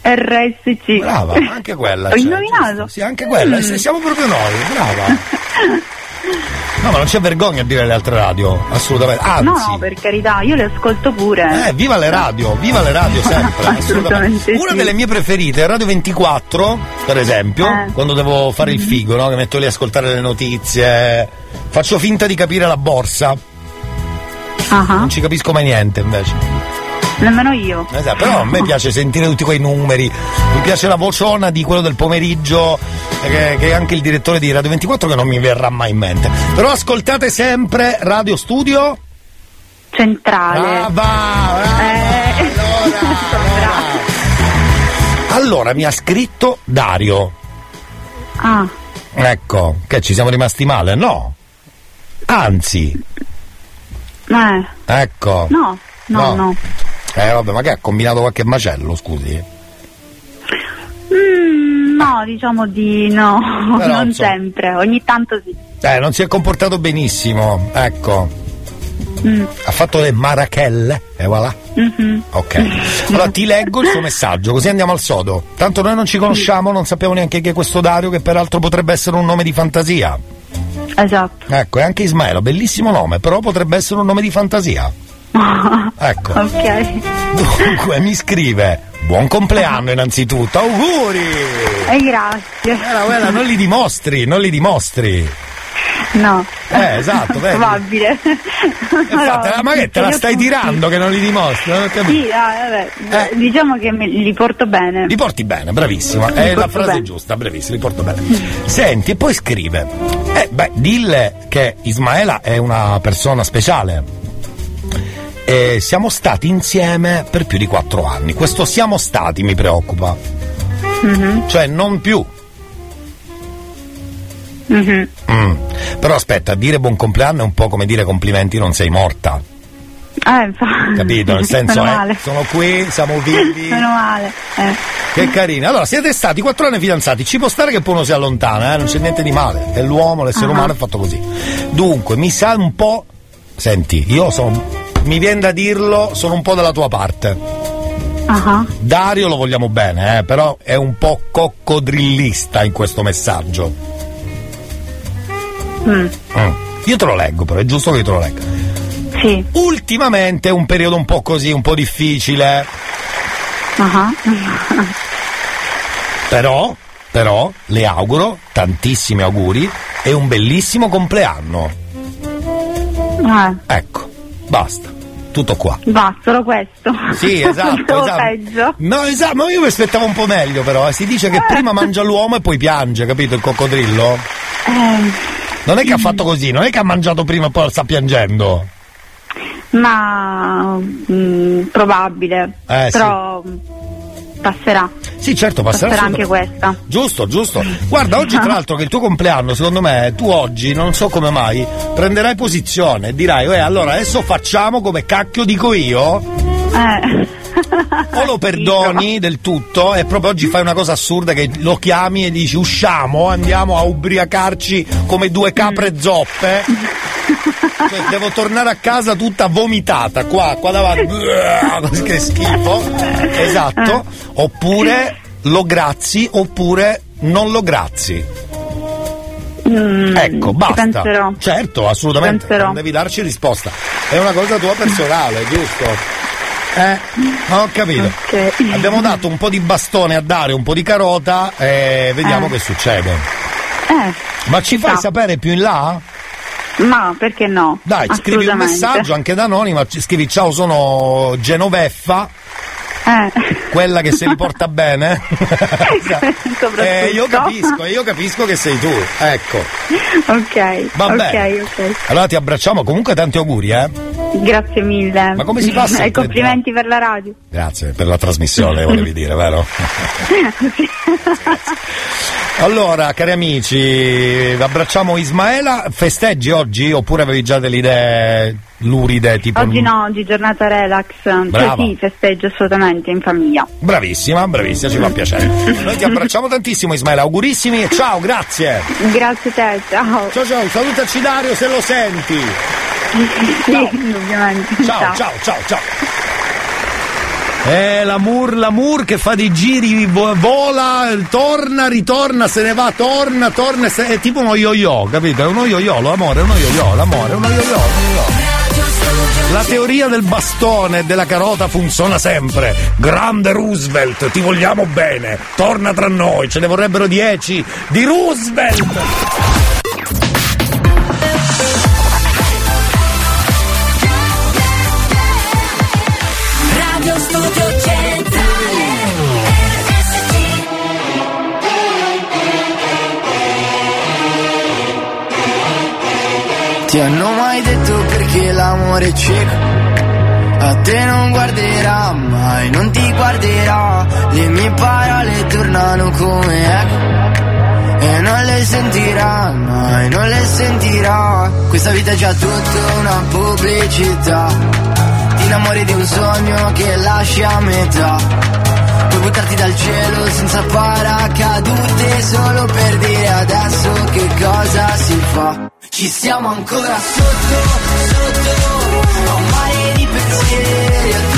RSC. Brava, anche quella. Ho c'è, indovinato? Sì, anche quella, Mm. siamo proprio noi, brava. No, ma non c'è vergogna a dire le altre radio, assolutamente. Anzi, No, no, per carità, io le ascolto pure. eh, viva le radio, viva le radio sempre. Assolutamente Una sì. delle mie preferite è Radio 24, per esempio, Eh. quando devo fare il figo, no? Che metto lì a ascoltare le notizie. Faccio finta di capire la borsa. Ah, Non ci capisco mai niente invece. Nemmeno io. Esatto, però a me piace sentire tutti quei numeri, mi piace la vociona di quello del pomeriggio, eh, che, che è anche il direttore di Radio 24 che non mi verrà mai in mente. Però ascoltate sempre Radio Studio Centrale. Ah, va, Eh. Allora mi ha scritto Dario. Ah, Ecco, che ci siamo rimasti male? No. Anzi, eh. ecco. No, no, no. Eh vabbè, ma che ha combinato qualche macello, scusi? Mm, no, diciamo di no, Però, non insomma. sempre, ogni tanto sì. Eh, non si è comportato benissimo, ecco. Mm, Ha fatto le marachelle e voilà. mhm. Ok. Allora ti leggo il suo messaggio, così andiamo al sodo. Tanto noi non ci conosciamo, non sappiamo neanche chi è questo Dario, che peraltro potrebbe essere un nome di fantasia. Esatto. Ecco, e anche Ismaelo, bellissimo nome, però potrebbe essere un nome di fantasia. Ecco. ok. Dunque mi scrive. Buon compleanno innanzitutto, auguri! E grazie. Guarda, guarda, non li dimostri, non li dimostri. No. Eh, esatto, vedi. Probabile. Infatti, ma che te la stai tirando che non li dimostri? Non. Sì, ah, vabbè. Diciamo che li porto bene. Li porti bene, bravissima. È la frase bene. giusta, bravissima, li porto bene. Senti, e poi scrive. Eh, beh, dille che Ismaela è una persona speciale. E siamo stati insieme per più di quattro anni. Questo siamo stati mi preoccupa. Mhm, Cioè, non più. mhm. Mm. Però aspetta, dire buon compleanno è un po' come dire complimenti, non sei morta. Eh, infatti. Capito? Nel senso, eh, sono qui, siamo vivi. Meno male. Eh. Che carina. Allora, siete stati quattro anni fidanzati. Ci può stare che poi uno si allontana, eh? non c'è niente di male. È l'uomo, l'essere Ah. umano è fatto così. Dunque, mi sa un po'. Senti, io sono. Mi viene da dirlo, sono un po' dalla tua parte. Ah, Dario lo vogliamo bene, eh, però è un po' coccodrillista in questo messaggio. mm, Mm. Io te lo leggo, però è giusto che io te lo legga. Sì. Ultimamente è un periodo un po' così, un po' difficile. ah. Però, però, le auguro tantissimi auguri e un bellissimo compleanno. Eh, Ecco, basta. Tutto qua. va, solo questo. Sì, esatto, esatto. peggio. No, esatto, ma io mi aspettavo un po' meglio però. eh. Si dice che prima mangia l'uomo e poi piange, capito il coccodrillo? Eh, Non è che ha fatto così, non è che ha mangiato prima e poi sta piangendo. ma mm, probabile. Eh, sì. Però mm, passerà. Sì, certo, passerà, Passerà anche questa. Giusto, giusto. Guarda, oggi tra l'altro che è il tuo compleanno, secondo me, tu oggi, non so come mai, prenderai posizione e dirai, eh, allora adesso facciamo come cacchio dico io. Eh. O lo perdoni del tutto e proprio oggi fai una cosa assurda che lo chiami e dici usciamo, andiamo a ubriacarci come due capre zoppe. Cioè, devo tornare a casa tutta vomitata qua, qua davanti. Che schifo. Esatto. Oppure lo grazi oppure non lo grazi. Mm, Ecco, basta. penserò. Certo, assolutamente. Penserò. Non devi darci risposta. È una cosa tua personale, giusto? Eh, ho capito. Abbiamo dato un po' di bastone a dare, un po' di carota e vediamo Eh. che succede. Eh, Ma ci fai sapere più in là? ma perché no? Dai, scrivi un messaggio anche da anonima, scrivi ciao sono Genoveffa, Eh. quella che se li porta bene. Eh, io capisco, io capisco che sei tu. Ecco. Ok. Va ok, bene. ok. Allora ti abbracciamo, comunque tanti auguri, eh. Grazie mille. Ma come si passa E complimenti per la radio. Grazie per la trasmissione, volevi dire, vero? Allora, cari amici, abbracciamo Ismaela. Festeggi oggi oppure avevi già delle idee luride? Tipo... Oggi no, oggi giornata relax. Brava. Sì, sì, festeggio assolutamente in famiglia. Bravissima, bravissima, ci fa piacere. Noi ti abbracciamo tantissimo Ismaela, augurissimi e ciao, grazie. Grazie a te, ciao. Ciao ciao, salutaci Dario se lo senti. Sì, indubbiamente. Ciao, ciao, ciao, ciao. Eh, l'amour, l'amour che fa dei giri, vo- vola, torna, ritorna, se ne va, torna, torna, se- è tipo uno yo-yo, capito? È uno yo-yo, l'amore è uno yo-yo, l'amore è uno yo-yo. uno yo-yo. La teoria del bastone e della carota funziona sempre. Grande Roosevelt, ti vogliamo bene. Torna tra noi, ce ne vorrebbero dieci di Roosevelt. Ti hanno mai detto perché l'amore è cieco? A te non guarderà mai, non ti guarderà. Le mie parole tornano come eco. E non le sentirà mai, non le sentirà. Questa vita è già tutta una pubblicità. Ti innamori di un sogno che lasci a metà. Buttarti dal cielo senza paracadute solo per dire adesso che cosa si fa. Ci siamo ancora sotto, sotto, a un mare di pensieri,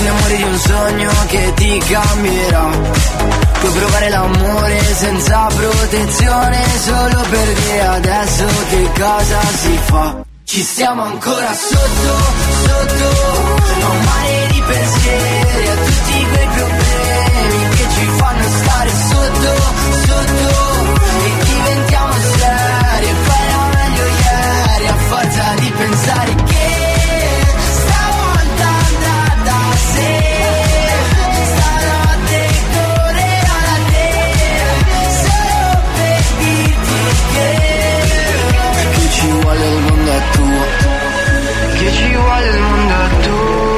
Ti innamori di un sogno che ti cambierà. Puoi provare l'amore senza protezione solo per dire adesso che cosa si fa. Ci stiamo ancora sotto, sotto, un mare di pensieri, a tutti quei problemi che ci fanno stare sotto, sotto, tuo, che ci vuole il mondo è tuo.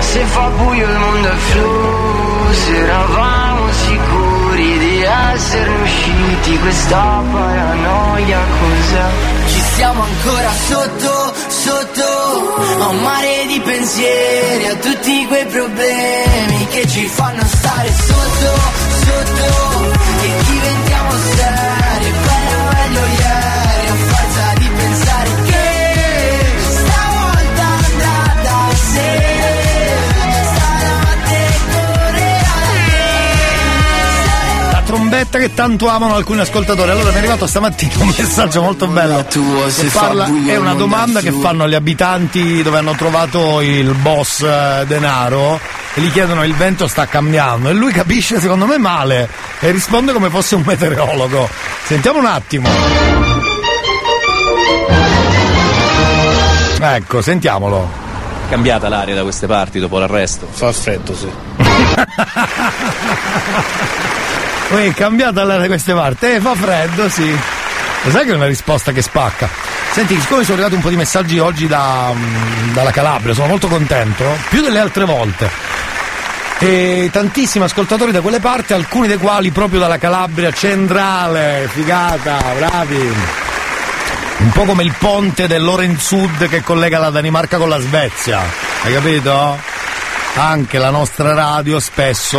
Se fa buio il mondo è flu, se eravamo sicuri di essere usciti, questa paranoia cos'è? Ci siamo ancora sotto, sotto, a un mare di pensieri, a tutti quei problemi che ci fanno stare sotto, sotto, e diventiamo seri, trombetta che tanto amano alcuni ascoltatori. Allora mi è arrivato stamattina un messaggio molto bello. se Che parla, è una domanda che fanno agli abitanti dove hanno trovato il boss eh, denaro e gli chiedono il vento sta cambiando e lui capisce secondo me male e risponde come fosse un meteorologo. Sentiamo un attimo. Ecco, sentiamolo. Cambiata l'aria da queste parti dopo l'arresto? Fa freddo, sì. Poi è cambiata l'aria da queste parti. Eh, fa freddo, sì. Lo sai che è una risposta che spacca? Senti, siccome sono arrivati un po' di messaggi oggi da, mm, dalla Calabria, sono molto contento, più delle altre volte. E tantissimi ascoltatori da quelle parti, alcuni dei quali proprio dalla Calabria centrale, figata, bravi. Un po' come il ponte dell'Orensud che collega la Danimarca con la Svezia, hai capito? Anche la nostra radio spesso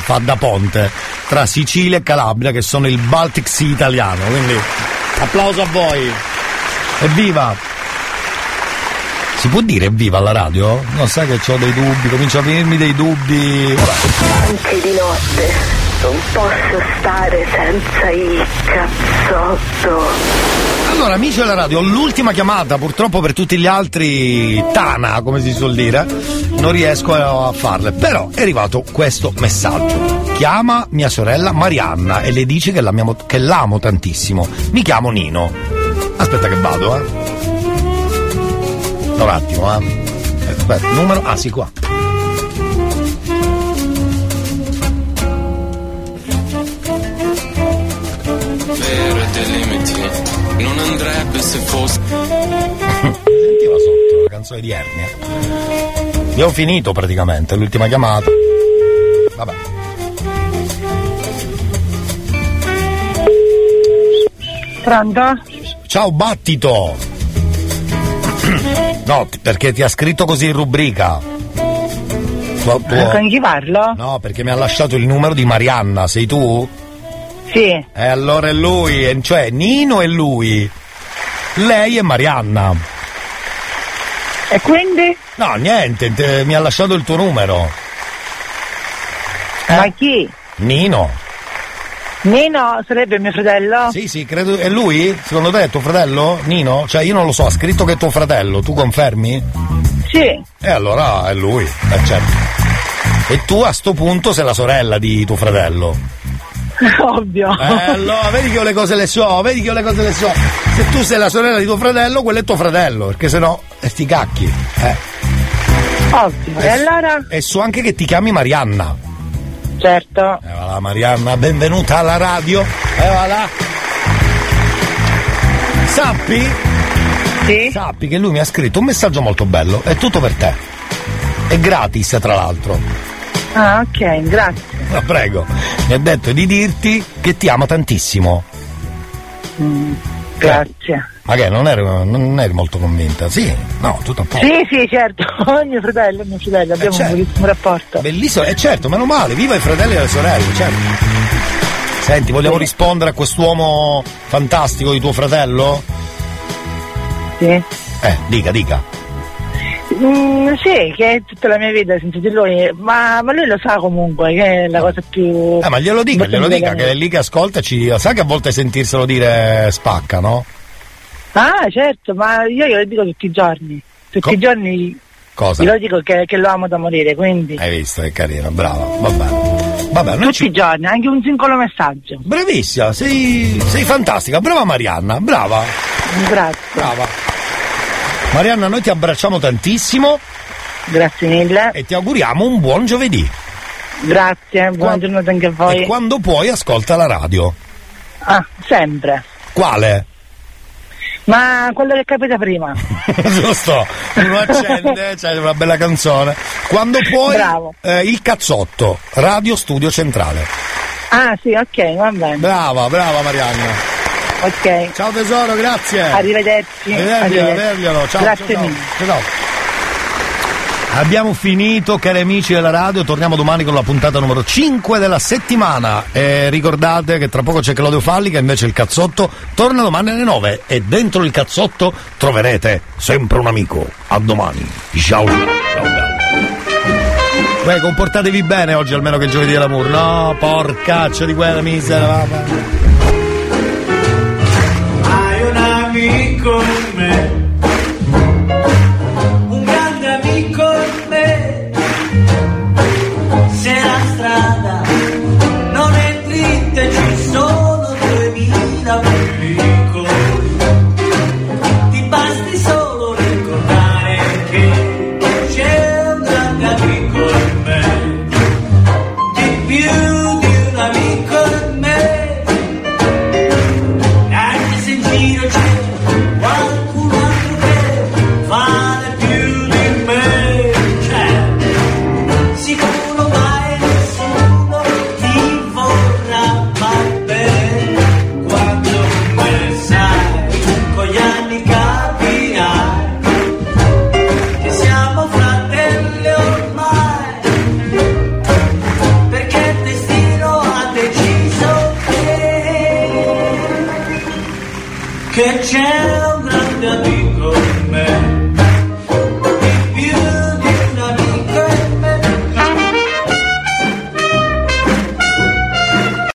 fa da ponte tra Sicilia e Calabria che sono il Baltic Sea italiano, quindi applauso a voi. Evviva! Si può dire evviva alla radio? Non sai che ho dei dubbi, comincio a venirmi dei dubbi. Anche di notte non posso stare senza il cazzotto. Allora, amici della radio, l'ultima chiamata, purtroppo per tutti gli altri Tana, come si suol dire, non riesco eh, a farle. Però è arrivato questo messaggio. Chiama mia sorella Marianna e le dice che, l'amo, che l'amo tantissimo. Mi chiamo Nino. Aspetta che vado, eh. Un attimo, eh. Aspetta, numero. Ah, sì, qua. Non andrebbe se fosse. Canzone di Ernia. Abbiamo finito praticamente, l'ultima chiamata. Vabbè. Pronto? Ciao Battito! No, perché ti ha scritto così in rubrica. Tu- tu- Eh, Con chi parlo? No, perché mi ha lasciato il numero di Marianna, sei tu? Sì. E allora è lui, cioè Nino è lui. Lei è Marianna. E quindi? No, niente, te- mi ha lasciato il tuo numero. Ma chi? Nino. Nino sarebbe mio fratello? Sì, sì, credo. È lui? Secondo te è tuo fratello? Nino? Cioè, io non lo so, ha scritto che è tuo fratello, tu confermi? Sì. E allora è lui, eh certo. E tu a sto punto sei la sorella di tuo fratello. Ovvio. Eh, allora, vedi che io le cose le so, vedi che io le cose le so. Se tu sei la sorella di tuo fratello, quello è tuo fratello, perché sennò eh, sti cacchi. Eh. Ovvio. E allora? E so anche che ti chiami Marianna. Certo. E voilà, Marianna, benvenuta alla radio. E voilà. Sappi? Sì. Sappi che lui mi ha scritto un messaggio molto bello, è tutto per te. È gratis, tra l'altro. Ah, ok, grazie. Ma prego. Mi ha detto di dirti che ti ama tantissimo. Mm, grazie. Ma che non eri, non eri molto convinta? Sì, no, tutto a posto. Sì, sì, certo. mio fratello, mio fratello, abbiamo certo. un bellissimo rapporto. Bellissimo, e certo, meno male, viva i fratelli e le sorelle, certo. Senti, vogliamo Sì. rispondere a quest'uomo fantastico di tuo fratello? Sì. Eh, dica, dica. Mm, sì, che è tutta la mia vita senza di lui, ma, ma lui lo sa comunque che è la cosa più. Eh, ma glielo dica, glielo dica, che è lì che ascolta ci. Sa che a volte sentirselo dire spacca, no? Ah, certo, ma io glielo dico tutti i giorni. Tutti i giorni Cosa? glielo dico che, che lo amo da morire, quindi. Hai visto, che carino, bravo, va bene. Vabbè, noi tutti i giorni, anche un singolo messaggio. Bravissima, sei, sei fantastica, brava Marianna, brava. Grazie. Brava. Marianna, noi ti abbracciamo tantissimo. Grazie mille. E ti auguriamo un buon giovedì. Grazie, buona giornata anche a voi. E quando puoi ascolta la radio. Ah, sempre. Quale? Ma quello che capita prima. Giusto, uno accende, c'è una bella canzone. Quando puoi, Bravo. eh, il cazzotto, Radio Studio Centrale. Ah, sì, ok, va bene. Brava, brava Marianna. Ok. Ciao tesoro, grazie. Arrivederci. Arrivederci. Ciao, Grazie ciao, mille. Ciao, ciao. Abbiamo finito, cari amici della radio, torniamo domani con la puntata numero 5 della settimana. E ricordate che tra poco c'è Claudio Falli, che invece il cazzotto torna domani alle 9 e dentro il cazzotto troverete sempre un amico. A domani. Ciao. Beh, comportatevi bene oggi, almeno che è giovedì dell'amore. No, porcaccia di quella misera. va, un amico